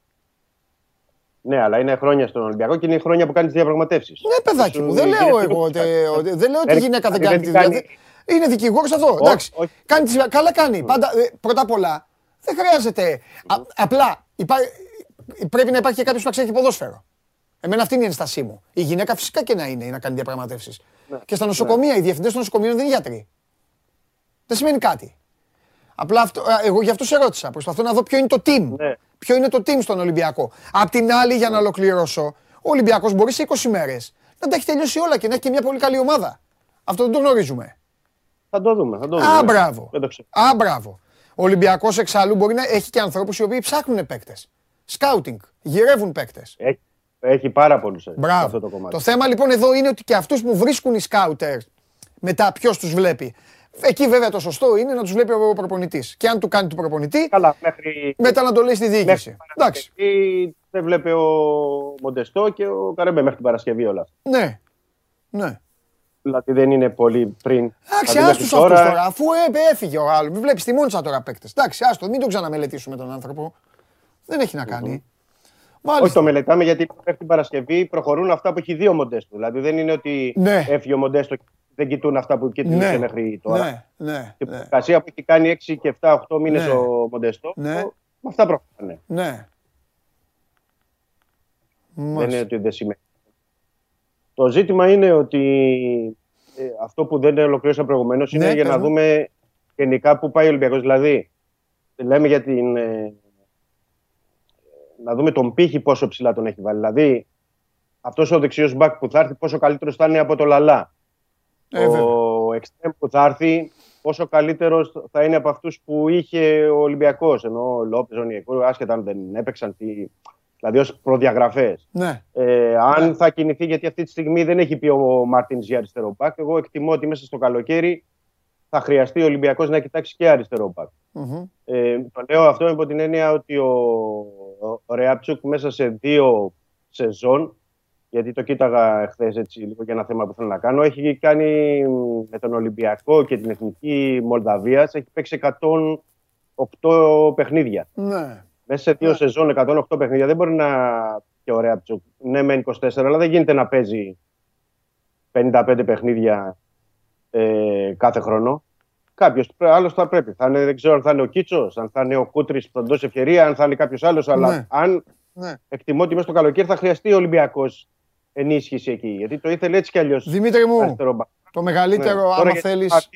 Ναι, αλλά είναι χρόνια στον Ολυμπιακό και είναι χρόνια που κάνει τις διαπραγματεύσεις. Ναι, παιδάκι μου, δεν λέω εγώ. Δεν λέω ότι η γυναίκα δεν κάνει τη διαπραγματεύσει. Είναι δικηγόρος αυτό. Εντάξει. Κάνει, καλά κάνει. Πάντα, ε, πρώτα απ' όλα δεν χρειάζεται. απλά πρέπει να υπάρχει και κάποιος που να ξέρει ποδόσφαιρο. Εμένα αυτή είναι η ενστασή μου. Η γυναίκα φυσικά και να είναι να κάνει διαπραγματεύσεις. Ναι. Και στα νοσοκομεία, ναι. οι διευθυντές των νοσοκομείων δεν είναι γιατροί. Δεν σημαίνει κάτι. Απλά αυτό, εγώ γι' αυτό σε ρώτησα. Προσπαθώ να δω ποιο είναι το team. Ναι. Ποιο είναι το team στον Ολυμπιακό. Απ' την άλλη, για να ολοκληρώσω, ο Ολυμπιακός μπορεί σε 20 μέρες να τα έχει τελειώσει όλα και να έχει και μια πολύ καλή ομάδα. Αυτό δεν το γνωρίζουμε. Θα το δούμε. Θα το δούμε. Α, μπράβο. Α, μπράβο. Ο Ολυμπιακός εξάλλου μπορεί να έχει και ανθρώπους οι οποίοι ψάχνουν παίκτες. Σκάουτινγκ. Γυρεύουν παίκτες. Έχει, έχει πάρα πολλούς αυτό το κομμάτι. Το θέμα λοιπόν εδώ είναι ότι και αυτούς που βρίσκουν οι σκάουτερ μετά ποιος τους βλέπει. Εκεί βέβαια το σωστό είναι να τους βλέπει ο προπονητής. Και αν του κάνει του προπονητή, Καλά, μέχρι... μετά να το λέει στη διοίκηση. Εντάξει. Δεν βλέπει ο Μοντεστό και ο Καρέμπε μέχρι την Παρασκευή όλα. Ναι. Ναι. Δηλαδή δεν είναι πολύ πριν. Εντάξει, άστο αυτούς τώρα. Αφού έφυγε ο άλλος. Μην βλέπεις τη μόνη τώρα παίκτες. Εντάξει, άστο, μην τον ξαναμελετήσουμε τον άνθρωπο. Δεν έχει να κάνει. Μάλιστα. Όχι το μελετάμε γιατί μέχρι την Παρασκευή προχωρούν αυτά που έχει δύο μοντέστο. Δηλαδή δεν είναι ότι ναι. έφυγε ο μοντέστο και δεν κοιτούν αυτά που κοιτούν ναι. μέχρι τώρα. Ναι. Ναι. Η ναι. που έχει κάνει 6 και 7-8 μήνες ναι. ο μοντέστο. Ναι. Με αυτά προχωράνε. Ναι. Δεν είναι ότι δεν σημαίνει. Το ζήτημα είναι ότι ε, αυτό που δεν ολοκλήρωσα προηγουμένως είναι ναι, για να δούμε γενικά πού πάει ο Ολυμπιακός. Δηλαδή, λέμε για την. Ε, να δούμε τον πύχη πόσο ψηλά τον έχει βάλει. Δηλαδή, αυτός ο δεξιός μπακ που θα έρθει, πόσο καλύτερος θα είναι από το Λαλά. Ε, ο εξτρέμ που θα έρθει, πόσο καλύτερος θα είναι από αυτούς που είχε ο Ολυμπιακός. Ενώ ο Λόπες, ο Νιεκούρ, άσχετα αν δεν έπαιξαν. Τι, δηλαδή ως προδιαγραφές. Ναι. Ε, αν ναι. θα κινηθεί, γιατί αυτή τη στιγμή δεν έχει πει ο Μάρτινς για αριστερό μπακ. Εγώ εκτιμώ ότι μέσα στο καλοκαίρι θα χρειαστεί ο Ολυμπιακός να κοιτάξει και αριστερό μπακ. Mm-hmm. Ε, το λέω αυτό υπό την έννοια ότι ο, ο Ρεάπτσουκ μέσα σε δύο σεζόν, γιατί το κοίταγα εχθέ έτσι λίγο για ένα θέμα που θέλω να κάνω, έχει κάνει με τον Ολυμπιακό και την Εθνική Μολδαβίας, έχει παίξει 108 παιχνίδια. Ναι. Μέσα σε δύο ναι. σεζόν 108 παιχνίδια δεν μπορεί να. και ωραία Τσουκ. Ναι, με 24, αλλά δεν γίνεται να παίζει 55 παιχνίδια ε, κάθε χρόνο. Κάποιος άλλος θα πρέπει. Θα είναι, δεν ξέρω αν θα είναι ο Κίτσος, αν θα είναι ο Κούτρι που θα δώσει ευκαιρία, αν θα είναι κάποιος άλλος. Αλλά ναι. αν ναι. εκτιμώ ότι μέσα στο καλοκαίρι θα χρειαστεί ο Ολυμπιακός ενίσχυση εκεί. Γιατί το ήθελε έτσι κι αλλιώς. Δημήτρη μου, το μεγαλύτερο, ναι. άμα θέλεις,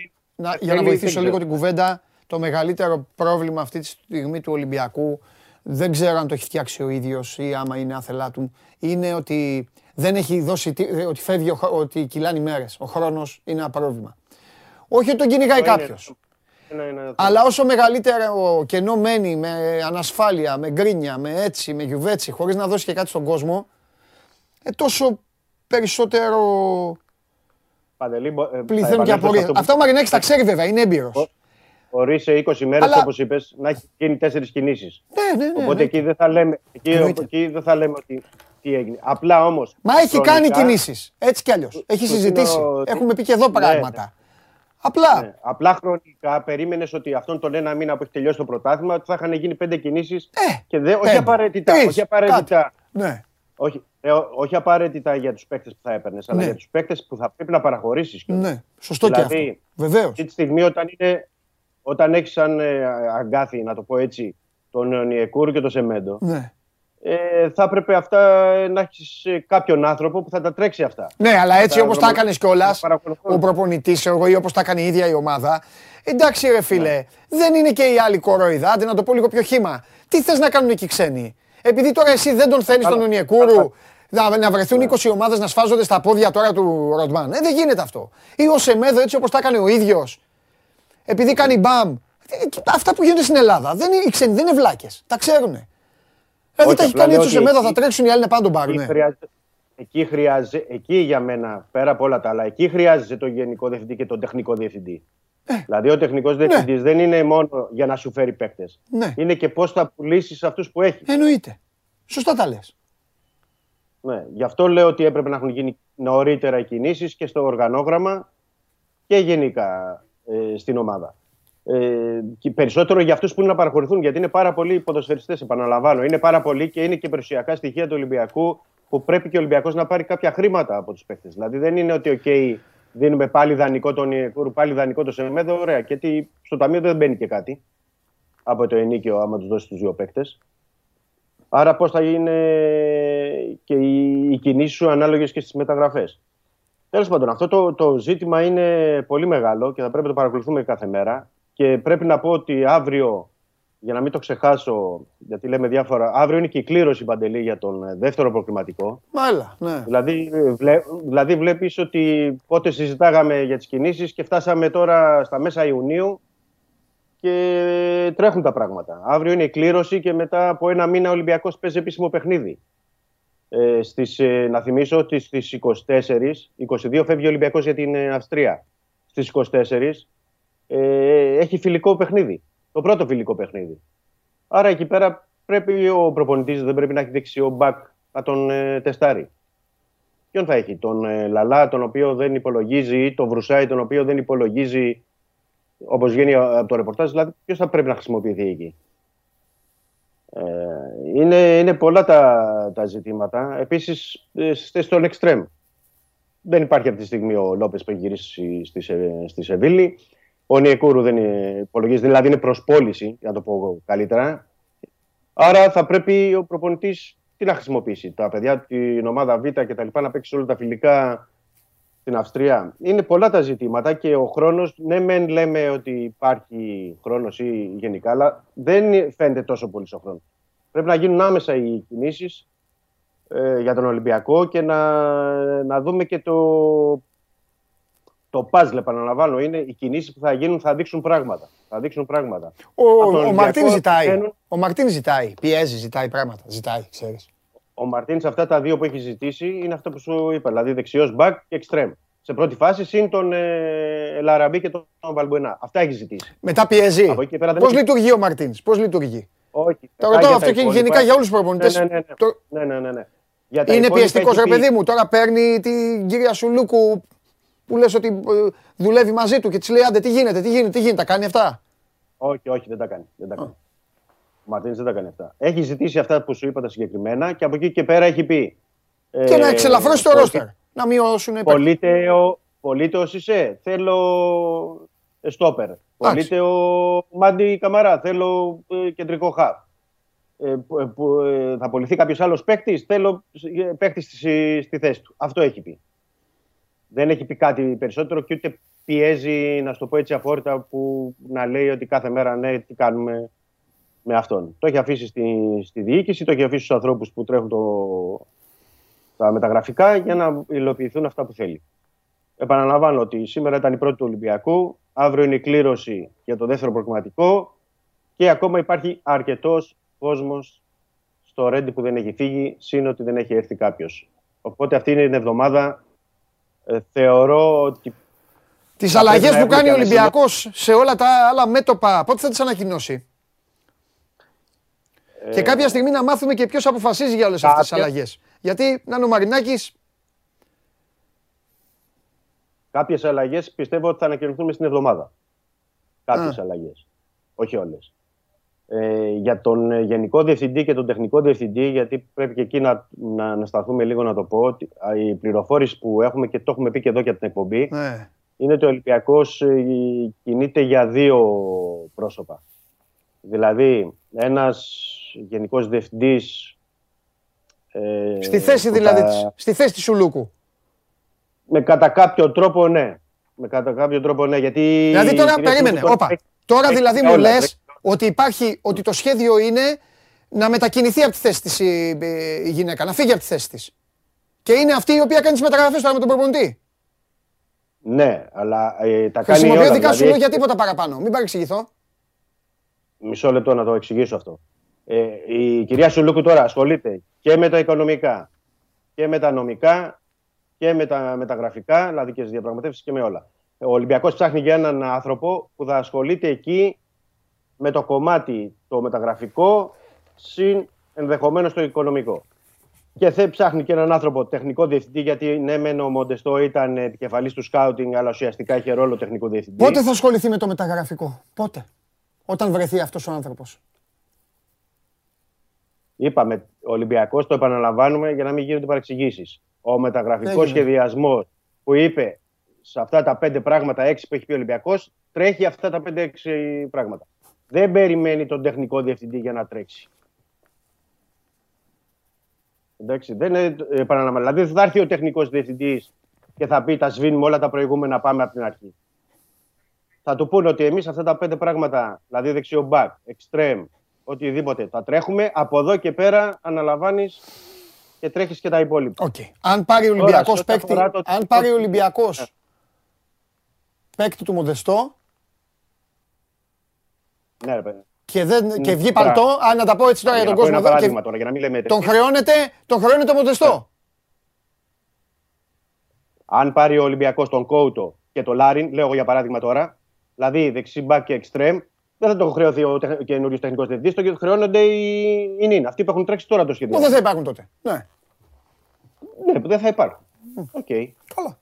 για να βοηθήσω λίγο την κουβέντα, το μεγαλύτερο πρόβλημα αυτή τη στιγμή του Ολυμπιακού, δεν ξέρω αν το έχει φτιάξει ο ίδιος ή άμα είναι άθελά του, είναι ότι δεν έχει δώσει, ότι φεύγει, ότι κυλάνε οι μέρες. Ο χρόνος είναι ένα πρόβλημα. Όχι ότι τον κυνηγάει κάποιος. Αλλά όσο μεγαλύτερο κενό μένει με ανασφάλεια, με γκρίνια, με έτσι, με γιουβέτσι, χωρίς να δώσει και κάτι στον κόσμο, ε, τόσο περισσότερο ε, πληθαίνουν και απορία. Αυτό ο Μαρινάκης τα ξέρει βέβαια, είναι έμπειρος. Μπορεί σε 20 μέρες, Αλλά... όπως είπες, να έχει γίνει τέσσερις κινήσεις. Ναι, ναι, ναι. Οπότε ναι. εκεί δεν θα λέμε, εκεί, εκεί δεν θα λέμε ότι τι έγινε. Απλά όμως. Μα έχει κάνει κινήσεις. Έτσι κι αλλιώς. Έχει συζητήσει. Έχουμε πει και εδώ ναι, πράγματα. Ναι. Απλά. Ναι. Απλά χρονικά περίμενες ότι αυτόν τον ένα μήνα που έχει τελειώσει το πρωτάθλημα ότι θα είχαν γίνει πέντε κινήσεις. Ε, και δεν, όχι απαραίτητα. Τρεις, όχι απαραίτητα. Ναι. Όχι, ε, όχι απαραίτητα για τους παίκτες που θα έπαιρνες, αλλά για τους παίκτες που θα πρέπει να παραχωρήσεις. Ναι, σωστό δηλαδή, και αυτό. Βεβαίως. Αυτή τη στιγμή όταν είναι όταν έχεις σαν ε, αγκάθι, να το πω έτσι, τον Νιεκούρ και τον Σεμέντο, ναι. ε, θα έπρεπε αυτά να έχεις ε, κάποιον άνθρωπο που θα τα τρέξει αυτά. Ναι, αλλά έτσι όπως τα έκανες κιόλας, ο προπονητής ή όπως τα έκανε η ίδια η ομάδα. Εντάξει, ρε φίλε, ναι. δεν είναι και η άλλη κορόιδα. Άντε να το πω λίγο πιο χήμα. Τι θες να κάνουν εκεί οι ξένοι; Επειδή τώρα εσύ δεν τον θέλει τον Νιεκούρου, να, να βρεθούν 20 ναι. ομάδες να σφάζονται στα πόδια τώρα του Ροτμάν. Ε, δεν γίνεται αυτό. Ή ο Σεμέδο έτσι όπως τα έκανε ο ίδιος επειδή κάνει μπαμ. Ε, αυτά που γίνονται στην Ελλάδα. Δεν είναι, οι ξένοι δεν είναι βλάκες. Τα ξέρουν. Δηλαδή τα έχει κάνει έτσι σε μέδα, θα τρέξουν οι άλλοι να πάνε τον πάρουν. Εκεί, χρειάζεται, εκεί για μένα, πέρα από όλα τα άλλα, εκεί χρειάζεται τον γενικό διευθυντή και τον τεχνικό διευθυντή. Ε, δηλαδή ο τεχνικός ναι. διευθυντής δεν είναι μόνο για να σου φέρει παίκτες. Ναι. Είναι και πώς θα πουλήσεις αυτούς που έχει. Εννοείται. Σωστά τα λες. Ναι. Γι' αυτό λέω ότι έπρεπε να έχουν γίνει νωρίτερα οι κινήσεις και στο οργανόγραμμα και γενικά ε, στην ομάδα. Ε, και περισσότερο για αυτούς που είναι να παραχωρηθούν, γιατί είναι πάρα πολλοί ποδοσφαιριστές, επαναλαμβάνω. Είναι πάρα πολλοί και είναι και περιουσιακά στοιχεία του Ολυμπιακού που πρέπει και ο Ολυμπιακός να πάρει κάποια χρήματα από τους παίχτε. Δηλαδή δεν είναι ότι, OK, δίνουμε πάλι δανεικό τον Ιεκούρου, πάλι δανεικό τον Σεμέδο, ωραία. Γιατί στο ταμείο δεν μπαίνει και κάτι από το ενίκιο, άμα τους δώσει τους δύο παίχτε. Άρα πώς θα είναι και οι, οι κινήσεις σου ανάλογες και στις μεταγραφές. Τέλος πάντων, αυτό το, το ζήτημα είναι πολύ μεγάλο και θα πρέπει να το παρακολουθούμε κάθε μέρα. Και πρέπει να πω ότι αύριο, για να μην το ξεχάσω, γιατί λέμε διάφορα, αύριο είναι και η κλήρωση παντελή για τον ε, δεύτερο προκριματικό. Μάλα, ναι. Δηλαδή, βλέ, δηλαδή βλέπεις ότι πότε συζητάγαμε για τις κινήσεις και φτάσαμε τώρα στα μέσα Ιουνίου και τρέχουν τα πράγματα. Αύριο είναι η κλήρωση και μετά από ένα μήνα ο Ολυμπιακός παίζει επίσημο παιχνίδι. Ε, στις, ε, να θυμίσω ότι στις 24, 22 φεύγει ο Ολυμπιακός για την ε, Αυστρία. Στις 24 ε, έχει φιλικό παιχνίδι. Το πρώτο φιλικό παιχνίδι. Άρα εκεί πέρα πρέπει ο προπονητής, δεν πρέπει να έχει δεξιό μπακ να τον ε, τεστάρει. Ποιον θα έχει, τον ε, Λαλά, τον οποίο δεν υπολογίζει, ή τον Βρουσάη, τον οποίο δεν υπολογίζει, όπως βγαίνει από το ρεπορτάζ, δηλαδή ποιος θα πρέπει να χρησιμοποιηθεί εκεί. Ε, είναι, είναι πολλά τα, τα ζητήματα. Επίσης, ε, στον εξτρέμ. Δεν υπάρχει αυτή τη στιγμή ο Λόπες που έχει γυρίσει στη, στη Σεβίλη. Ο Νιεκούρου δεν υπολογίζεται, δηλαδή είναι προσπόληση, για να το πω καλύτερα. Άρα θα πρέπει ο προπονητής τι να χρησιμοποιήσει. Τα παιδιά την ομάδα Β και τα λοιπά να παίξει όλα τα φιλικά στην Αυστρία. Είναι πολλά τα ζητήματα και ο χρόνος, ναι, μεν λέμε ότι υπάρχει χρόνος ή γενικά, αλλά δεν φαίνεται τόσο πολύ ο χρόνο. Πρέπει να γίνουν άμεσα οι κινήσεις ε, για τον Ολυμπιακό και να, να δούμε και το, το παζλ, επαναλαμβάνω, είναι οι κινήσεις που θα γίνουν θα δείξουν πράγματα. Θα δείξουν πράγματα. Ο, ο, Μαρτίν ζητάει. Ο Μαρτίν ζητάει. Πιέζει, ζητάει πράγματα. Ζητάει, ξέρεις. Ο Μαρτίνς σε αυτά τα δύο που έχει ζητήσει είναι αυτό που σου είπα. Δηλαδή δεξιός μπακ και εξτρέμ. Σε πρώτη φάση συν τον ε, Λαραμπή και τον Βαλμπουενά. Αυτά έχει ζητήσει. Μετά πιέζει. Πώς λειτουργεί ο Μαρτίνς, πώς λειτουργεί; Όχι. Το ρωτάω αυτό και γενικά για όλους τους προπονητές. Ναι, ναι, ναι. ναι, ναι, ναι, Είναι πιεστικός ρε παιδί μου. Τώρα παίρνει την κυρία Σουλούκου που λες ότι ε, δουλεύει μαζί του και της λέει άντε τι γίνεται, τι γίνεται, τι γίνεται, τα κάνει αυτά; Όχι, όχι, δεν τα κάνει. Δεν τα κάνει. Ο Μαρτίνς δεν τα κάνει αυτά. Έχει ζητήσει αυτά που σου είπα τα συγκεκριμένα και από εκεί και πέρα έχει πει. Και ε, να εξελαφρώσει το ρόστερ. Να μειώσουν Πολύτε ο Σισε. Θέλω στόπερ. Πολύτε ο Μάντι Καμαρά. Θέλω ε, κεντρικό χαφ. Ε, ε, θα απολυθεί κάποιος άλλος παίκτης; Θέλω παίκτη στη, στη θέση του. Αυτό έχει πει. Δεν έχει πει κάτι περισσότερο και ούτε πιέζει, να σου το πω έτσι αφόρητα, που να λέει ότι κάθε μέρα ναι, τι κάνουμε με αυτόν. Το έχει αφήσει στη, στη διοίκηση, το έχει αφήσει στους ανθρώπους που τρέχουν το, τα μεταγραφικά για να υλοποιηθούν αυτά που θέλει. Επαναλαμβάνω ότι σήμερα ήταν η πρώτη του Ολυμπιακού, αύριο είναι η κλήρωση για το δεύτερο προγραμματικό και ακόμα υπάρχει αρκετός κόσμος στο Ρέντι που δεν έχει φύγει, σύν ότι δεν έχει έρθει κάποιος. Οπότε αυτή είναι η εβδομάδα. Ε, θεωρώ ότι. Τις αλλαγές που κάνει ο Ολυμπιακός σε όλα τα άλλα μέτωπα, πότε θα τις ανακοινώσει; Ε, και κάποια στιγμή να μάθουμε και ποιος αποφασίζει για όλες αυτές τις αλλαγές. Γιατί να είναι ο Μαρινάκης. Κάποιες αλλαγές πιστεύω ότι θα ανακοινωθούν στην εβδομάδα. Κάποιες αλλαγές. Όχι όλες. Ε, για τον Γενικό Διευθυντή και τον Τεχνικό Διευθυντή, γιατί πρέπει και εκεί να, να, να σταθούμε λίγο να το πω, ότι η πληροφόρηση που έχουμε και το έχουμε πει και εδώ για την εκπομπή, ναι. είναι ότι ο Ολυμπιακός ε, κινείται για δύο πρόσωπα. Δηλαδή, ένας Γενικός Διευθυντής... Ε, στη θέση δηλαδή, στη θέση της Σουλούκου. Με κατά κάποιο τρόπο, ναι. Με κατά κάποιο τρόπο, ναι, γιατί... Δηλαδή τώρα, περίμενε, όπα. Τώρα δηλαδή μου λες ότι, υπάρχει, ότι το σχέδιο είναι να μετακινηθεί από τη θέση της η, η γυναίκα, να φύγει από τη θέση της. Και είναι αυτή η οποία κάνει τις μεταγραφές τώρα με τον προπονητή. Ναι, αλλά ε, τα κάνει όλα. δικά σου δηλαδή, για τίποτα παραπάνω. Μην παρεξηγηθώ. Μισό λεπτό να το εξηγήσω αυτό. Ε, η κυρία Σουλούκου τώρα ασχολείται και με τα οικονομικά και με τα νομικά και με τα μεταγραφικά, δηλαδή και τι διαπραγματεύσεις και με όλα. Ο Ολυμπιακός ψάχνει για έναν άνθρωπο που θα ασχολείται εκεί με το κομμάτι το μεταγραφικό συν ενδεχομένως το οικονομικό. Και δεν ψάχνει και έναν άνθρωπο τεχνικό διευθυντή, γιατί ναι, μεν ο Μοντεστό ήταν επικεφαλής του σκάουτινγκ, αλλά ουσιαστικά είχε ρόλο τεχνικό διευθυντή. Πότε θα ασχοληθεί με το μεταγραφικό, πότε, όταν βρεθεί αυτός ο άνθρωπος. Είπαμε, ο Ολυμπιακός το επαναλαμβάνουμε για να μην γίνονται παρεξηγήσεις. Ο μεταγραφικός σχεδιασμός που είπε σε αυτά τα πέντε πράγματα, έξι που έχει πει ο Ολυμπιακός, τρέχει αυτά τα πέντε-έξι πράγματα. Δεν περιμένει τον τεχνικό διευθυντή για να τρέξει. Εντάξει, δεν είναι, επαναλαμβάνω. Δηλαδή θα έρθει ο τεχνικός διευθυντής και θα πει: Τα σβήνουμε όλα τα προηγούμενα, πάμε από την αρχή. Θα του πούνε ότι εμείς αυτά τα πέντε πράγματα, δηλαδή δεξιό μπακ, extreme, οτιδήποτε, τα τρέχουμε. Από εδώ και πέρα αναλαμβάνεις και τρέχεις και τα υπόλοιπα. Okay. Αν πάρει ο Ολυμπιακός παίκτη, αν πάρει ο Ολυμπιακός ναι. παίκτη του Μοντεστό, ναι, ρε Και, δεν, και βγει παλτό, αν να τα πω έτσι τώρα για τον κόσμο. Ένα παράδειγμα τώρα, για να μην λέμε το χρεώνεται, το χρεώνεται ο Μοντέστο. Ναι. Αν πάρει ο Ολυμπιακός τον Κόουτο και τον Λάριν, λέω για παράδειγμα τώρα, δηλαδή δεξί μπακ και εξτρέμ, δεν θα το χρεωθεί ο καινούριο τεχνικός διευθυντής, το χρεώνονται οι, οι νυν. Αυτοί που έχουν τρέξει τώρα το σχέδιο. Που δεν θα υπάρχουν τότε. Ναι. Ναι, που δεν θα υπάρχουν. OK. Okay. Καλά.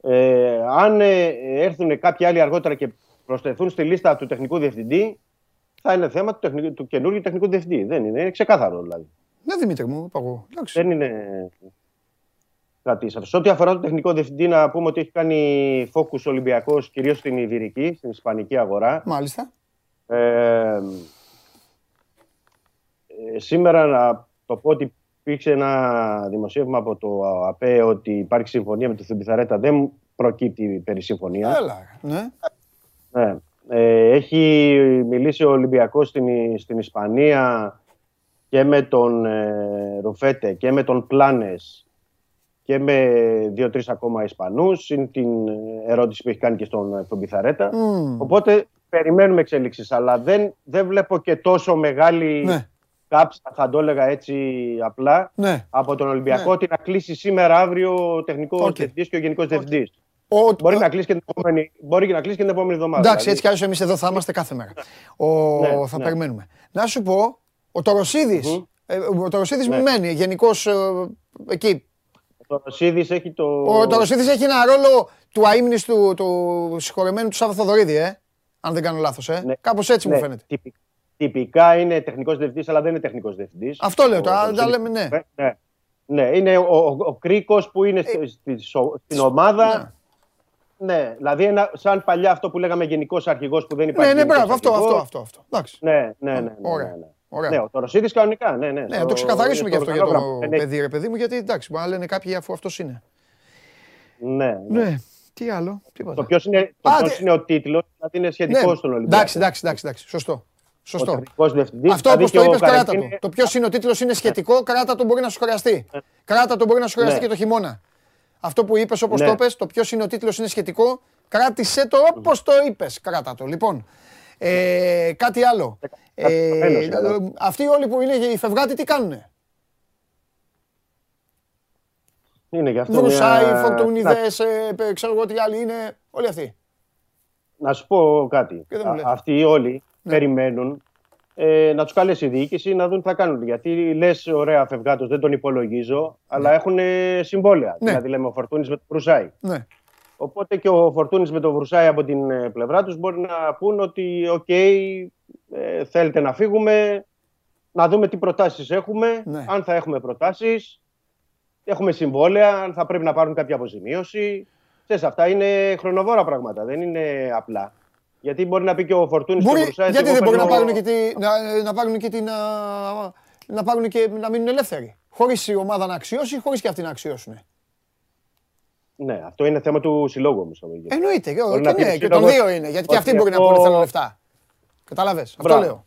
Ε, αν ε, έρθουν κάποιοι άλλοι αργότερα και προσθεθούν στη λίστα του τεχνικού διευθυντή, θα είναι θέμα του, τεχνικού, του καινούργιου τεχνικού διευθυντή. Δεν είναι, είναι ξεκάθαρο δηλαδή. Ναι, Δημήτρη μου, είπα εγώ. Δεν είναι κάτι Σε ό,τι αφορά το τεχνικό διευθυντή, να πούμε ότι έχει κάνει focus Ολυμπιακός κυρίως στην Ιβυρική, στην Ισπανική αγορά. Μάλιστα. Ε, ε, σήμερα να το πω ότι υπήρξε ένα δημοσίευμα από το ΑΠΕ ότι υπάρχει συμφωνία με το Θουμπιθαρέτα. Δεν προκύπτει περί συμφωνίας. Έλα, ναι. ναι. Ε, έχει μιλήσει ο Ολυμπιακός στην, στην Ισπανία και με τον ε, Ρουφέτε και με τον Πλάνες και με δύο-τρεις ακόμα Ισπανούς, είναι την ερώτηση που έχει κάνει και στον, τον Πιθαρέτα. Οπότε περιμένουμε εξέλιξεις, αλλά δεν, δεν βλέπω και τόσο μεγάλη ναι. κάψα, θα το έλεγα έτσι απλά, ναι. από τον Ολυμπιακό, ναι. ότι να κλείσει σήμερα, αύριο ο τεχνικός okay. διευθυντής και ο γενικός okay. διευθυντής. Ο... Μπορεί, να κλείσει και την επόμενη, μπορεί να κλείσει και την επόμενη εβδομάδα. Εντάξει, δηλαδή. έτσι κι εμείς εδώ θα είμαστε κάθε μέρα. Ο... Ναι, θα ναι. περιμένουμε. Να σου πω, ο Τωροσίδης. Mm-hmm. Ε, ο Τωροσίδης ναι. μένει γενικώ ε, εκεί. Ο Τωροσίδης έχει το. Ο Τωροσίδης έχει ένα ρόλο του αίμνης του, του συγχωρεμένου του Σάββα Θοδωρίδη, ε. Αν δεν κάνω λάθος, ε. Ναι. Κάπως έτσι μου ναι. φαίνεται. Τυπικά είναι τεχνικός διευθυντής, αλλά δεν είναι τεχνικός διευθυντής. Αυτό λέω, τα λέμε, ναι. ναι. Ναι, είναι ο, ο, ο κρίκος που είναι ε, στη, στην ομάδα. Ναι. Ναι, δηλαδή ένα, σαν παλιά αυτό που λέγαμε γενικός αρχηγός που δεν υπάρχει. Ναι, ναι, μπράβο, αυτό, αυτό, αυτό, αυτό. Εντάξει. Ναι, ναι, ναι. ναι, Ωραία. ναι. Ωραία. Ναι, ο Τωροσίδης κανονικά. Ναι, ναι, ναι, το ξεκαθαρίσουμε και αυτό για το παιδί, ρε παιδί μου, γιατί εντάξει, μπορεί να λένε κάποιοι αφού αυτός είναι. Ναι, ναι. ναι. Τι άλλο, τίποτα. Το ποιος είναι, το ποιος είναι ο τίτλος, δηλαδή είναι σχετικός ναι. στον Ολυμπιακό. Εντάξει, εντάξει, εντάξει, σωστό. Σωστό. Αυτό όπως το είπες, κράτα το. Το ποιος είναι ο τίτλος είναι σχετικό, κράτα το μπορεί να σου χρειαστεί. Κράτα το μπορεί να σου χρειαστεί ναι. και το χειμώνα. Αυτό που είπες, όπως ναι. το είπες, το ποιος είναι ο τίτλος είναι σχετικό, κράτησε το όπως το είπες. Κράτα το. Λοιπόν, ε, κάτι άλλο. Ε, αυτοί όλοι που είναι οι φευγάτοι τι κάνουνε; Είναι γι' αυτό. Βρουσάι, μια... Φορτούνιδες, ε, ξέρω εγώ τι άλλοι είναι. Όλοι αυτοί. Να σου πω κάτι. Αυτοί όλοι ναι. περιμένουν ε, να τους καλέσει η διοίκηση να δουν τι θα κάνουν. Γιατί λες, ωραία, φευγάτος, δεν τον υπολογίζω, αλλά ναι. έχουν συμβόλαια. Ναι. Δηλαδή, λέμε ο Φορτούνης με τον Βρουσάη. Ναι. Οπότε και ο Φορτούνης με τον Βρουσάη από την ε, πλευρά τους μπορεί να πούν ότι, OK, okay, ε, θέλετε να φύγουμε, να δούμε τι προτάσεις έχουμε, ναι. αν θα έχουμε προτάσεις. Έχουμε συμβόλαια, αν θα πρέπει να πάρουν κάποια αποζημίωση. Σε αυτά είναι χρονοβόρα πράγματα, δεν είναι απλά. Γιατί μπορεί να πει και ο Φορτούνης και ο Βρουσάης. Γιατί δεν μπορεί να πάρουν και, τη, να, να πάρουν και, την, να, να, πάρουν και να μείνουν ελεύθεροι. Χωρίς η ομάδα να αξιώσει, χωρίς και αυτοί να αξιώσουν. Ναι, αυτό είναι θέμα του συλλόγου όμως. Εννοείται. Και, και, ναι, και των δύο είναι. Γιατί και αυτοί μπορεί να πούνε θέλουν λεφτά. Κατάλαβες. Αυτό λέω.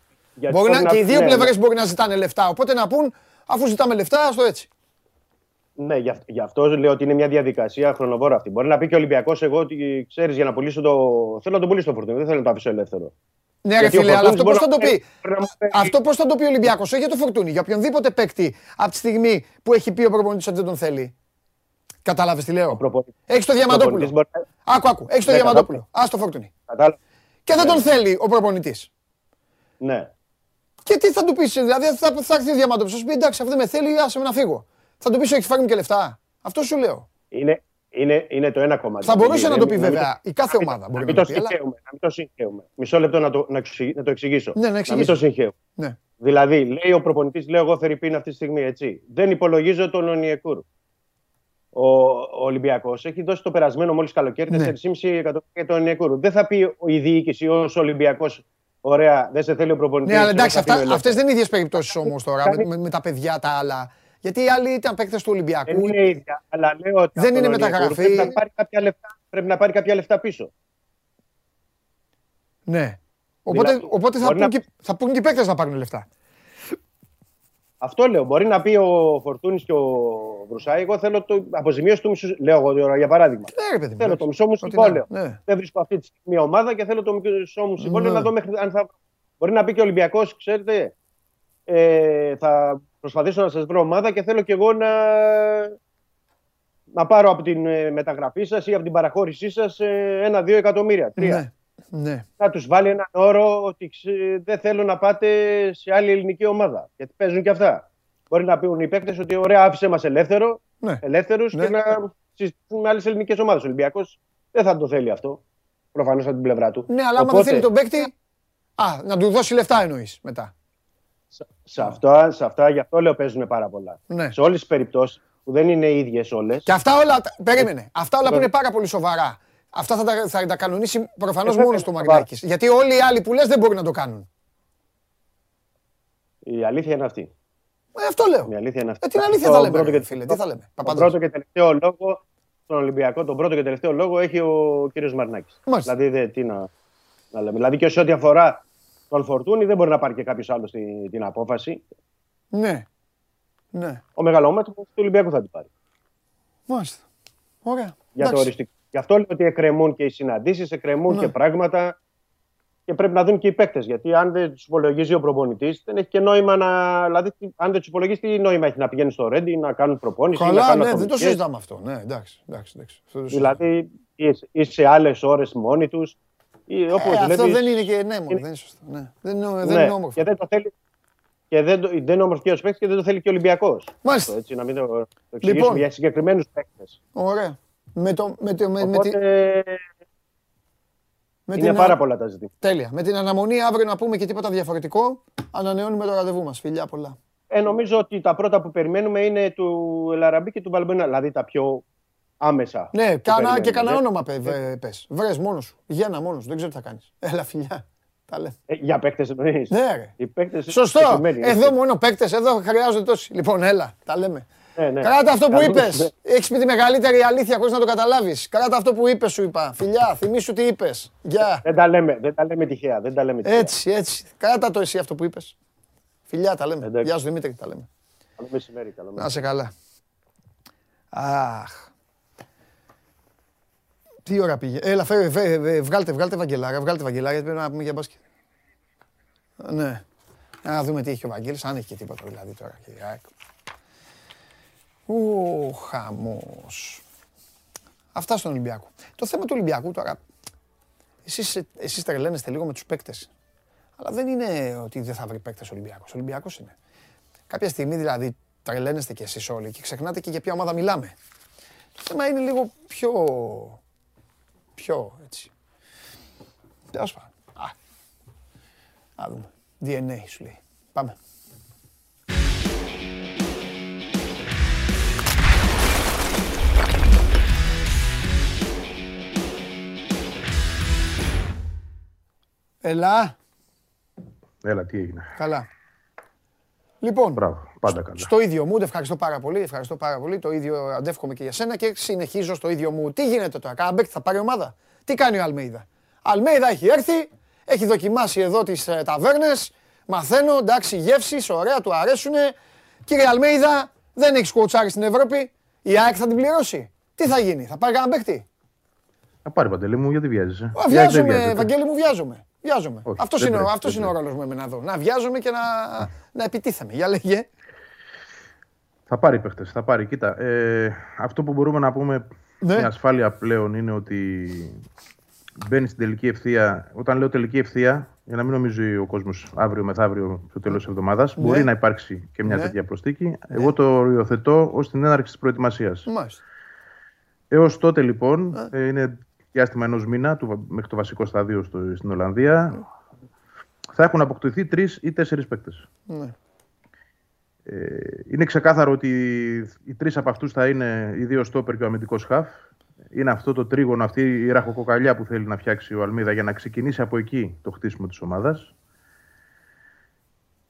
Μπορεί να, και οι δύο ναι, πλευρές ναι. μπορεί να ζητάνε λεφτά. Οπότε να πούν, αφού ζητάμε λεφτά, ας το έτσι. Ναι, γι' αυτός λέω ότι είναι μια διαδικασία χρονοβόρα αυτή. Μπορεί να πει και ο Ολυμπιακός, εγώ ότι ξέρεις για να πουλήσω το. Θέλω να τον πουλήσω το φορτίο, δεν θέλω να το αφήσω ελεύθερο. Ναι, ρε φίλε, αλλά αυτό πώς θα το πει. Αυτό πώς θα το πει ο Ολυμπιακός, όχι για το φορτούνι, για οποιονδήποτε παίκτη από τη στιγμή που έχει πει ο προπονητής ότι δεν τον θέλει. Κατάλαβες τι λέω; Έχεις το διαμαντόπουλο. Άκου, άκου. Έχεις το ναι, διαμαντόπουλο. Α το φορτούνι. Και δεν τον ναι. θέλει ο προπονητής. Ναι. Και τι θα του πεις, δηλαδή θα, θα έρθει ο διαμαντόπουλος. Θα σου πει εντάξει, αυτό δεν με θέλει, άσε με να φύγω. Θα του πεις έχει φάρει και λεφτά. Αυτό σου λέω. Είναι, είναι, είναι το ένα κομμάτι. Θα μπορούσε να το πει βέβαια. Η κάθε ομάδα μπορεί να το πει. Να μην το συγχαίουμε. Μισό λεπτό να το, να το εξηγήσω. Ναι, να, να μην το συγχαίουμε. Ναι. Δηλαδή, λέει ο προπονητής, λέω εγώ Φερρυπίν αυτή τη στιγμή έτσι. Δεν υπολογίζω τον Ονιεκούρ. Ο, ο Ολυμπιακός έχει δώσει το περασμένο μόλις καλοκαίρι ναι. 4,5 εκατομμύρια για τον Ονιεκούρ. Δεν θα πει η διοίκηση ως Ολυμπιακός Ωραία, δεν σε θέλει ο προπονητής. Ναι, αλλά εντάξει, αυτές δεν είναι ίδιες περιπτώσεις όμως τώρα με, με, τα παιδιά τα άλλα. Γιατί οι άλλοι ήταν παίκτες του Ολυμπιακού. Δεν είναι ίδια, αλλά λέω ότι δεν είναι μεταγραφή. Πρέπει να, πάρει κάποια λεφτά, πρέπει να πάρει κάποια λεφτά πίσω. Ναι. Οπότε, δηλαδή, οπότε θα, πούν να... και, θα πούν και οι παίκτες να πάρουν λεφτά. Αυτό λέω. Μπορεί να πει ο Φορτούνης και ο Βρουσάη, εγώ θέλω το αποζημίωση του μισού. Λέω εγώ τώρα για παράδειγμα. Ναι, παιδί, θέλω το μισό μου συμβόλαιο. Ναι. Δεν βρίσκω αυτή τη στιγμή μια ομάδα και θέλω το μισό μου συμβόλαιο ναι. να δω μέχρι αν θα. Μπορεί να πει και ο Ολυμπιακός, ξέρετε, ε, θα προσπαθήσω να σας βρω ομάδα και θέλω και εγώ να, να πάρω από την ε, μεταγραφή σας ή από την παραχώρησή σας ε, ένα-δύο εκατομμύρια, τρία. Ναι, ναι. Να τους βάλει έναν όρο ότι δεν θέλω να πάτε σε άλλη ελληνική ομάδα. Γιατί παίζουν και αυτά. Μπορεί να πούν οι παίκτες ότι ωραία άφησε μας ελεύθερο, ναι. ελεύθερους ναι. και να συζητούν με άλλες ελληνικές ομάδες. Ο Ολυμπιακός δεν θα το θέλει αυτό. Προφανώς από την πλευρά του. Ναι, αλλά Οπότε... άμα δεν θέλει τον παίκτη, α, να του δώσει λεφτά εννοείς μετά. Σε αυτά, σε αυτά γι' αυτό λέω παίζουν πάρα πολλά. Ναι. Σε όλες τις περιπτώσεις που δεν είναι ίδιες όλε. Και αυτά όλα. Περίμενε. Αυτά όλα που είναι πάρα πολύ σοβαρά. Αυτά θα τα, θα τα κανονίσει προφανώς ε, μόνος του Μαρινάκη. Γιατί όλοι οι άλλοι που λες δεν μπορούν να το κάνουν. Η αλήθεια είναι αυτή. Ε, αυτό λέω. Η αλήθεια είναι αυτή. Ε, την αλήθεια θα λέμε, πρώτο φίλε. Τι θα λέμε. Τον πρώτο και τελευταίο λόγο στον Ολυμπιακό, τον πρώτο και τελευταίο λόγο έχει ο κύριος Μαρινάκη. Δηλαδή, δε, τι να, να λέμε. Δηλαδή και σε ό,τι αφορά τον Φορτούνη δεν μπορεί να πάρει και κάποιος άλλος την, την απόφαση. Ναι. ναι. Ο μεγαλόμετρο του Ολυμπιακού θα την πάρει. Μάλιστα. Ωραία. Για το οριστικό. Γι' αυτό λέω ότι εκκρεμούν και οι συναντήσεις, εκκρεμούν ναι. και πράγματα και πρέπει να δουν και οι παίκτες. Γιατί αν δεν τους υπολογίζει ο προπονητής, δεν έχει και νόημα να. Δηλαδή, αν δεν τους υπολογίζει, τι νόημα έχει να πηγαίνει στο Ρέντι, να κάνουν προπόνηση. Καλά, να κάνουν ναι, δεν το συζητάμε αυτό. Ναι, εντάξει, εντάξει, εντάξει. Δηλαδή, είσαι σε άλλες ώρες μόνοι τους. Ε, όπως ε, αυτό δεν είναι και ναι, δεν είναι σωστό. Ναι. Δεν, είναι, δεν ναι. είναι όμορφο. Και δεν το θέλει, και δεν, δεν είναι όμορφος και ο παίκτη και δεν το θέλει και ο Ολυμπιακός. Μάλιστα. Έτσι, να μην το, το εξηγήσουμε λοιπόν, για συγκεκριμένους παίκτες. Ωραία. Με το, με το, με, Οπότε, με είναι την, πάρα πολλά τα ζητήματα. Τέλεια. Με την αναμονή αύριο να πούμε και τίποτα διαφορετικό, ανανεώνουμε το ραντεβού μας. Φιλιά πολλά. Ε, νομίζω ότι τα πρώτα που περιμένουμε είναι του Ελαραμπή και του Βαλμπένα, δηλαδή τα πιο άμεσα. Ναι, κάνα, και κανένα όνομα πε. Βρες μόνος σου. Γέννα μόνος σου. Δεν ξέρω τι θα κάνεις. Έλα, φιλιά. Τα ε, για παίκτες εννοείς. Ναι, ρε. Σωστό. Εδώ μόνο παίκτες, εδώ χρειάζονται τόσοι. Λοιπόν, έλα, τα λέμε. Ναι, ναι. Κράτα αυτό που είπες. Έχεις πει τη μεγαλύτερη αλήθεια χωρίς να το καταλάβεις. Κράτα αυτό που είπες, σου είπα. Φιλιά, θυμήσου τι είπες. Γεια. Δεν τα λέμε, δεν τα λέμε τυχαία. Δεν τα λέμε τυχαία. Έτσι, έτσι. Κράτα το εσύ αυτό που είπες. Φιλιά, τα λέμε. Γεια σου Δημήτρη, τα λέμε. Καλό μεσημέρι. Καλό μεσημέρι. Να σε καλά. Αχ. Τι ώρα πήγε; Έλα, φέρε, φέρε, βγάλτε, βγάλτε Βαγγελάρα, βγάλτε Βαγγελάρα, γιατί πρέπει να πούμε για μπάσκετ. Ναι. Να δούμε τι έχει ο Βαγγέλης, αν έχει και τίποτα δηλαδή τώρα. Ου, χαμός. Αυτά στον Ολυμπιακό. Το θέμα του Ολυμπιακού τώρα, εσείς, εσείς τρελαίνεστε λίγο με τους παίκτες. Αλλά δεν είναι ότι δεν θα βρει παίκτες ο Ολυμπιακός. Ο Ολυμπιακός είναι. Κάποια στιγμή δηλαδή τρελαίνεστε κι εσείς όλοι και ξεχνάτε και για ποια ομάδα μιλάμε. Το θέμα είναι λίγο πιο... πιο έτσι. Τέλος πάντων. Α, δούμε. DNA σου λέει. Πάμε. Έλα. Έλα, τι έγινε. Καλά. Λοιπόν, Μπράβο, πάντα καλά. στο ίδιο μου, ευχαριστώ πάρα πολύ, ευχαριστώ πάρα πολύ. Το ίδιο αντεύχομαι και για σένα και συνεχίζω στο ίδιο μου. Τι γίνεται τώρα, Κάμπεκ θα πάρει ομάδα; Τι κάνει ο Αλμέιδα; Αλμέιδα έχει έρθει, έχει δοκιμάσει εδώ τις ε, ταβέρνες, μαθαίνω, εντάξει, γεύσεις, ωραία, του αρέσουνε. Κύριε Αλμέιδα, δεν έχεις κουοτσάρι στην Ευρώπη. Η ΑΕΚ θα την πληρώσει. Τι θα γίνει, θα πάρει κανένα παίχτη. Θα πάρει παντελή μου, γιατί βιάζεσαι; Βιάζομαι, Βαγγέλη μου, βιάζομαι. Βιάζομαι. αυτός είναι, αυτός είναι ο ρόλος μου εμένα εδώ. Να βιάζομαι και να, να επιτίθεμαι. Για λέγε. Θα πάρει παίχτες, θα πάρει. Κοίτα, ε, αυτό που μπορούμε να πούμε ναι. με ασφάλεια πλέον είναι ότι μπαίνει στην τελική ευθεία. Όταν λέω τελική ευθεία, για να μην νομίζει ο κόσμος αύριο μεθαύριο στο τέλος της εβδομάδας, ναι. μπορεί να υπάρξει και μια ναι. τέτοια προστίκη. Ναι. Εγώ το οριοθετώ ως την έναρξη της προετοιμασίας. Έως τότε λοιπόν, ε, είναι διάστημα ενός μήνα μέχρι το βασικό στάδιο στο, στην Ολλανδία, θα έχουν αποκτηθεί τρεις ή τέσσερις παίκτες. Ε, είναι ξεκάθαρο ότι οι τρεις από αυτούς θα είναι οι δύο στόπερ και ο αμυντικός χαφ είναι αυτό το τρίγωνο, αυτή η ραχοκοκαλιά που θέλει να φτιάξει ο Αλμίδα για να ξεκινήσει από εκεί το χτίσιμο της ομάδας.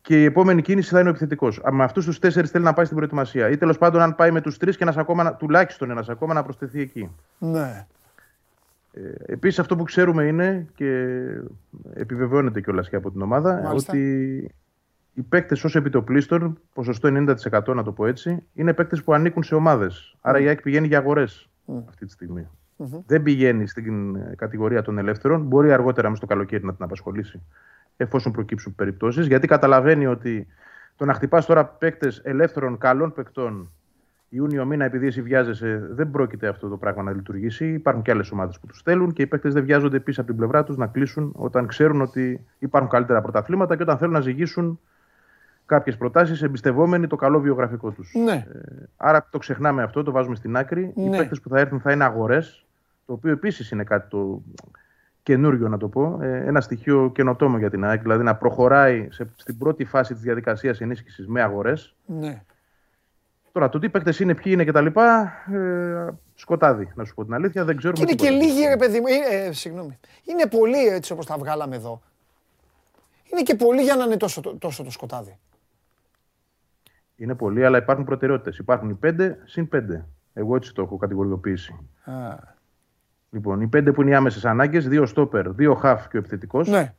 Και η επόμενη κίνηση θα είναι ο επιθετικός. Με αυτούς τους τέσσερις θέλει να πάει στην προετοιμασία. Ή τέλος πάντων, αν πάει με τους τρεις και ένας ακόμα, τουλάχιστον ένας ακόμα να προσθεθεί εκεί. Ναι. Ε, Επίσης, αυτό που ξέρουμε είναι και επιβεβαιώνεται κιόλας και από την ομάδα Μάλιστα. ότι οι παίκτες ως επιτοπλίστων, ποσοστό 90% να το πω έτσι, είναι παίκτες που ανήκουν σε ομάδες. Άρα η ΑΕΚ πηγαίνει για αγορές αυτή τη στιγμη Δεν πηγαίνει στην ε, κατηγορία των ελεύθερων. Μπορεί αργότερα μες στο καλοκαίρι να την απασχολήσει, εφόσον προκύψουν περιπτώσεις. Γιατί καταλαβαίνει ότι το να χτυπάς τώρα παίκτες ελεύθερων καλών παικτών Ιούνιο μήνα, επειδή εσύ βιάζεσαι, δεν πρόκειται αυτό το πράγμα να λειτουργήσει. Υπάρχουν και άλλες ομάδες που τους στέλνουν και οι παίκτες δεν βιάζονται επίσης από την πλευρά τους να κλείσουν όταν ξέρουν ότι υπάρχουν καλύτερα πρωταθλήματα και όταν θέλουν να ζυγίσουν κάποιες προτάσεις εμπιστευόμενοι το καλό βιογραφικό τους. Ναι. Ε, άρα το ξεχνάμε αυτό, το βάζουμε στην άκρη. Ναι. Οι παίκτες που θα έρθουν θα είναι αγορές, το οποίο επίσης είναι κάτι το καινούριο να το πω. Ε, ένα στοιχείο καινοτόμο για την ΑΕΚ, δηλαδή να προχωράει σε, στην πρώτη φάση της διαδικασίας ενίσχυσης με αγορές. Ναι. Τώρα, το τι παίκτες είναι, ποιοι είναι κτλ. Ε, σκοτάδι, να σου πω την αλήθεια. Δεν ξέρουμε. Και είναι και λίγοι, ρε παιδί μου. Ε, συγγνώμη. Είναι πολύ έτσι όπως τα βγάλαμε εδώ. Είναι και πολύ για να είναι τόσο, τόσο το σκοτάδι. Είναι πολλοί, αλλά υπάρχουν προτεραιότητες. Υπάρχουν οι πέντε συν πέντε. Εγώ έτσι το έχω κατηγοριοποιήσει. Α. Λοιπόν, οι πέντε που είναι οι άμεσες ανάγκες, δύο στόπερ, δύο χαφ και ο επιθετικός. Ναι.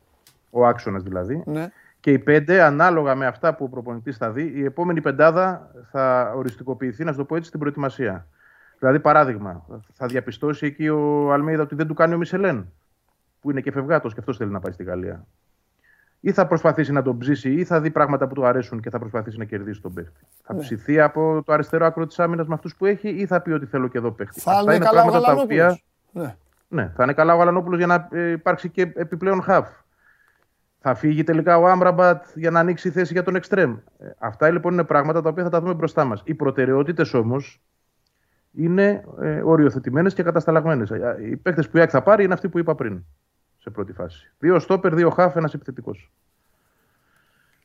Ο άξονας δηλαδή. Ναι. Και οι πέντε, ανάλογα με αυτά που ο προπονητής θα δει, η επόμενη πεντάδα θα οριστικοποιηθεί, να σου το πω έτσι, στην προετοιμασία. Δηλαδή, παράδειγμα, θα διαπιστώσει εκεί ο Αλμέιδα ότι δεν του κάνει ο Μισελέν, που είναι και φευγάτος και αυτός θέλει να πάει στη Γαλλία ή θα προσπαθήσει να τον ψήσει ή θα δει πράγματα που του αρέσουν και θα προσπαθήσει να κερδίσει τον παίχτη. Θα ναι. ψηθεί από το αριστερό άκρο της άμυνας με αυτούς που έχει ή θα πει ότι θέλω και εδώ παίχτη. Θα Αυτά είναι καλά πράγματα τα οποία. Ναι. ναι, θα είναι καλά ο Γαλανόπουλος για να ε, υπάρξει και επιπλέον χαφ. Θα φύγει τελικά ο Άμραμπατ για να ανοίξει η θέση για τον Εκστρέμ. Ε, αυτά λοιπόν είναι πράγματα τα οποία θα τα δούμε μπροστά μας. Οι προτεραιότητες όμως είναι ε, οριοθετημένες και κατασταλαγμένες. Οι παίχτε που η θα πάρει είναι αυτοί που είπα πριν σε πρώτη φάση. Δύο στόπερ, δύο χάφ, ένας επιθετικός.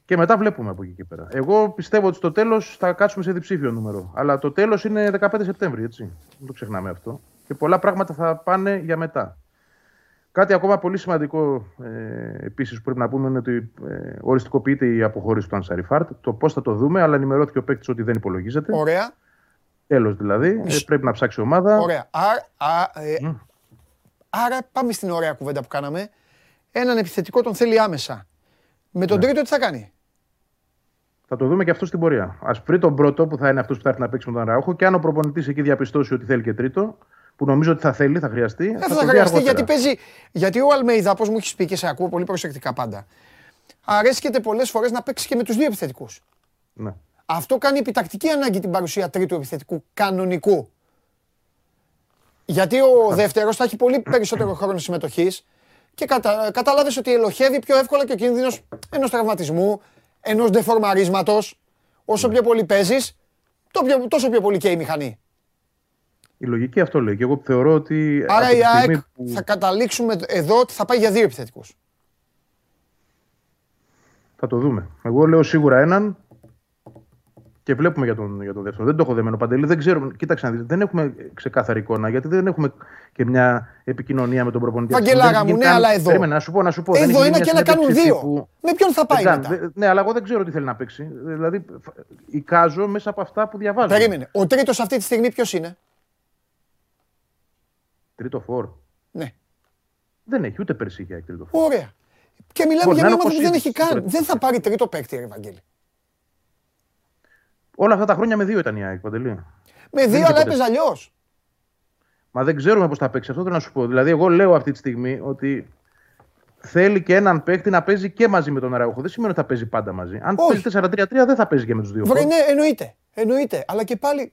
Και μετά βλέπουμε από εκεί και πέρα. Εγώ πιστεύω ότι στο τέλος θα κάτσουμε σε διψήφιο νούμερο. Αλλά το τέλος είναι 15 Σεπτέμβρη, έτσι. Δεν το ξεχνάμε αυτό. Και πολλά πράγματα θα πάνε για μετά. Κάτι ακόμα πολύ σημαντικό ε, επίσης που πρέπει να πούμε είναι ότι ε, οριστικοποιείται η αποχώρηση του Ανσαριφάρτ. Το πώς θα το δούμε, αλλά ενημερώθηκε ο παίκτης ότι δεν υπολογίζεται. Ωραία. Τέλος δηλαδή. Ε, πρέπει να ψάξει ομάδα. Ωραία. Άρα, α, ε, άρα πάμε στην ωραία κουβέντα που κάναμε. Έναν επιθετικό τον θέλει άμεσα. Με τον ναι. τρίτο τι θα κάνει; Θα το δούμε και αυτό στην πορεία. Α βρει τον πρώτο που θα είναι αυτός που θα έρθει να παίξει με τον Ραούχο και αν ο προπονητής εκεί διαπιστώσει ότι θέλει και τρίτο, που νομίζω ότι θα θέλει, θα χρειαστεί. Δεν θα, θα, χρειαστεί γιατί παίζει. Γιατί ο Αλμέιδα, όπως μου έχεις πει και σε ακούω πολύ προσεκτικά πάντα, αρέσκεται πολλές φορές να παίξει και με τους δύο επιθετικούς. Ναι. Αυτό κάνει επιτακτική ανάγκη την παρουσία τρίτου επιθετικού κανονικού. Γιατί ο δεύτερος θα έχει πολύ περισσότερο χρόνο συμμετοχής και κατα... κατάλαβε ότι ελοχεύει πιο εύκολα και ο κίνδυνος ενός τραυματισμού, ενός δεφορμαρίσματο. Όσο ναι. πιο πολύ παίζεις, τόσο πιο πολύ και η μηχανή. Η λογική αυτό λέει. Και εγώ θεωρώ ότι. Άρα η ΑΕΚ που... θα καταλήξουμε εδώ ότι θα πάει για δύο επιθετικούς. Θα το δούμε. Εγώ λέω σίγουρα έναν και βλέπουμε για τον, για τον δεύτερο. Δεν το έχω δεμένο παντελή. Δεν ξέρω. Κοίταξε να δείτε. Δεν έχουμε ξεκάθαρη εικόνα γιατί δεν έχουμε και μια επικοινωνία με τον προπονητή. Βαγγελάρα μου, ναι, αλλά εδώ. Περίμενα, να σου πω, να σου πω. Εδώ είναι και να κάνουν δύο. Που... Με ποιον θα πάει μετά; Ναι, αλλά εγώ δεν ξέρω τι θέλει να παίξει. Δηλαδή, εικάζω μέσα από αυτά που διαβάζω. Περίμενε. Ο τρίτος αυτή τη στιγμή ποιος είναι; Τρίτο φόρ. Ναι. Δεν έχει ούτε πέρσι είχε τρίτο φόρ. Ωραία. Και μιλάμε για μια ομάδα που δεν έχει καν. Δεν θα πάρει τρίτο παίκτη, Ευαγγέλη. Όλα αυτά τα χρόνια με δύο ήταν η ΑΕΚ, Παντελή. Με δύο, αλλά έπαιζε αλλιώς. Μα δεν ξέρουμε πώς θα παίξει. Αυτό θέλω να σου πω. Δηλαδή, εγώ λέω αυτή τη στιγμή ότι θέλει και έναν παίκτη να παίζει και μαζί με τον Αραούχο. Δεν σημαίνει ότι θα παίζει πάντα μαζί. Αν Όχι. παίζει 4-3-3, δεν θα παίζει και με τους δύο. Βρε, ναι, εννοείται. εννοείται. Αλλά και πάλι.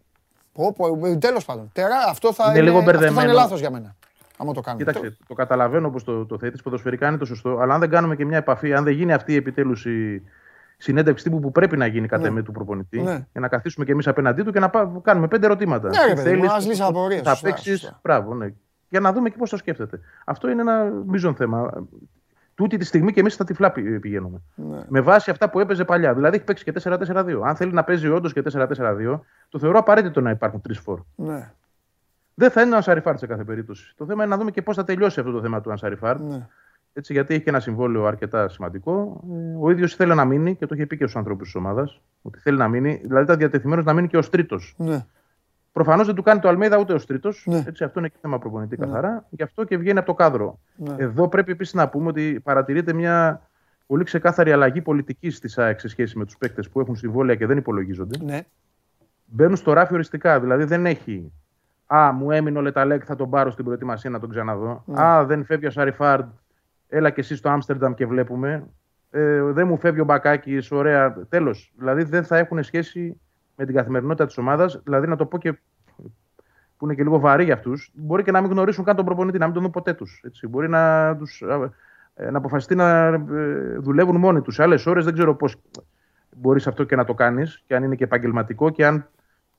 Τέλος πάντων. Τερά, αυτό θα είναι, είναι, λίγο αυτό θα είναι λάθος για μένα. Άμα το κάνουμε. Κοίταξε, το καταλαβαίνω όπω το, το θέτεις. Ποδοσφαιρικά είναι το σωστό. Αλλά αν δεν κάνουμε και μια επαφή, αν δεν γίνει αυτή επιτέλους η, συνέντευξη τύπου που πρέπει να γίνει κατά ναι. του προπονητή. Ναι. Για να καθίσουμε κι εμείς απέναντί του και να κάνουμε πέντε ερωτήματα. Ναι, ρε, θέλεις, μας λύσεις απορίες. Θα παίξει. Μπράβο, ναι. Για να δούμε και πώς το σκέφτεται. Αυτό είναι ένα μείζον θέμα. Τούτη τη στιγμή και εμείς στα τυφλά πηγαίνουμε. Ναι. Με βάση αυτά που έπαιζε παλιά. Δηλαδή έχει παίξει και 4-4-2. Αν θέλει να παίζει όντως και 4-4-2, το θεωρώ απαραίτητο να υπάρχουν τρεις φόρ. Ναι. Δεν θα είναι ο Ανσαριφάρ σε κάθε περίπτωση. Το θέμα είναι να δούμε και πώς θα τελειώσει αυτό το θέμα του Ανσαριφάρ. Ναι έτσι, γιατί έχει και ένα συμβόλαιο αρκετά σημαντικό. Ε, ο ίδιος θέλει να μείνει και το είχε πει και στους ανθρώπους της ομάδας. Ότι θέλει να μείνει, δηλαδή ήταν διατεθειμένος να μείνει και ως τρίτος. Ναι. Προφανώς δεν του κάνει το Αλμέδα ούτε ως τρίτος. Ναι. Αυτό είναι και θέμα προπονητή ναι. καθαρά. Γι' αυτό και βγαίνει από το κάδρο. Ναι. Εδώ πρέπει επίσης να πούμε ότι παρατηρείται μια πολύ ξεκάθαρη αλλαγή πολιτικής της ΑΕΚ σε σχέση με τους παίκτες που έχουν συμβόλαια και δεν υπολογίζονται. Ναι. Μπαίνουν στο ράφι οριστικά. Δηλαδή δεν έχει. Α, μου έμεινε ο Λεταλέκ, θα τον πάρω στην προετοιμασία να τον ξαναδώ. Ναι. Α, δεν φεύγει ο Σαριφάρντ, έλα και εσύ στο Άμστερνταμ και βλέπουμε. Ε, δεν μου φεύγει ο Μπακάκης, ωραία. Τέλος. Δηλαδή δεν θα έχουν σχέση με την καθημερινότητα της ομάδας. Δηλαδή να το πω και που είναι και λίγο βαρύ για αυτούς, μπορεί και να μην γνωρίσουν καν τον προπονητή, να μην τον δουν ποτέ τους. Μπορεί να, τους, ε, να αποφασιστεί να ε, δουλεύουν μόνοι τους. Σε άλλες ώρες δεν ξέρω πώς μπορείς αυτό και να το κάνεις και αν είναι και επαγγελματικό και αν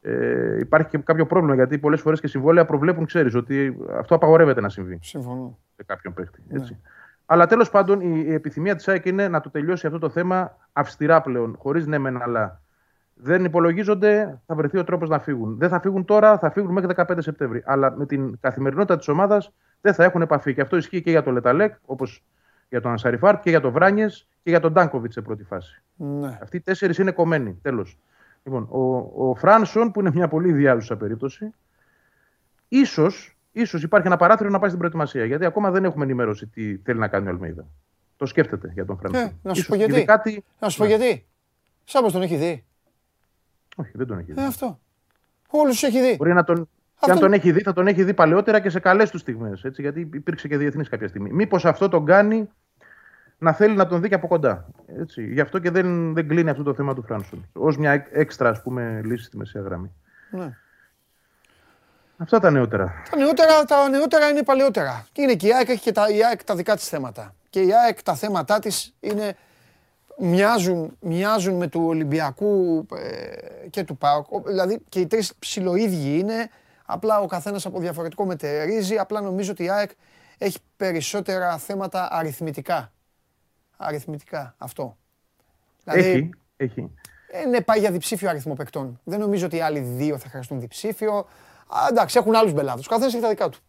ε, υπάρχει και κάποιο πρόβλημα. Γιατί πολλές φορές και συμβόλαια προβλέπουν, ξέρεις, ότι αυτό απαγορεύεται να συμβεί. Συμφωνώ. Σε κάποιον παίχτη. Έτσι. Ναι. Αλλά τέλος πάντων η, επιθυμία της ΑΕΚ είναι να το τελειώσει αυτό το θέμα αυστηρά πλέον, χωρίς ναι μεν αλλά. Δεν υπολογίζονται, θα βρεθεί ο τρόπος να φύγουν. Δεν θα φύγουν τώρα, θα φύγουν μέχρι 15 Σεπτέμβρη. Αλλά με την καθημερινότητα της ομάδας δεν θα έχουν επαφή. Και αυτό ισχύει και για το Λε Ταλέκ, όπως για τον Ανσαριφάρντ και για τον Βράνιες και για τον Ντάνκοβιτς σε πρώτη φάση. Ναι. Αυτοί οι τέσσερις είναι κομμένοι. Τέλος. Λοιπόν, ο, ο Φράνσον, που είναι μια πολύ ιδιάζουσα περίπτωση, ίσως ίσως υπάρχει ένα παράθυρο να πάει στην προετοιμασία. Γιατί ακόμα δεν έχουμε ενημέρωση τι θέλει να κάνει ο Αλμίδα. Το σκέφτεται για τον Φρανσό. Ε, να σου πω γιατί. Κάτι... Να σου πω ναι. γιατί. Σάμπος τον έχει δει. Όχι, δεν τον έχει δει. Ε, αυτό. Όλους τους έχει δει. Μπορεί να τον. Αυτό... Και αν τον έχει δει, θα τον έχει δει παλαιότερα και σε καλές τους στιγμές. Γιατί υπήρξε και διεθνής κάποια στιγμή. Μήπως αυτό τον κάνει να θέλει να τον δει και από κοντά. Έτσι. Γι' αυτό και δεν, δεν κλείνει αυτό το θέμα του Φράνσον. Ω μια έξτρα ας πούμε, λύση στη μεσαία γραμμή. Ναι. Αυτά τα νεότερα. Τα νεότερα, τα νεότερα είναι παλαιότερα. Και είναι και η ΑΕΚ έχει και τα, η ΑΕΚ τα δικά της θέματα. Και η ΑΕΚ τα θέματα της είναι, μοιάζουν, μοιάζουν με του Ολυμπιακού ε, και του ΠΑΟΚ. Δηλαδή και οι τρεις ψιλοίδιοι είναι, απλά ο καθένας από διαφορετικό μετερίζι. Απλά νομίζω ότι η ΑΕΚ έχει περισσότερα θέματα αριθμητικά. Αριθμητικά, αυτό. Δηλαδή, έχει, έχει. Είναι πάει για διψήφιο αριθμό παικτών. Δεν νομίζω ότι οι άλλοι δύο θα χρειαστούν διψήφιο. Α, εντάξει, έχουν άλλους μπελάδες. Ο καθένας έχει τα δικά του.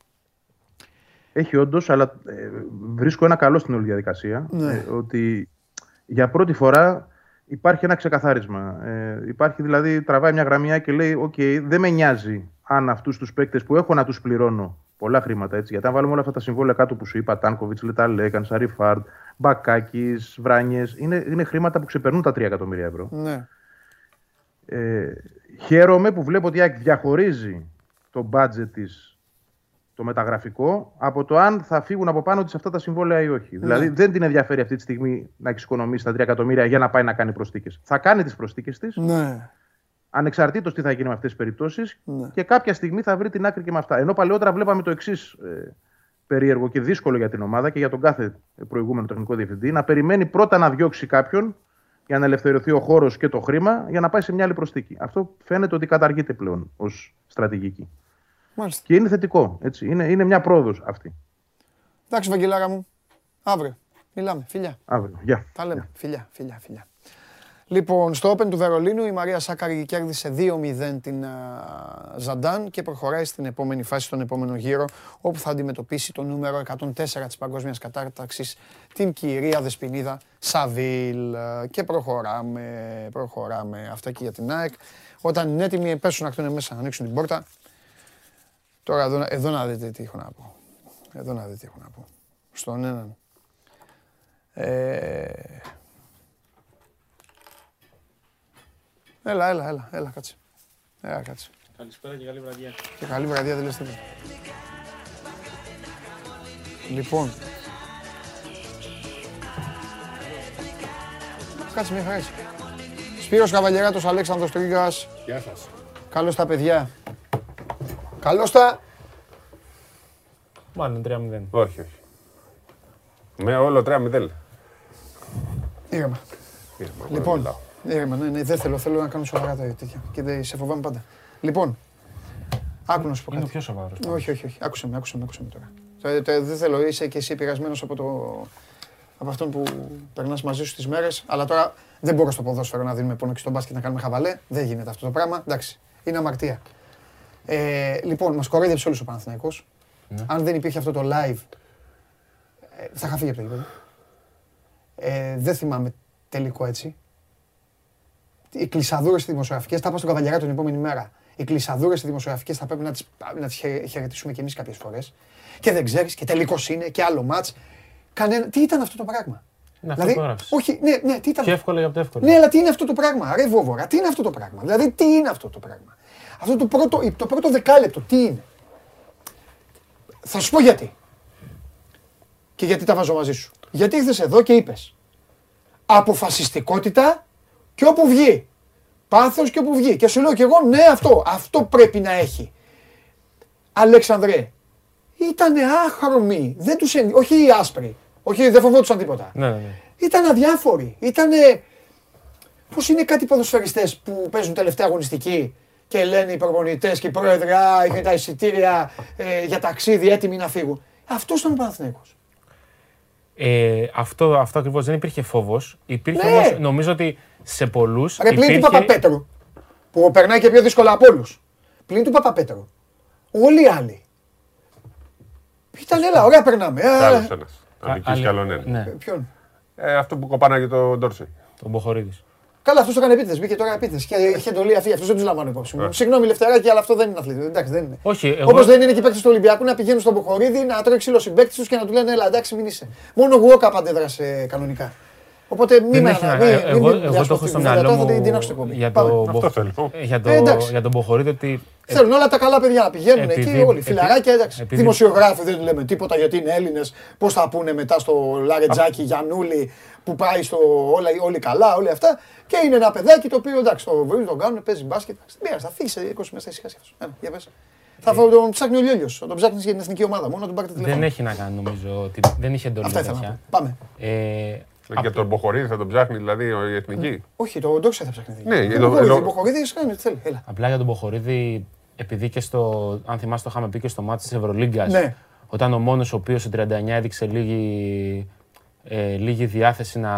Έχει όντως, αλλά ε, βρίσκω ένα καλό στην όλη διαδικασία. Ναι. Ε, ότι για πρώτη φορά υπάρχει ένα ξεκαθάρισμα. Ε, υπάρχει δηλαδή, τραβάει μια γραμμή και λέει: Οκ, δεν με νοιάζει αν αυτούς τους παίκτες που έχω να τους πληρώνω πολλά χρήματα έτσι. Γιατί αν βάλουμε όλα αυτά τα συμβόλαια κάτω που σου είπα, Τάνκοβιτς, Λεταλέκαν, Σαριφάρντ, Μπακάκης, Βράνιες, είναι, είναι χρήματα που ξεπερνούν τα 3 εκατομμύρια ευρώ. Ναι. Ε, χαίρομαι που βλέπω ότι διαχωρίζει το μπάτζετ της το μεταγραφικό από το αν θα φύγουν από πάνω της αυτά τα συμβόλαια ή όχι. Ναι. Δηλαδή δεν την ενδιαφέρει αυτή τη στιγμή να εξοικονομήσει τα 3 εκατομμύρια για να πάει να κάνει προστίκε. Θα κάνει τις προστίκε της. Ναι. Ανεξαρτήτως τι θα γίνει με αυτές τις περιπτώσεις ναι. και κάποια στιγμή θα βρει την άκρη και με αυτά. Ενώ παλαιότερα βλέπαμε το εξής ε, περίεργο και δύσκολο για την ομάδα και για τον κάθε προηγούμενο τεχνικό διευθυντή να περιμένει πρώτα να διώξει κάποιον για να ελευθερωθεί ο χώρος και το χρήμα για να πάει σε μια άλλη προστίκη. Αυτό φαίνεται ότι καταργείται πλέον ως στρατηγική. Μάλιστα. Και είναι θετικό. Έτσι. Είναι, είναι μια πρόοδος αυτή. Εντάξει, Βαγγελάρα μου. Αύριο. Μιλάμε. Φιλιά. Αύριο. Γεια. Τα λέμε. Φιλιά, φιλιά, φιλιά. Λοιπόν, στο Open του Βερολίνου η Μαρία Σάκαρη κέρδισε 2-0 την Ζαντάν και προχωράει στην επόμενη φάση, στον επόμενο γύρο, όπου θα αντιμετωπίσει το νούμερο 104 της παγκόσμιας κατάρταξης, την κυρία Δεσποινίδα Σαβίλ. Και προχωράμε, προχωράμε. Αυτά και για την ΑΕΚ. Όταν είναι έτοιμοι, πέσουν να χτούν μέσα, να ανοίξουν την πόρτα. Τώρα εδώ, εδώ να δείτε τι έχω να πω. Εδώ να δείτε τι έχω να πω. Στον έναν. Ε... Έλα, έλα, έλα, έλα, κάτσε. Έλα, κάτσε. Καλησπέρα και καλή βραδιά. Και καλή βραδιά δεν λες τίποτα. Λοιπόν. Κάτσε μια χαρά έτσι. Σπύρος Καβαλιεράτος, Αλέξανδρος Τρίγκας. Γεια σας. Καλώς τα παιδιά. Καλώς τα. Μάλλον 3-0. Όχι, όχι. Με όλο 3-0. Ήρεμα. Λοιπόν, ήρεμα, ναι, ναι, δεν θέλω, θέλω να κάνω σοβαρά τα τέτοια. Και δεν σε φοβάμαι πάντα. Λοιπόν, άκου να σου πω κάτι. Είναι πιο σοβαρός. Όχι, όχι, όχι. Άκουσε με, άκουσε με, άκουσε με τώρα. Δεν θέλω, είσαι και εσύ πειρασμένος από, το, από αυτόν που περνάς μαζί σου τις μέρες. Αλλά τώρα δεν μπορώ στο ποδόσφαιρο να δίνουμε πόνο και στο μπάσκετ να κάνουμε χαβαλέ. Δεν γίνεται αυτό το πράγμα. Εντάξει, είναι αμαρτία. Ε, λοιπόν, μας κορέδεψε όλου ο Παναθηναϊκός. Ναι. Αν δεν υπήρχε αυτό το live, ε, θα είχα φύγει από το γήπεδο. Ε, δεν θυμάμαι τελικό έτσι. Οι κλεισαδούρες δημοσιογραφικές, τα είπα στον Καβαλιαρά την επόμενη μέρα. Οι κλεισαδούρες δημοσιογραφικές θα πρέπει να τις τις χαιρετήσουμε κι εμείς κάποιες φορές. Και δεν ξέρεις, και τελικός είναι, και άλλο ματ. Κανένα... Τι ήταν αυτό το πράγμα; Ναι, δηλαδή, αυτό όχι, ναι, ναι, τι ήταν. Και εύκολο για το εύκολο. Ναι, αλλά τι είναι αυτό το πράγμα. Ρε Βόβορα, τι είναι αυτό το πράγμα; Δηλαδή, τι είναι αυτό το πράγμα; Αυτό το πρώτο, το πρώτο δεκάλεπτο, τι είναι; Θα σου πω γιατί. Και γιατί τα βάζω μαζί σου. Γιατί ήρθες εδώ και είπες αποφασιστικότητα και όπου βγει. Πάθος και όπου βγει. Και σου λέω και εγώ ναι αυτό. Αυτό πρέπει να έχει. Αλέξανδρε, ήταν άχρωμοι. Δεν τους εν... Όχι οι άσπροι. Όχι, δεν φοβόντουσαν τίποτα. Ναι, ναι, ναι. Ήταν αδιάφοροι. Ήτανε... Πώς είναι κάτι ποδοσφαιριστές που παίζουν τελευταία αγωνιστική και λένε οι προπονητές και οι πρόεδροι, Α, είχαν τα εισιτήρια ε, για ταξίδι έτοιμοι να φύγουν. Αυτός ήταν ο Παναθηναίκος. Ε, αυτό αυτό ακριβώς δεν υπήρχε φόβος. Υπήρχε ναι. όμως, νομίζω ότι σε πολλούς. Ρε πλην υπήρχε... του Παπαπέτρου. Που περνάει και πιο δύσκολα από όλους. Πλην του Παπαπέτρου. Όλοι οι άλλοι. Ήταν έλα, ωραία περνάμε. Άλλος ένα. Αδική κι άλλον ένα. Ναι. Ποιον; Ε, αυτό που κοπάναγε τον Ντόρσεϊ. Τον Μποχορίδης. Καλά, αυτός το έκανε επίθεση. Μπήκε τώρα επίθεση. Και είχε εντολή αυτή. Αυτό δεν τους λαμβάνω υπόψη μου. Συγγνώμη, Λευτεράκη, αλλά αυτό δεν είναι αθλητή. Εντάξει, δεν είναι. Όχι, εγώ... Όπως δεν είναι και οι παίκτες του Ολυμπιακού να πηγαίνουν στον Μποχορίδη να τρώει ξύλο συμπαίκτη τους και να του λένε Ελά, εντάξει, μην είσαι. Μόνο εγώ αντέδρασε κανονικά. Οπότε μην με Εγώ, εγώ το έχω στο μυαλό μου για, το, για, το, για τον Μποχορίδη ότι Θέλουν όλα τα καλά παιδιά να πηγαίνουν εκεί όλοι. Φιλαράκια, εντάξει. Δημοσιογράφοι δεν λέμε τίποτα γιατί είναι Έλληνες. Πώς θα πούνε μετά στο Λαρετζάκι, Γιανούλη, που πάει στο όλα, όλοι καλά, όλα αυτά. Και είναι ένα παιδάκι το οποίο εντάξει, το βρουν, τον κάνουν, παίζει μπάσκετ. Στην θα φύγει σε 20 μέσα ησυχά αυτό. Για πες. Θα τον ψάχνει ο Λιόλιος. Θα τον ψάχνει για την εθνική ομάδα. Μόνο τον πάρετε τηλέφωνο. Δεν έχει να κάνει νομίζω ότι δεν είχε εντολή. Αυτά ήθελα Πάμε. Ε, και τον Μποχορίδη θα τον ψάχνει δηλαδή η εθνική; Όχι, τον Ντόξα θα ψάχνει. Ναι, τον Μποχορίδη κάνει θέλει. Απλά για τον Μποχορίδη, επειδή και στο. Αν θυμάστε, το είχαμε πει και στο μάτι της Ευρωλίγκας. Ναι. Όταν ο μόνος ο οποίος σε 39 έδειξε λίγη ε, λίγη διάθεση να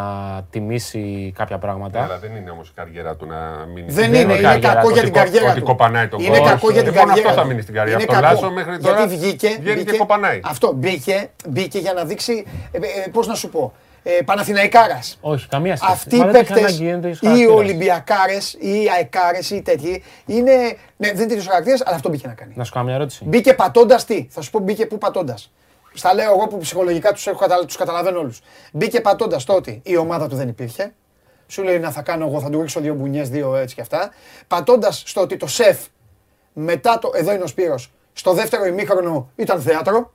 τιμήσει κάποια πράγματα. Αλλά δεν είναι όμως η καριέρα του να μείνει Δεν είναι, είναι, είναι κακό για την καριέρα του. Ότι κοπανάει τον Είναι κακό για την λοιπόν, καριέρα αυτό θα μείνει στην καριέρα. Αυτό Λάσο μέχρι τώρα Γιατί βγήκε, βγαίνει και κοπανάει. Αυτό μπήκε, μπήκε για να δείξει, ε, ε, πώς να σου πω, ε, Παναθηναϊκάρας. Όχι, καμία σχέση. Αυτοί Μα οι δεν έχει παίκτες, ανάγκη, είναι τέτοιος οι χαρακτήρας. Ολυμπιακάρες, ή οι Αεκάρες, ή οι τέτοιοι, είναι. Ναι, δεν είναι τέτοιος χαρακτήρας, αλλά αυτό μπήκε να κάνει. Να σου κάνω μια ερώτηση. Μπήκε πατώντας τι, θα σου πω μπήκε πού πατώντας. Στα λέω εγώ που ψυχολογικά τους τους καταλαβαίνω όλους. Μπήκε πατώντας το ότι η ομάδα του δεν υπήρχε. Σου λέει να θα κάνω εγώ, θα του ρίξω δύο μπουνιές, δύο έτσι και αυτά. Πατώντας στο ότι το σεφ μετά το. Εδώ είναι ο Σπύρος, Στο δεύτερο ημίχρονο ήταν θέατρο.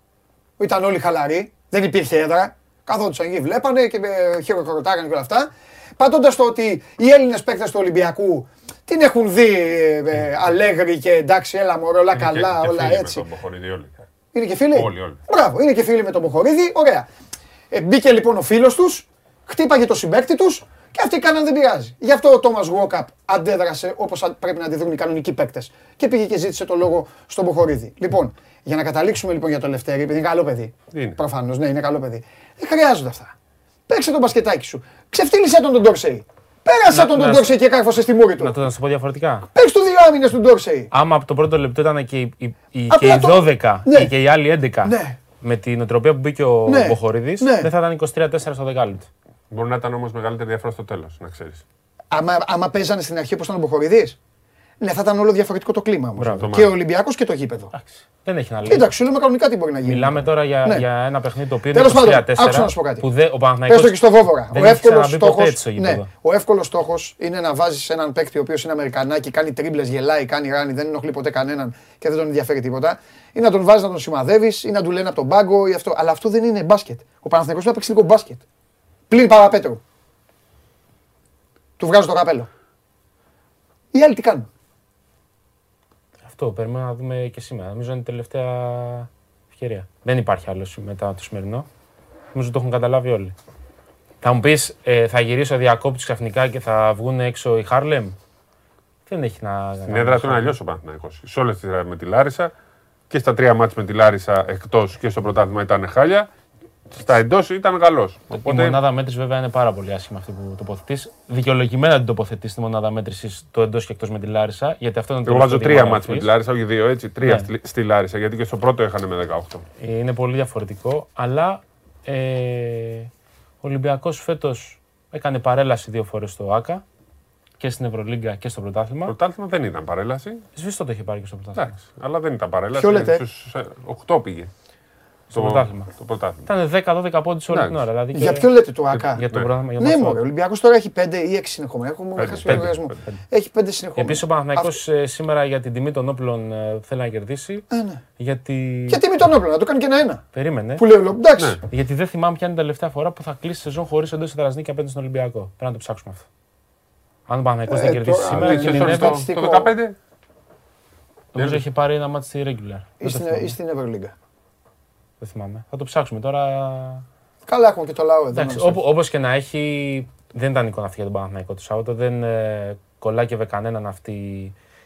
Ήταν όλοι χαλαροί. Δεν υπήρχε έδρα. Καθόντουσαν εκεί, βλέπανε και ε, χειροκροτάγανε και όλα αυτά. Πατώντας το ότι οι Έλληνες παίκτες του Ολυμπιακού την έχουν δει ε, ε, αλέγροι και εντάξει, έλα μωρέ, όλα καλά, όλα έτσι. Είναι και φίλοι; Όλοι, όλοι. Μπράβο, είναι και φίλοι με τον Μποχορίδη. Ωραία. Ε, μπήκε λοιπόν ο φίλος τους, χτύπαγε το συμπέκτη τους και αυτοί κάναν δεν πειράζει. Γι' αυτό ο Τόμα Γουόκαπ αντέδρασε όπως πρέπει να αντιδρούν οι κανονικοί παίκτες. Και πήγε και ζήτησε το λόγο στον Μποχορίδη. Λοιπόν, για να καταλήξουμε λοιπόν για το Λευτέρη, επειδή είναι καλό παιδί. Είναι. Προφανώς, ναι, είναι καλό παιδί. Δεν χρειάζονται αυτά. Παίξε τον μπασκετάκι σου. Ξεφτύλισε τον τον Ντόρσεϊ. Πέρασε Να- τον τον να- Ντόρσεϊ και κάρφωσε στη μούρη Να του. το να σου πω διαφορετικά. Παίξε τους δύο άμυνες του Ντόρσεϊ. Άμα από το πρώτο λεπτό ήταν και οι, οι, οι- και Απλά οι το- 12 Ναι. και οι άλλοι 11 Ναι. με την οτροπία που μπήκε ο Ναι. Μποχορίδης, Ναι. δεν θα ήταν 23-4 στο δεκάλεπτο. Μπορεί να ήταν όμως μεγαλύτερη διαφορά στο τέλος, να ξέρεις. Άμα, άμα παίζανε στην αρχή όπω ήταν ο Μποχορίδης, ναι, θα ήταν όλο διαφορετικό το κλίμα όμως. Μπράβο. Και ο Ολυμπιακός και το γήπεδο. Εντάξει. Δεν έχει να λέει. Κοίταξε, σου λέμε κανονικά τι μπορεί να γίνει. Μιλάμε τώρα για, Ναι. για ένα παιχνίδι το οποίο Τέλος είναι πάντων, 23-4 άκουσα να σου πω κάτι. που δε, ο Πες Παναθηναϊκός το και στο Βόβορα. δεν Ο έχει εύκολος ξαναμπεί ποτέ στόχο. έτσι στο γήπεδο. Ναι, ο εύκολος στόχος είναι να βάζεις έναν παίκτη ο οποίος είναι Αμερικανάκι, κάνει τρίμπλες, γελάει, κάνει ράνι, δεν ενοχλεί ποτέ κανέναν και δεν τον ενδιαφέρει τίποτα. Ή να τον βάζεις να τον σημαδεύεις ή να του λένε από τον πάγκο ή αυτό. Αλλά αυτό δεν είναι μπάσκετ. Ο Παναθηναϊκός πρέπει να παίξει λίγο μπάσκετ. Πλην Παπαπέτρου. Του βγάζω το καπέλο. Οι άλλοι τι κάνουν; Αυτό περιμένουμε να δούμε και σήμερα. Νομίζω είναι η τελευταία ευκαιρία. Δεν υπάρχει άλλο μετά το σημερινό. Νομίζω το έχουν καταλάβει όλοι. Θα μου πεις, θα γυρίσει ο διακόπτη ξαφνικά και θα βγουν έξω οι Χάρλεμ; Δεν έχει να. Στην έδρα του είναι αλλιώς ο Παναθηναϊκός. Σε όλες τις με τη Λάρισα και στα τρία μάτια με τη Λάρισα εκτός και στο πρωτάθλημα ήταν χάλια. Στα εντός ήταν καλός. Η Οπότε μονάδα μέτρησης βέβαια είναι πάρα πολύ άσχημα αυτή που τοποθετείς. Δικαιολογημένα την τοποθετείς τη μονάδα μέτρησης το εντός και εκτός με τη Λάρισα. Γιατί αυτό είναι το εγώ βάζω τελευταίο τρία δείγμα μάτια με της γραφής. Λάρισα, όχι δύο έτσι. Τρία Ναι. στη, στη Λάρισα γιατί και στο πρώτο είχαν με 18. Είναι πολύ διαφορετικό. Αλλά ε, ο Ολυμπιακός φέτος έκανε παρέλαση δύο φορές στο ΑΚΑ και στην Ευρωλίγκα και στο πρωτάθλημα. Το πρωτάθλημα δεν ήταν παρέλαση. Σβήστο το είχε πάρει και στο πρωτάθλημα. Εντάξει, αλλά δεν ήταν παρέλαση. Ποιο λέτε; Στους, ε, 8 πήγε. Στο πρωτάθλημα. Το πρωτάθλημα. Ήταν 10-12 πόντους όλη την Εντάξει. ώρα. Δηλαδή Για και- ποιο λέτε το ΑΚΑ; Για το Ναι. πρωτάθλημα. για τον Ναι, αυτό. μωρέ, ο Ολυμπιακός τώρα έχει 5 ή 6 συνεχόμενα. Έχουμε Πέντε, χάσει το πέντε, λογαριασμό. πέντε. Έχει 5 συνεχόμενα. Επίσης ο Παναθηναϊκός ε, σήμερα για την τιμή των όπλων ε, θέλει να κερδίσει. Ε, ναι. Γιατί. Γιατί μη τον όπλο, να το κάνει και ένα-ένα. Περίμενε. Που λέει ο Λόμπ, εντάξει. Ναι. Γιατί δεν θυμάμαι ποια είναι η τελευταία φορά που θα κλείσει σεζόν χωρίς εντός εδρασνίκη απέναντι στον Ολυμπιακό. Πρέπει να το ψάξουμε αυτό. Αν ο Παναθηναϊκός δεν Ε, κερδίσει τώρα, σήμερα, ναι, Ξέρεις, είναι όλοι κινδυνεύει. το, στατιστικό. το 15 Νομίζω έχει πάρει ένα μάτι στη regular. Ή Δεν, το στην, θυμάμαι. ή στην Ευρωλίγκα. Δεν θυμάμαι. Θα το ψάξουμε τώρα. Καλά, έχουμε και το λαό εδώ. Εντάξει, να μας Όπως και να έχει, δεν ήταν εικόνα αυτή για τον Παναθηναϊκό το Σάββατο. Δεν ε, κολλάκευε κανέναν αυτή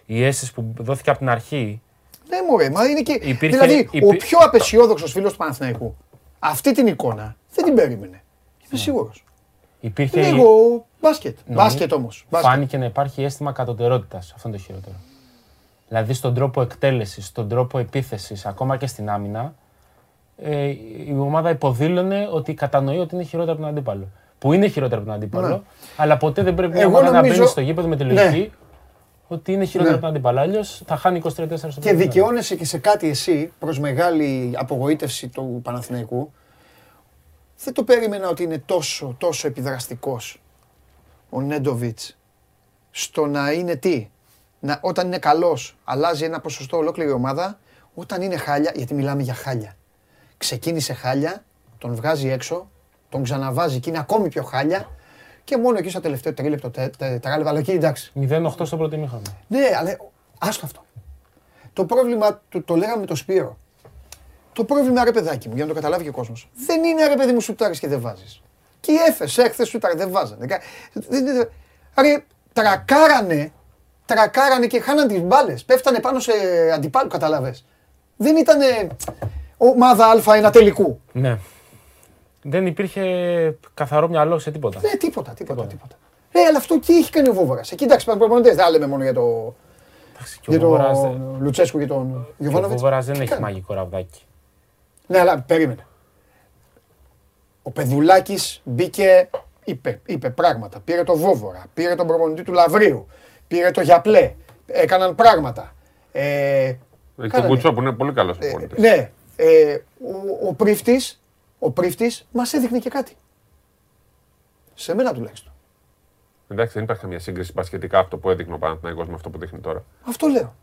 η αίσθηση που δόθηκε από την αρχή. Ναι, μωρέ, μα είναι και. Υπήρχε- δηλαδή, ο υπή- πιο απεσιόδοξος φίλος του Παναθηναϊκού αυτή την εικόνα δεν την περίμενε. Είμαι σίγουρος. Υπήρχε. Λίγο μπάσκετ. Ναι. Μπάσκετ όμως. Φάνηκε να υπάρχει αίσθημα κατωτερότητας. Αυτό είναι το χειρότερο. Δηλαδή στον τρόπο εκτέλεσης, στον τρόπο επίθεσης, ακόμα και στην άμυνα, ε, η ομάδα υποδήλωνε ότι κατανοεί ότι είναι χειρότερο από τον αντίπαλο. Που είναι χειρότερο από τον αντίπαλο, Ναι. αλλά ποτέ δεν πρέπει μια Εγώ ομάδα να νομίζω- μπαίνει στο γήπεδο με τη Ναι. λογική ότι είναι χειρότερο Ναι. από τον αντίπαλο. Αλλιώς θα χάνει 24 στο Και πρώτο δικαιώνεσαι και σε κάτι εσύ προς μεγάλη απογοήτευση του Παναθηναϊκού. Δεν το περίμενα ότι είναι τόσο, τόσο επιδραστικός ο Νέντοβιτς στο να είναι τι. Να, όταν είναι καλός αλλάζει ένα ποσοστό ολόκληρη ομάδα. Όταν είναι χάλια, γιατί μιλάμε για χάλια. Ξεκίνησε χάλια, τον βγάζει έξω, τον ξαναβάζει και είναι ακόμη πιο χάλια και μόνο εκεί στο τελευταίο τρίλεπτο, τε- τε- τετράλεπτο, αλλά εκεί εντάξει. 0-8 στο πρώτο ημίχρονο. Ναι, αλλά άστο αυτό. Το πρόβλημα, το, το λέγαμε με τον Σπύρο. Το πρόβλημα, ρε παιδάκι μου, για να το καταλάβει και ο κόσμος. Δεν είναι ρε παιδί μου σουτάρεις και δεν βάζεις. Και οι έφες, έκθε σουτάρει, δεν βάζανε. Κα- δεν- δεν- Ρε, τρακάρανε, τρακάρανε και χάναν τις μπάλες. Πέφτανε πάνω σε αντιπάλου, καταλαβέ. Δεν ήταν ομάδα Α1 τελικού. Ναι. Δεν υπήρχε καθαρό μυαλό σε τίποτα. Ναι, τίποτα, τίποτα, τίποτα. Ε, αλλά αυτό τι έχει κάνει ο Βόβορα. Εκεί εντάξει, υπάρχουν προπονητές. Δεν λέμε μόνο για, το, Και ο για Βόβορας τον δεν- Λουτσέσκου και τον και ο Γιωβάνοβιτ. Βόβορας δεν έχει μαγικό ραβδάκι. Ναι, αλλά περίμενε. Ο Πεδουλάκης μπήκε, είπε, είπε πράγματα. Πήρε το Βόβορα, πήρε τον προπονητή του Λαβρίου, πήρε το Γιαπλέ. Έκαναν πράγματα. Ε, Έχει τον κάνανε. Κουτσό που είναι πολύ καλός Ε, προπονητής. ναι, ε, ο, ο πρίφτης, ο πρίφτης μας έδειχνε και κάτι. Σε μένα τουλάχιστον. Εντάξει, δεν υπάρχει καμία σύγκριση πασχετικά αυτό που έδειχνε ο Παναθηναϊκός με αυτό που δείχνει τώρα. Αυτό λέω.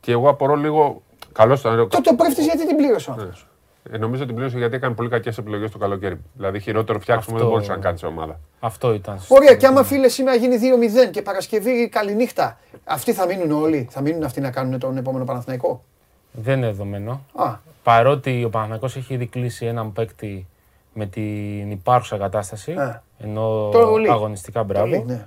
Και εγώ απορώ λίγο. Καλό ήταν. Τότε ο πρίφτης γιατί την πλήρωσε ο άνθρωπος; Ε, νομίζω ότι πλήρωσε γιατί έκανε πολύ κακές επιλογές το καλοκαίρι. Δηλαδή, χειρότερο φτιάξιμο Αυτό- δεν μπορούσε να κάνει σε ομάδα. Αυτό ήταν. Ωραία, και άμα φίλε σήμερα γίνει 2-0 και Παρασκευή καληνύχτα, αυτοί θα μείνουν όλοι. Θα μείνουν αυτοί να κάνουν τον επόμενο Παναθηναϊκό; Δεν είναι δεδομένο. Α, Παρότι ο Παναθηναϊκός έχει ήδη κλείσει έναν παίκτη με την υπάρχουσα κατάσταση, Α. ενώ Το Λί. αγωνιστικά μπράβο, πολύ, ναι.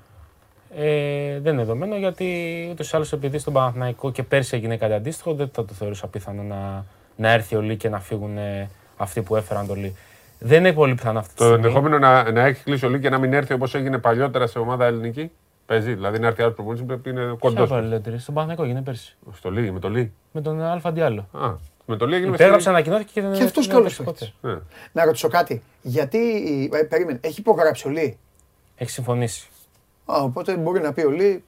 ε, δεν είναι δεδομένο γιατί ούτως ή άλλως επειδή στον Παναθηναϊκό και πέρσι έγινε κάτι αντίστοιχο, δεν θα το θεωρούσα πιθανό να, να έρθει ο Λί και να φύγουν ε, αυτοί που έφεραν το Λί. Δεν είναι πολύ πιθανό αυτή τη Το στιγμή. ενδεχόμενο να, να έχει κλείσει ο Λί και να μην έρθει όπως έγινε παλιότερα σε ομάδα ελληνική. Παίζει. Δηλαδή να έρθει άλλος προπονητής πρέπει να είναι Ποια κοντό. παραλληλότερη, στον Παναθηναϊκό έγινε πέρσι. Στο Λί, με το Λί. Με τον Αλφα Διάλο. Α, με το Λί έγινε Υπέγραψε, στο Λί. ανακοινώθηκε και δεν Και αυτός δεν καλός έπαιξε παίκτης. Ναι. Να ρωτήσω κάτι. Γιατί. Ε, περίμενε, έχει υπογράψει ο Λί. Έχει συμφωνήσει. Α, οπότε μπορεί να πει ο Λί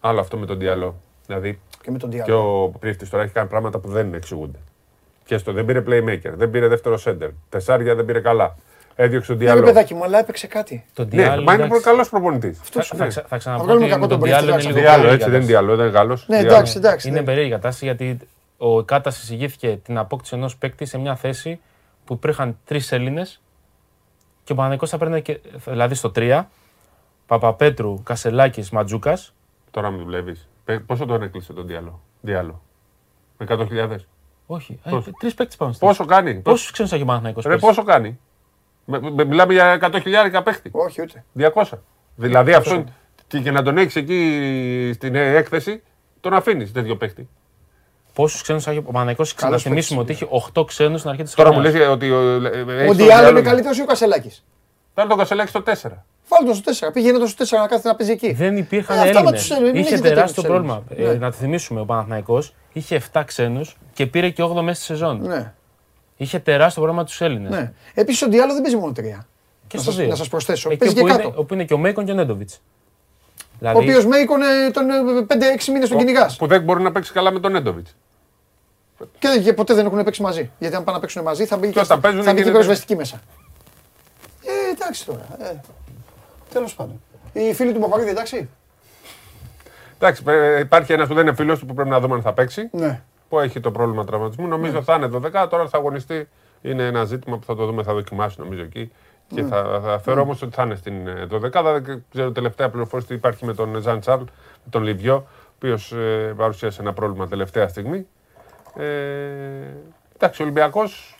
Άλλο αυτό με τον Διαλό. Δηλαδή και με τον και Διάλο. ο Πρίφτης τώρα έχει κάνει πράγματα που δεν εξηγούνται. Και στο δεν πήρε playmaker, δεν πήρε δεύτερο center. Τεσσάρια δεν πήρε καλά. Έδιωξε τον Ναι, ρε Διαλό. παιδάκι μου, αλλά έπαιξε κάτι. Το Ναι, Diallo, μα είναι εντάξει, καλός προπονητής. Αυτό Θα, σου θα, λέω. ξα- θα Θα ξαναπώ βγάλουμε ότι κακό με τον τον Πρίφτη, Diallo είναι εντάξει. λίγο Διάλο, περίεργη έτσι δεν είναι κατάσταση. Διαλό, δεν είναι Γάλλος. Ναι, εντάξει, εντάξει. Είναι ναι. περίεργη κατάσταση γιατί ο Κάτας εισηγήθηκε την απόκτηση ενός παίκτη σε μια θέση που υπήρχαν τρεις Έλληνες και ο Παναγικό θα παίρνει και. Δηλαδή στο 3, Παπαπέτρου, Κασελάκης, Ματζούκας. Τώρα με δουλεύει. Πόσο τον έκλεισε τον Διάλο; Διάλο. Με 100.000. Όχι, Πόσο; τρεις παίκτες πάνω στο. Πόσο κάνει; Πόσους ξένους έχει ο Παναγικό. Ρε, πόσο κάνει; Με, με- μιλάμε για 100.000 παίχτη. Όχι, ούτε. 200. Δηλαδή αυτό και, και να τον έχεις εκεί στην ε, έκθεση, τον αφήνεις τέτοιο παίχτη. Πόσους ξένους έχει ο Παναγικός. Να θυμίσουμε ότι έχει 8 ξένους στην αρχή της Τώρα μου λες ότι. Ο, Ο Διάλο είναι καλύτερος ή ο Κασελάκης; Τώρα τον Κασελάκη στο 4. Βάλτε τον στο 4. Πήγαινε τον στο 4 να κάθεται να παίζει εκεί. Δεν υπήρχαν Ε, αυτά με Έλληνες. τους Έλληνες, μην Είχε έχετε τεράστιο τέτοιους πρόβλημα. Έλληνες. Ε, Ναι. να τη θυμίσουμε, ο Παναθηναϊκός είχε 7 ξένους και πήρε και 8 μέσα στη σεζόν. Ναι, Είχε τεράστιο πρόβλημα τους Έλληνες. ναι. Επίσης ο Διάλο δεν παίζει μόνο τρία. Και Να στο σας- δύο. να σας προσθέσω, Εκεί παίζει και όπου, είναι, κάτω. όπου είναι και ο Μέικον και ο Νέντοβιτς. Ο Δηλαδή, οποίος με είκονε τον 5-6 μήνες τον κυνηγάς. Που δεν μπορεί να παίξει καλά με τον Έντοβιτ. Και, και ποτέ δεν έχουν παίξει μαζί. Γιατί αν πάνε να παίξουν μαζί θα μπει και, όταν στα- παίζουν θα μπει και γίνεται- πυροσβεστική μέσα. Ε, εντάξει τώρα. Ε. Τέλος πάντων. Οι φίλοι του Μποχαρίδη, εντάξει. Εντάξει, ε, υπάρχει ένας που δεν είναι φίλος του που πρέπει να δούμε αν θα παίξει. Ναι. Που έχει το πρόβλημα τραυματισμού. Νομίζω θα είναι 12, τώρα θα αγωνιστεί. Είναι ένα ζήτημα που θα το δούμε, θα δοκιμάσει νομίζω εκεί. Και θα, θα θεωρώ όμως ότι θα είναι στην ε, 12. Δεν ξέρω τελευταία πληροφόρηση τι υπάρχει με τον Ζαν Τσάρλ, με τον Λιβιό, ο οποίος ε, παρουσίασε ένα πρόβλημα τελευταία στιγμή. Ε, εντάξει, ο Ολυμπιακός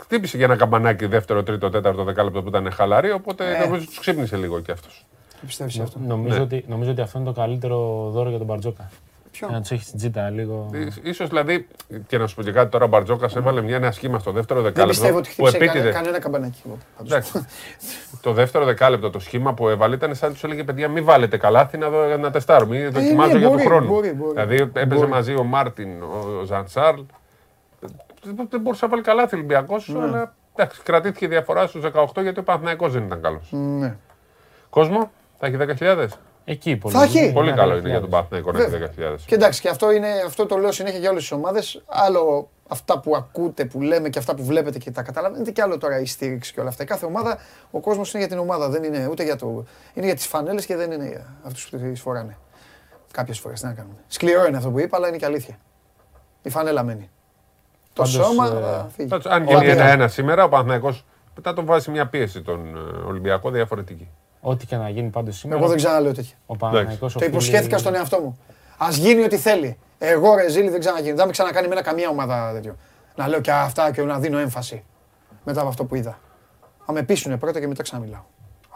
χτύπησε για ένα καμπανάκι δεύτερο, τρίτο, τέταρτο δεκάλεπτο που ήταν χαλαρή. Οπότε Ε. νομίζω τους ξύπνησε λίγο κι αυτός. Τι πιστεύεις αυτό. νομίζω, Ναι. ότι, νομίζω ότι αυτό είναι το καλύτερο δώρο για τον Μπαρτζόκα. Ποιο; Να τους έχεις στην τζίτα λίγο. Ίσως δηλαδή, και να σου πω και κάτι τώρα, ο Μπαρτζόκας έβαλε μια ένα σχήμα στο δεύτερο Δεν δεκάλεπτο. πιστεύω ότι που χτύπησε επίτηδε. κανένα, κανένα καμπανάκι. εγώ, πάντως. Εντάξει. το δεύτερο δεκάλεπτο το σχήμα που έβαλε ήταν σαν να τους έλεγε παιδιά, μην βάλετε καλάθι να, δω- να τεστάρουμε. Ή δοκιμάζω ναι, για μπορεί, τον χρόνο. μπορεί, μπορεί. δηλαδή έπαιζε Μπορεί. μαζί ο Μάρτιν, ο, ο Ζαντσάρλ. Δεν δεν μπορούσε να βάλει καλάθι ο Ολυμπιακός, Ναι. αλλά εντάξει, κρατήθηκε η διαφορά στους 18 γιατί ο Παναθηναϊκός δεν ήταν καλός. Ναι. Κόσμο, θα έχει 10.000. Εκεί πολύ. Θα έχει. Πολύ Ναι, καλό ναι, είναι για τον ναι. Παναθηναϊκό να έχει Βέβαια. 10.000. Και εντάξει, και αυτό, είναι, αυτό το λέω συνέχεια για όλες τις ομάδες. Άλλο αυτά που ακούτε, που λέμε και αυτά που βλέπετε και τα καταλαβαίνετε, και άλλο τώρα η στήριξη και όλα αυτά. Η κάθε ομάδα, ο κόσμος είναι για την ομάδα, δεν είναι ούτε για το. Είναι για τις φανέλες και δεν είναι για αυτούς που τις φοράνε. Κάποιες φορές, τι να κάνουμε. Σκληρό είναι αυτό που είπα, αλλά είναι και αλήθεια. Η φανέλα μένει. Το Πάντως, σώμα ε, θα φύγει. Εντάξει, Αν Ο γίνει Αντρέα. ένα-ένα σήμερα, ο Παναθηναϊκός μετά τον βάζει μια πίεση τον ε, Ολυμπιακό διαφορετική. Ό,τι και να γίνει πάντως σήμερα. Εγώ δεν ξαναλέω τέτοια. Ο Παναθηναϊκός Το οφείλει- υποσχέθηκα στον εαυτό μου. Α γίνει ό,τι θέλει. Εγώ ρε Ζήλη δεν ξαναγίνει. Δεν με ξανακάνει με καμία ομάδα τέτοιο. Να λέω και αυτά και να δίνω έμφαση. Μετά από αυτό που είδα. Θα με πείσουνε πρώτα και μετά ξαναμιλάω.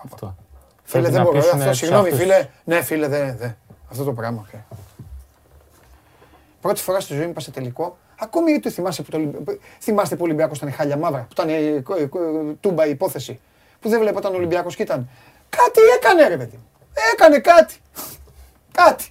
Αυτό. Φίλε, Πρέπει δεν να μπορώ. πείσουνε Αυτό, τους συγγνώμη, αυτούς. φίλε. Ναι, φίλε, δεν. Δε. Αυτό το πράγμα. okay. Πρώτη φορά στη ζωή μου είπα σε τελικό. Ακόμη το θυμάσαι που το, Ολυμπ- θυμάστε που ο Ολυμπιακός ήταν χάλια μαύρα, που ήταν ε, κο- ε, κο- τούμπα η υπόθεση. Που δεν βλέπονταν ο Ολυμπιακός και ήταν. Κάτι έκανε ρε παιδί μου. Έκανε κάτι. κάτι.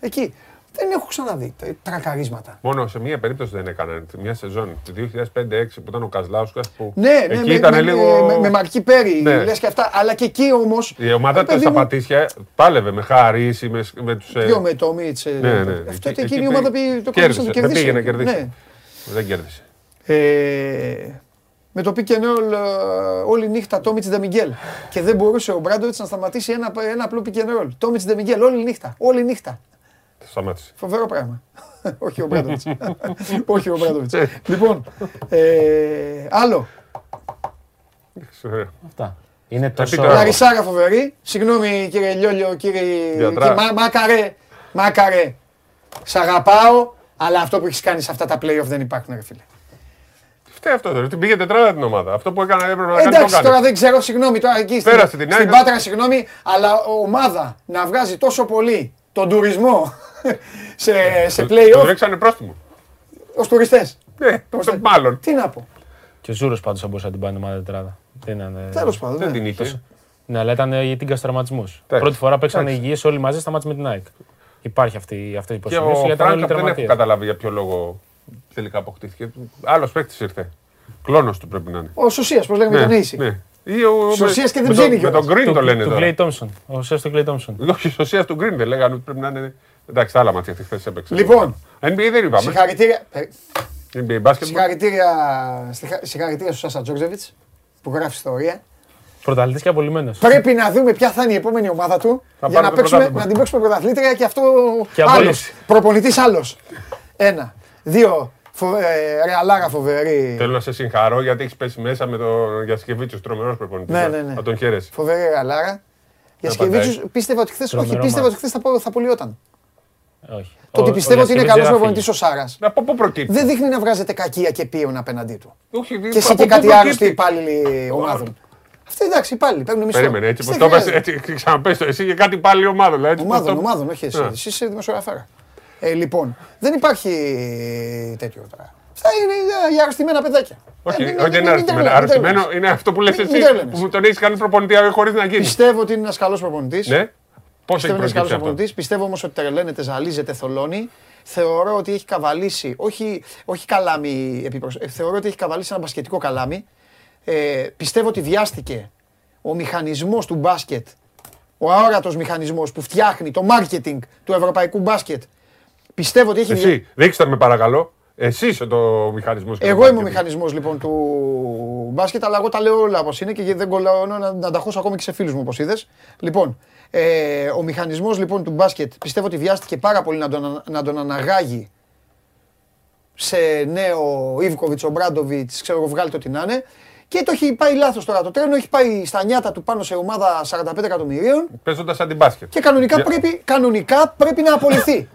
Εκεί. Δεν έχω ξαναδεί τε- τρακαρίσματα. Μόνο σε μία περίπτωση δεν έκαναν. Μια σεζόν, το 2005-2006 που ήταν ο Καζλάουσκα. Που Ναι, ναι, εκεί με, ήταν με, λίγο. με, με Μαρκή Πέρι, Ναι. λες και αυτά. Αλλά και εκεί όμως... Η ομάδα ρε παιδί στα μου, Πατήσια πάλευε με Χάρη με, με τους. Ποιο με το Μίτς. ε, Ναι, ναι. Αυτό Εκεί- εκείνη η εκεί ομάδα πήγε- πήγε- το κέρδισε. κέρδισε να το Δεν κερδίσει. πήγε να κερδίσει. Ναι. Δεν κέρδισε. Ε, με το pick and roll ε, όλη νύχτα Τόμιτς Δε Μιγγέλ. Και δεν μπορούσε ο Μπράντοβιτς να σταματήσει ένα, ένα απλό pick and roll. Τόμιτς Δε Μιγγέλ όλη νύχτα. Όλη νύχτα. Σταμάτησε. Φοβερό πράγμα. Όχι ο Μπράντοβιτς. Όχι ο Μπράντοβιτς. λοιπόν, ε, άλλο. Αυτά. Είναι τόσο. Επίτροπο. Λαρισάρα φοβερή. Συγγνώμη κύριε Λιόλιο, κύριε, Διατρά. κύριε Μα- Μάκαρε. Μάκαρε. Σ' αγαπάω, αλλά αυτό που έχεις κάνει σε αυτά τα play-off δεν υπάρχουν ρε φίλε. Φταίει αυτό τώρα. Την πήγε τετράδα την ομάδα. Αυτό που έκανε έπρεπε να κάνει. Το Εντάξει, τώρα κάνει. δεν ξέρω, συγγνώμη τώρα εκεί στην, Πέρασε την στην ΑΕΚ. Πάτρα, συγγνώμη, αλλά ομάδα να βγάζει τόσο πολύ τον τουρισμό σε, σε Του play-off ρίξανε πρόστιμο. ως τουριστές. Ναι, το- μάλλον. Τι να πω. Και ο Ζούρος πάντως θα μπορούσε να την πάει την ομάδα τετράδα. Δεν είναι. Τέλος πάντων. Δεν ναι. την είχε. Ναι, αλλά ήταν για την καστραματισμού. Πρώτη φορά παίξανε Εντάξει. υγιεί όλοι μαζί στα μάτια με την ΑΕΚ. Υπάρχει αυτή, αυτή η Και υποστήριξη ο γιατί ήταν όλοι Φράνκα δεν έχω τραυματίες. καταλάβει για ποιο λόγο τελικά αποκτήθηκε. Άλλος παίκτης ήρθε. Κλόνος του πρέπει να είναι. Ο Σωσίας, πώς λέγαμε τον Ίση. ναι. Ή ο- Σωσίας και δεν με τον- ψήνει Με τον κιόλας. Green το λένε Του τώρα. Κλέι Τόμσον. Ο Σέα του Κλέι Τόμσον. Όχι, σωσίας του Green δεν λέγανε ότι πρέπει να είναι. Εντάξει, τα άλλα μάτια χθες έπαιξε. Λοιπόν. NBA δεν είπαμε. Συγχαρητήρια, ε, NBA μπάσκετ. συγχαρητήρια, συγχα- συγχαρητήρια στον Σάσα Τζόρτζεβιτς που γράφει ιστορία. Πρωταθλητής και απολυμμένος. Πρέπει να δούμε ποια θα είναι η επόμενη ομάδα του Θα για πάρει να, το παίξουμε, πρωτάθλημα. να την παίξουμε πρωταθλήτρια και αυτό Και άλλος. απόλυση. Προπονητής άλλος. Ένα. Δύο. Φοβε, ε, ρεαλάρα φοβερή. Θέλω να σε συγχαρώ γιατί έχεις πέσει μέσα με τον Γιασκεβίτσιος, τρομερός προπονητής. Ναι, ναι, ναι. Να τον χαίρεσαι. Φοβερή ρεαλάρα. Για Σκεβίτσιους πίστευα ότι χθες, όχι, Τρομερό πίστευα μάτς. ότι χθες θα, πο- θα πουλιόταν. Όχι. Το ότι Ο- πιστεύω ο ότι είναι Λασκεβίτς καλός δεν θα προπονητής φύγει. ο Σάρας. Από πού προκύπτει; Δεν δείχνει να βγάζετε κακία και πίον απέναντί του. Όχι, Και εσύ από και πού κάτι προκύπτει; άρρωστοι υπάλληλοι ομάδων. Αυτοί εντάξει, υπάλληλοι παίρνουν μισθό. Περίμενε, έτσι Εσείς πως δεν το πες, χρειάζεται. έτσι ξαναπες το, εσύ και κάτι πάλι ομάδα. δηλαδή, έτσι πως Ομάδων, το- ομάδων, όχι εσύ. Ναι. Εσύ είσαι δημοσιογραφάρα. Ε, λοιπόν, δεν υπάρχει τέτοιο τώρα. Αυτά είναι για- για αρρωστημένα παιδάκια. Όχι, Ε, μην- όχι, δεν μην- είναι μην αρρωστημένο. τρελαίνεις, μην Αρρωστημένο τρελαίνεις. είναι αυτό που λες Μην- εσύ μην τρελαίνεις. που τον έχεις κάνει προπονητή χωρίς να γίνει. Πιστεύω ότι είναι ένας καλός προπονητής. Ναι. Πώς έχει Πιστεύω είναι ένας καλός προκύψει αυτό; προπονητής. Πιστεύω όμως ότι τρελαίνεται, ζαλίζεται, θολώνει. Θεωρώ ότι έχει καβαλήσει, όχι, όχι καλάμι επίπροσ- ε, θεωρώ ότι έχει καβαλήσει ένα μπασκετικό καλάμι. Ε, πιστεύω ότι βιάστηκε ο μηχανισμός του μπάσκετ, ο αόρατος μηχανισμός που φτιάχνει το marketing του ευρωπαϊκού μπάσκετ. Πιστεύω ότι έχει δια- Εσύ, δείξτε με παρακαλώ. Εσύ είσαι το μηχανισμός. Εγώ είμαι ο μηχανισμός λοιπόν του μπάσκετ, αλλά εγώ τα λέω όλα όπως είναι και δεν κολλάω να, να τα χώσω ακόμη και σε φίλους μου όπως είδες. Λοιπόν, ε, ο μηχανισμός λοιπόν του μπάσκετ πιστεύω ότι βιάστηκε πάρα πολύ να τον, να τον αναγάγει σε νέο Ιβκοβιτς, ο Μπράντοβιτς, ξέρω εγώ, βγάλτε ό,τι να είναι. Και το έχει πάει λάθος τώρα το τρένο, έχει πάει στα νιάτα του πάνω σε ομάδα 45 εκατομμυρίων Παίζοντας αντιμπάσκετ. και κανονικά, Για- πρέπει, κανονικά πρέπει να απολυθεί.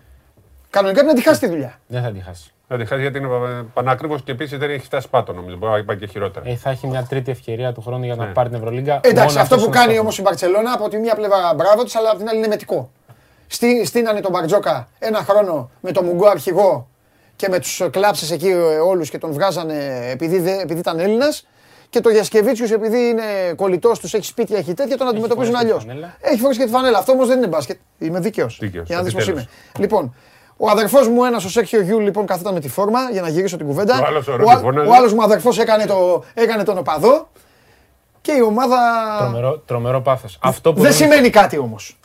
Κανονικά πρέπει να τη χάσει τη δουλειά. Δεν θα τη χάσει. Θα τη χάσει γιατί είναι πανάκριβος και επίσης δεν έχει φτάσει πάτο νομίζω. Μπορεί να πάει και χειρότερα. Ε, θα έχει μια τρίτη ευκαιρία του χρόνου για να Ναι. πάρει την Ευρωλίγκα. Εντάξει, Μόνο αυτό αυτός που είναι κάνει ο όμως η Μπαρσελόνα από τη μία πλευρά μπράβο της, αλλά από την άλλη είναι μετικό. Στή, στείνανε τον Μπαρτζόκα ένα χρόνο με τον Μουγκό αρχηγό και με τους κλάψες εκεί όλους και τον βγάζανε επειδή, δε- επειδή ήταν Έλληνας. Και το Γιασκεβίτσιου, επειδή είναι κολλητός τους, έχει σπίτια, έχει τέτοια, τον αντιμετωπίζουν φορέσει και αλλιώς. τη φανέλα. Έχει φορέσει και τη φανέλα. Αυτό όμως δεν είναι μπάσκετ. Είμαι δίκαιος. Δίκαιος, Για να δεις πώς επιτέλους. είμαι. Λοιπόν, ο αδερφός μου, ένας ο Σέρχιο Γιούλ, λοιπόν, καθόταν με τη φόρμα για να γυρίσω την κουβέντα. Ο άλλος ωραίο ο, α- τη φώναζε. ο άλλος μου αδερφός έκανε, το, έκανε τον οπαδό. Και η ομάδα. Τρομερό, τρομερό πάθος. Αυτό που Δεν είχε- σημαίνει κάτι όμως.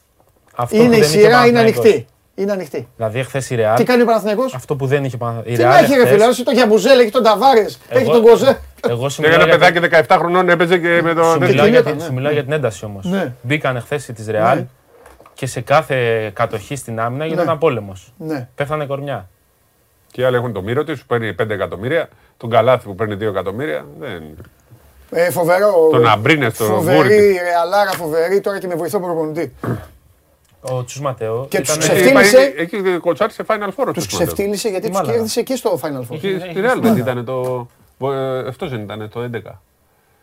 αυτό που Είναι η δεν είχε σειρά, είναι Παναθηναϊκός. ανοιχτή. Είναι ανοιχτή. Δηλαδή, χθε η Ρεάλ. Τι κάνει ο Παναθηναϊκός; Αυτό που δεν είχε Παναθηναϊκός. Τι να έχει ρε φίλε, έχει τον Γιαμπουζέλ, έχει τον Ταβάρες, έχει τον Κοζέ. Εγώ σου Και μιλάω ένα για την- παιδάκι 17 χρονών έπαιζε και με σου τον. μιλάω για τελείωτα, την- ναι. σου μιλάω για την ένταση όμως. Ναι. Μπήκανε χθε της Ρεάλ Ναι. Και σε κάθε κατοχή στην άμυνα γινόταν πόλεμος. Ναι. Πέθανε κορμιά. Και οι άλλοι έχουν το μύρο τη που παίρνει 5 εκατομμύρια. Τον Καλάθι που παίρνει 2 εκατομμύρια. Δεν... Ε, φοβερό. Τον Αμπρίνες, τον Φοβερή, Βούρη. ρεαλάρα, φοβερή τώρα και με βοηθό προπονητή. Ο Τσου Ματέο. Και ήταν- τους Έχει ξεφτύλισε. πάει- Έχει κοτσάρει σε Final Four. Τους τους ξεφτύλισε γιατί τους Μάλακα. κέρδισε και στο Final Four. Και Στη Real δεν ήταν το. Αυτός δεν ήταν το 11.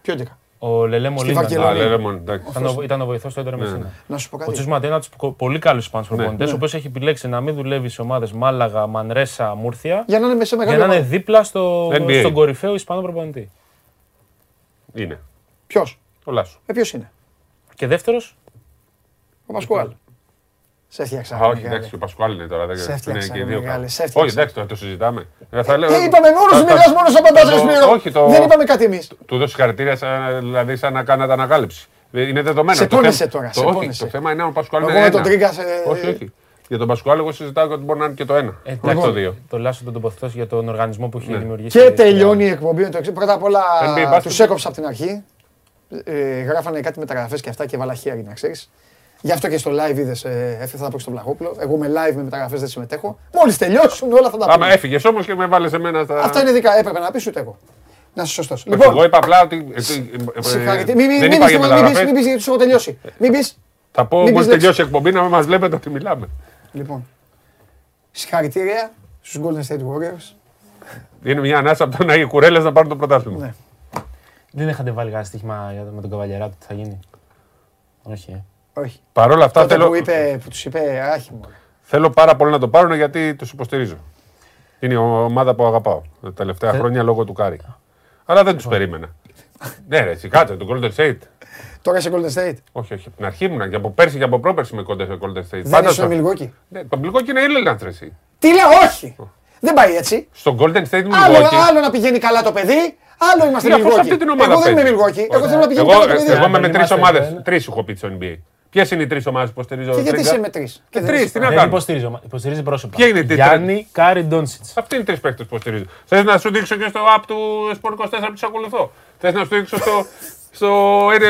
Ποιο έντεκα; Ο Λελέ Μολίνα. Βαρκελόνη. Α, Λονί. λέμε μόνο. εντάξει. Ήταν ο, ήταν ο βοηθός του Έντρα Ναι, Μεσίνα. Να σου πω Ο κάτι. Τσου Ματέο είναι από του πολύ καλούς Ισπανούς προπονητές, Ναι. ο οποίος έχει επιλέξει να μην δουλεύει σε ομάδες Μάλαγα, Μανρέσα, Μούρθια. Για να είναι μέσα σε Για μεγάλη να είναι ομάδα. δίπλα στο, NBA. στον κορυφαίο Ισπανό προπονητή. Είναι. Ποιος; Ο Λάσο. Ε, ποιος είναι; Και δεύτερος, Ο Μασκουάλ. Σε έφτιαξα. Α, όχι, εντάξει, ο Πασκουάλ είναι τώρα. Δεν Σε είναι έφτιαξα, και οι ρε δύο μεγάλε, κάτω. σε έφτιαξα. Όχι, εντάξει, τώρα το συζητάμε. Ε, θα λέω- Τι είπαμε μόνο θα- σου θα- μιλάς, μόνος σου απαντάς, το- Σπύρο. Όχι, το. Δεν είπαμε κάτι εμείς. Του δώσει χαρακτήρια, σαν- δηλαδή σαν να κάνατε ανακάλυψη. Ε, Είναι δεδομένο. Σε Το πόνεσε θέμα- τώρα, το- σε όχι, πόνεσε. Το θέμα είναι αν ο Πασκουάλ Εγώ είναι με τον ένα. Τρίγκας σε- Όχι, όχι. Για τον Πασκουάλ, εγώ συζητάω ότι μπορεί να είναι και το ένα. Ε, όχι εντάξει, το δύο. Το Λάσο τον τοποθετώ για τον οργανισμό που έχει Ναι. δημιουργήσει. Και τελειώνει η εκπομπή με το εξή. Πρώτα απ' όλα NBA μπάσκετ. τους έκοψα από την αρχή. Ε, γράφανε κάτι μεταγραφέ και αυτά και βάλα χέρι να ξέρεις. Γι' αυτό και στο live είδες, ε, έφυγα θα πω και στον Βλαχόπουλο. Εγώ με live με μεταγραφές δεν συμμετέχω. Μόλις τελειώσουν όλα θα τα Άμα πούμε. έφυγες όμως και με βάλες εμένα στα. Αυτά είναι δικά. Έπρεπε να πεις ούτε εγώ. Να είσαι σωστός. Όχι, Εγώ είπα απλά ότι. ε, ε, ε, συγχαρητήρια. Μην- μην- Δεν μην είπα πεις για τίποτα, μην πεις, μεταγραφές. μην πεις γιατί σου έχω τελειώσει. Μην πει. Θα πω μην μόλις πεις τελειώσει η εκπομπή να μας βλέπετε ότι μιλάμε. Λοιπόν. Συγχαρητήρια στους Golden State Warriors. Είναι μια ανάσα από το να οι κουρέλες να πάρουν το πρωτάθλημα. Ναι. Δεν είχατε βάλει κανένα στοίχημα για- με τον Καβαλιεράτο τι θα γίνει; Όχι. Ε. Όχι. Παρ' όλα αυτά Τότε θέλω, που, είπε, που τους είπε άχι μου. θέλω πάρα πολύ να το πάρουν γιατί τους υποστηρίζω. Είναι η ομάδα που αγαπάω τα τελευταία Θε- χρόνια λόγω του Κάρι. Αλλά δεν τους περίμενα. ναι, ρε, εσύ κάτσε, το Golden State. Τώρα σε Golden State. Όχι, όχι. Από την αρχή ήμουν και από πέρσι και από πρόπερσι με κοντά σε Golden State. Δεν είσαι στο- ο Μιλγόκι. Ναι, το Milwaukee είναι Irland, ρε, εσύ. Τι λέω, όχι. Δεν πάει έτσι. Στο Golden State Άλλο, Milwaukee. άλλο να πηγαίνει καλά το παιδί, άλλο είμαστε Ναι, αφού σε Milwaukee. αυτή την ομάδα Εγώ δεν είμαι παίζει. Milwaukee. Εγώ θέλω να πηγαίνει Εγώ, καλά το παιδί. εγώ είμαι με Δεν τρεις είμαστε ομάδες. ένα. Τρεις σου έχω πει στο NBA. Ποιες είναι οι τρεις ομάδες που υποστηρίζω. Και γιατί Τρίγκα; είσαι με τρεις; Και τρεις, τι να Δεν κάνω. υποστηρίζω. Υποστηρίζει πρόσωπα. Ποια είναι η τρίτη; Γιάννη, Κάρι, Ντόνσιτς. Αυτοί είναι οι τρεις παίκτες που υποστηρίζω. Θες να σου δείξω και στο app του Sport 24 που τους ακολουθώ; Θες να σου δείξω στο, στο,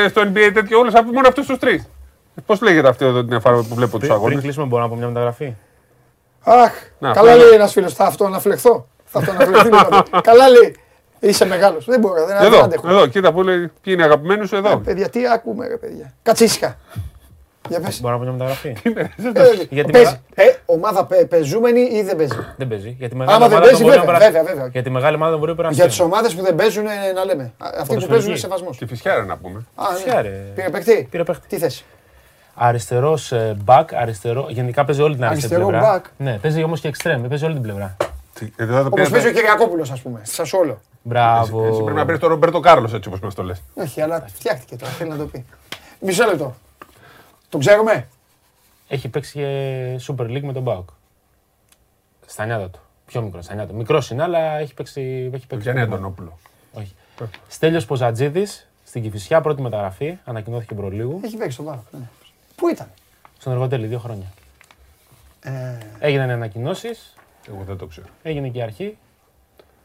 ε, στο NBA τέτοιο όλου, μόνο αυτούς τους τρεις. Πώς λέγεται αυτό εδώ την εφαρμογή που βλέπω τους Πριν αγώνες; κλείσουμε, μπορώ να πω μια μεταγραφή; Αχ, Να, καλά πάμε. λέει ένας φίλος. Θα αυτοαναφλεχθώ. Θα αυτοαναφλεχθεί. λοιπόν. Καλά λέει. Είσαι μεγάλος. Δεν μπορώ, δεν δεν Εδώ, αντέχω. εδώ, κοίτα που λέει. Ποιοι είναι οι αγαπημένοι σου Ε, εδώ. Παιδιά, τι ακούμε, ρε παιδιά. Κατσίσκα. Για πες. Μπορώ να πω μια μεταγραφή. Ε, Γιατί παίζει. Ε, ομάδα παι- πεζούμενη ή δεν παίζει; Δεν παίζει. Γιατί η μεγάλη Άμα δεν ομάδα παίζει, μπορεί να βέβαια, περάσει- βέβαια, βέβαια. Γιατί η μεγάλη ομάδα δεν μπορεί να περάσει. Για τις ομάδες που δεν παίζουν, ε, να λέμε. Α, Αυτοί που Ποδοσφαιρική. παίζουν, σεβασμός. Τη φυσιά να πούμε. Φυσικά, ρε. Πήρε παίκτη; Πήρε παίχτη. Τι θέση. Αριστερός back, αριστερό. Γενικά παίζει όλη την αριστερή Αριστερό πλευρά. back. Ναι, παίζει όμως και extreme, παίζει όλη την πλευρά. Εδώ θα το Όπως πήρατε- παίζει ο Κυριακόπουλος, ας πούμε. Στη Σασόλο. Μπράβο. Εσύ πρέπει να πει τον Ρομπέρτο Κάρλος έτσι όπως μας το λες. Όχι, αλλά φτιάχτηκε τώρα. Θέλει να το πει. Μισό λεπτό. Το ξέρουμε. Έχει παίξει και Super League με τον Μπάουκ. Στα νιάτα του. Πιο μικρό, στα νιάτα του. Μικρός είναι, αλλά έχει παίξει. Έχει παίξει Γιάννη με τον Αντωνόπουλο. Όχι. Στέλιος Ποζατζίδης στην Κηφισιά, πρώτη μεταγραφή, ανακοινώθηκε προλίγου. Έχει παίξει τον Πάο. ναι. Πού ήταν; Στον Εργοτέλη, δύο χρόνια. Ε, Έγιναν ανακοινώσεις, Εγώ δεν το ξέρω. έγινε και η αρχή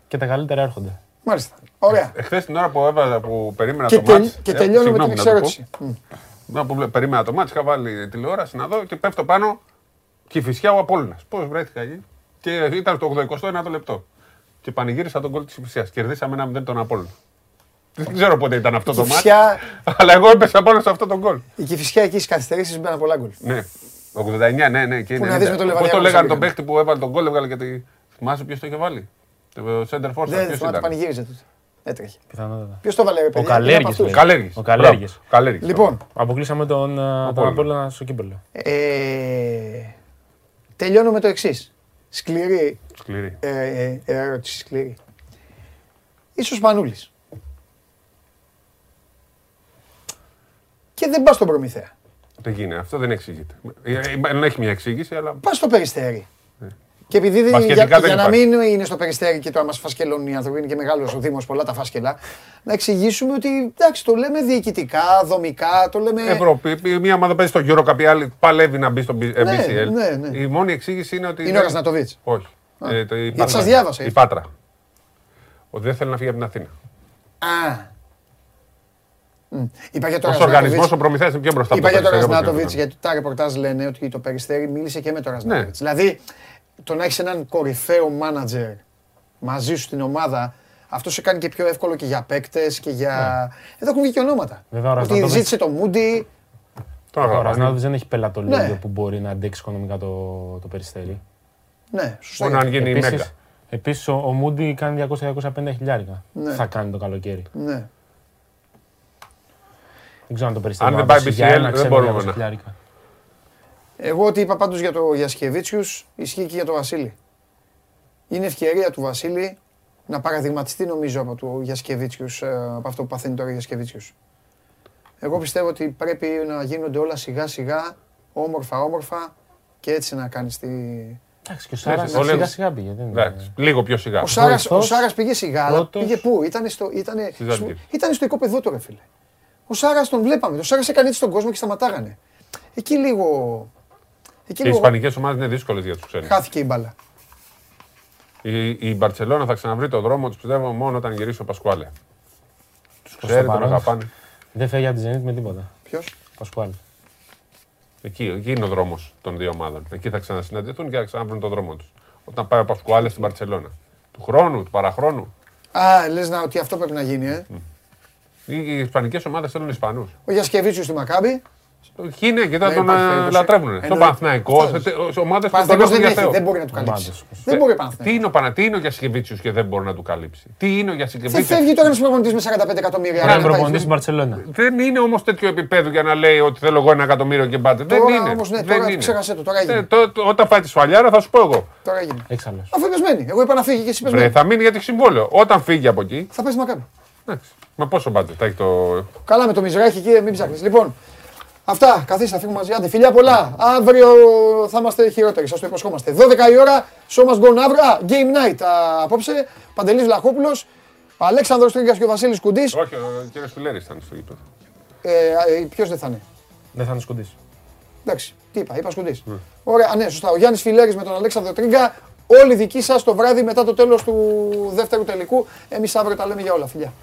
και τα καλύτερα έρχονται. μάλιστα. Ωραία. Εχθέ την ώρα που έβαζα που περίμενα Και, το τελ- μάτς, και ε, τελειώνω με την συγγνώμη να το πω. εξέρεξη. Μμ. Να που βλέ- περίμενα το μάτς, είχα βάλει τηλεόραση να δω και πέφτω πάνω και η φυσιά ο Απόλλωνας. Πώς βρέθηκα εκεί. Και ήταν στο 89ο λεπτό. Και πανηγύρισα τον γκολ της Φυσιάς. Κερδίσαμε ένα 0 τον Απόλλωνα. Δεν ξέρω πότε ήταν αυτό το μάτς. Κηφισιά, Αλλά εγώ έπεσα πάνω σε αυτό το γκολ. η Κυφυσιά εκεί στις καθυστερήσεις μπαίναν πολλά γκολ. Ναι. 89, ναι, ναι. Και Πού είναι να δεις με το 90. Πώς Λεβαδιακό το λέγανε τον πήγανε. παίχτη που έβαλε τον γκολ, έβγαλε και τη... Θυμάσαι ποιος το είχε βάλει; Το center force, Δεν ποιος θυμάμαι, το ήταν. πανηγύριζε τότε. Έτρεχε. Πιθανότατα. Ποιο το βάλε, ρε παιδιά. Καλέργης, είναι από αυτούς. λέει. Καλέργης. Ο Καλέργης. Μπράβο, Καλέργης. Λοιπόν, Αποκλείσαμε τον, ε, τον Απόλλωνα. Απόλλωνα στο κύπελο. ε, τελειώνω με το εξή. Σκληρή Σκληρή. ε, ε, ερώτηση, σκληρή. Ίσως Μανούλης. Και δεν πας στον Προμηθέα. Δεν γίνεται. Αυτό δεν εξηγείται. Ε, ε, Δεν έχει μια εξήγηση, αλλά. Πας στο Περιστέρι. Και επειδή δεν- Μπασκετικά για, δεν για να υπάρχει. μην είναι στο Περιστέρι και τώρα μας φασκελώνουν οι άνθρωποι, είναι και μεγάλος ο Δήμος, πολλά τα φάσκελα, να εξηγήσουμε ότι εντάξει, το λέμε διοικητικά, δομικά, το λέμε. Ευρώπη, μια ομάδα παίζει στο Euro, κάποια άλλη παλεύει να μπει στο B- ε, Ναι, BCL. ναι, ναι. Η μόνη εξήγηση είναι ότι. Είναι ο δεν- Ρασνατοβίτς. Όχι. Ε, το- η Γιατί Πάτρα. σας διάβασα, Η έτσι. Πάτρα. Ότι δεν θέλει να φύγει από την Αθήνα. Α. Μμ. Είπα για το Ω οργανισμός, Ρασνατοβίτς. ο προμηθέας είναι πιο μπροστά Είπα για τον Περιστέρι, όπως Ρασνάτοβιτ, και να γιατί τα ρεπορτάζ λένε ότι το Περιστέρι μίλησε και με τον Ρασνάτοβιτ. Ναι. Δηλαδή, το να έχεις έναν κορυφαίο μάνατζερ μαζί σου στην ομάδα, αυτό σε κάνει και πιο εύκολο και για παίκτες και για. Εδώ έχουν βγει και ονόματα. Βέβαια, ο ότι Ρασνάτοβιτς- ζήτησε το Μούντι. Τώρα, Ο αν- Ρασνάδης δεν έχει πελατολόγιο Ναι. που μπορεί να αντέξει οικονομικά το, το περιστέρι. Ναι, σωστό. Μόνο αν γίνει η Μέγκα. Επίσης, επίσης ο, ο Μούντι κάνει 200-250 χιλιάρικα. Ναι. Θα κάνει το καλοκαίρι. Ναι. Δεν ξέρω αν το περιστέρι Αν δεν να πάει δώσει για BCL, ένα δεν ξένο μπορούμε 200 να. Χιλιάρικα. Εγώ ό,τι είπα πάντως για το Γιασκεβίτσιους ισχύει και για το Βασίλη. Είναι ευκαιρία του Βασίλη να παραδειγματιστεί νομίζω από το Γιασκεβίτσιους, ε, από αυτό που παθαίνει τώρα ο Γιασκεβίτσιους. Εγώ πιστεύω ότι πρέπει να γίνονται όλα σιγά σιγά, όμορφα όμορφα και έτσι να κάνεις τη. Εντάξει, και ο Σάρας ο Λέγκος- σιγά σιγά πήγε. δεν είναι- Εντάξει, λίγο πιο σιγά. Ο Σάρας, ο Βοηθός, Σάρας πήγε σιγά, αλλά πρώτος. πήγε πού, ήτανε στο, ήτανε, Στη Ζάλγκιρι. ήτανε στο οικόπεδό του ρε φίλε. Ο Σάρας τον βλέπαμε, ο Σάρας έκανε έτσι στον κόσμο και σταματάγανε. Εκεί λίγο, εκεί Και οι λίγο ισπανικές ομάδες είναι δύσκολες για τους ξένους. χάθηκε η μπάλα. Η, η Μπαρσελόνα θα ξαναβρει το δρόμο τους πιστεύω μόνο όταν γυρίσει ο Πασκουάλε. Τους ξέρει, τον παρόν. αγαπάνε. Δεν φεύγει από τη Zenit με τίποτα. Ποιος; Πασκουάλ. Εκεί, εκεί είναι ο δρόμος των δύο ομάδων. Εκεί θα ξανασυναντηθούν και θα ξαναβρουν το δρόμο τους. Όταν πάει ο Πασκουάλε στην Μπαρσελόνα. Του χρόνου, του παραχρόνου. Α, λες να ότι αυτό πρέπει να γίνει, ε. Οι, οι ισπανικές ομάδες θέλουν Ισπανούς. Ο Γιασκεβίτσιος στη Μακάμπη. Εκεί είναι και θα Δεν τον υπάρχει ε, περίπτωση. λατρεύουν. Στο Εννοείται. Παναθηναϊκό, Αυτό σε λες. ομάδες που τον Παναθηναϊκός έχουν δεν για έχει, Θεό. δεν μπορεί να του καλύψει. Ομάδες. Δεν μπορεί ο Τι Παναθηναϊκός. είναι ο Πανα... τι είναι ο Γιασκεβίτσιου και δεν μπορεί να του καλύψει; Τι είναι ο Δεν Γιασκεβίτσιου. φεύγει τώρα ένας προπονητής με 45 εκατομμύρια. Ένα να πάει προπονητής στο- στην Παρσελόνα. Δεν είναι όμως τέτοιο επίπεδο για να λέει ότι θέλω εγώ ένα εκατομμύριο και μπάτε. Δεν Τώρα είναι. όμως, ναι, δεν τώρα είναι. ξέχασέ το, τώρα έγινε. Ε, το- το- όταν πάει τη σφαλιάρα θα σου πω εγώ. Τώρα έγινε. Έξαλλος. Αφού είπες μένει. Εγώ είπα να φύγει και εσύ είπες Βρε, μένει. θα μείνει για το συμβόλαιο. Όταν φύγει από εκεί. Θα πάει στη Μακάμπη. Εντάξει. Μα πόσο μπάτζετ θα έχει το. Καλά με το Μιζράχη εκεί, μην ψάχνεις. Λοιπόν, αυτά, καθίστε, θα φύγουμε μαζί. Άντε, φιλιά πολλά. Αύριο θα είμαστε χειρότεροι, σας το υποσχόμαστε. 12 η ώρα, show must go on αύριο. Α, game night α, απόψε. Παντελής Βλαχόπουλος, Αλέξανδρος Τρίγκας και ο Βασίλης Κουντής. Όχι, ο κύριος Φιλέρης ήταν στο γήπεδο. Ε, ε, ποιος δεν θα είναι; Δεν θα είναι σκουντής. Εντάξει, τι είπα, είπα σκουντής. Ωραία, α, ναι, σωστά. Ο Γιάννης Φιλέρης με τον Αλέξανδρο Τρίγκα. Όλοι δικοί σας το βράδυ μετά το τέλος του δεύτερου τελικού. Εμείς αύριο τα λέμε για όλα, φιλιά.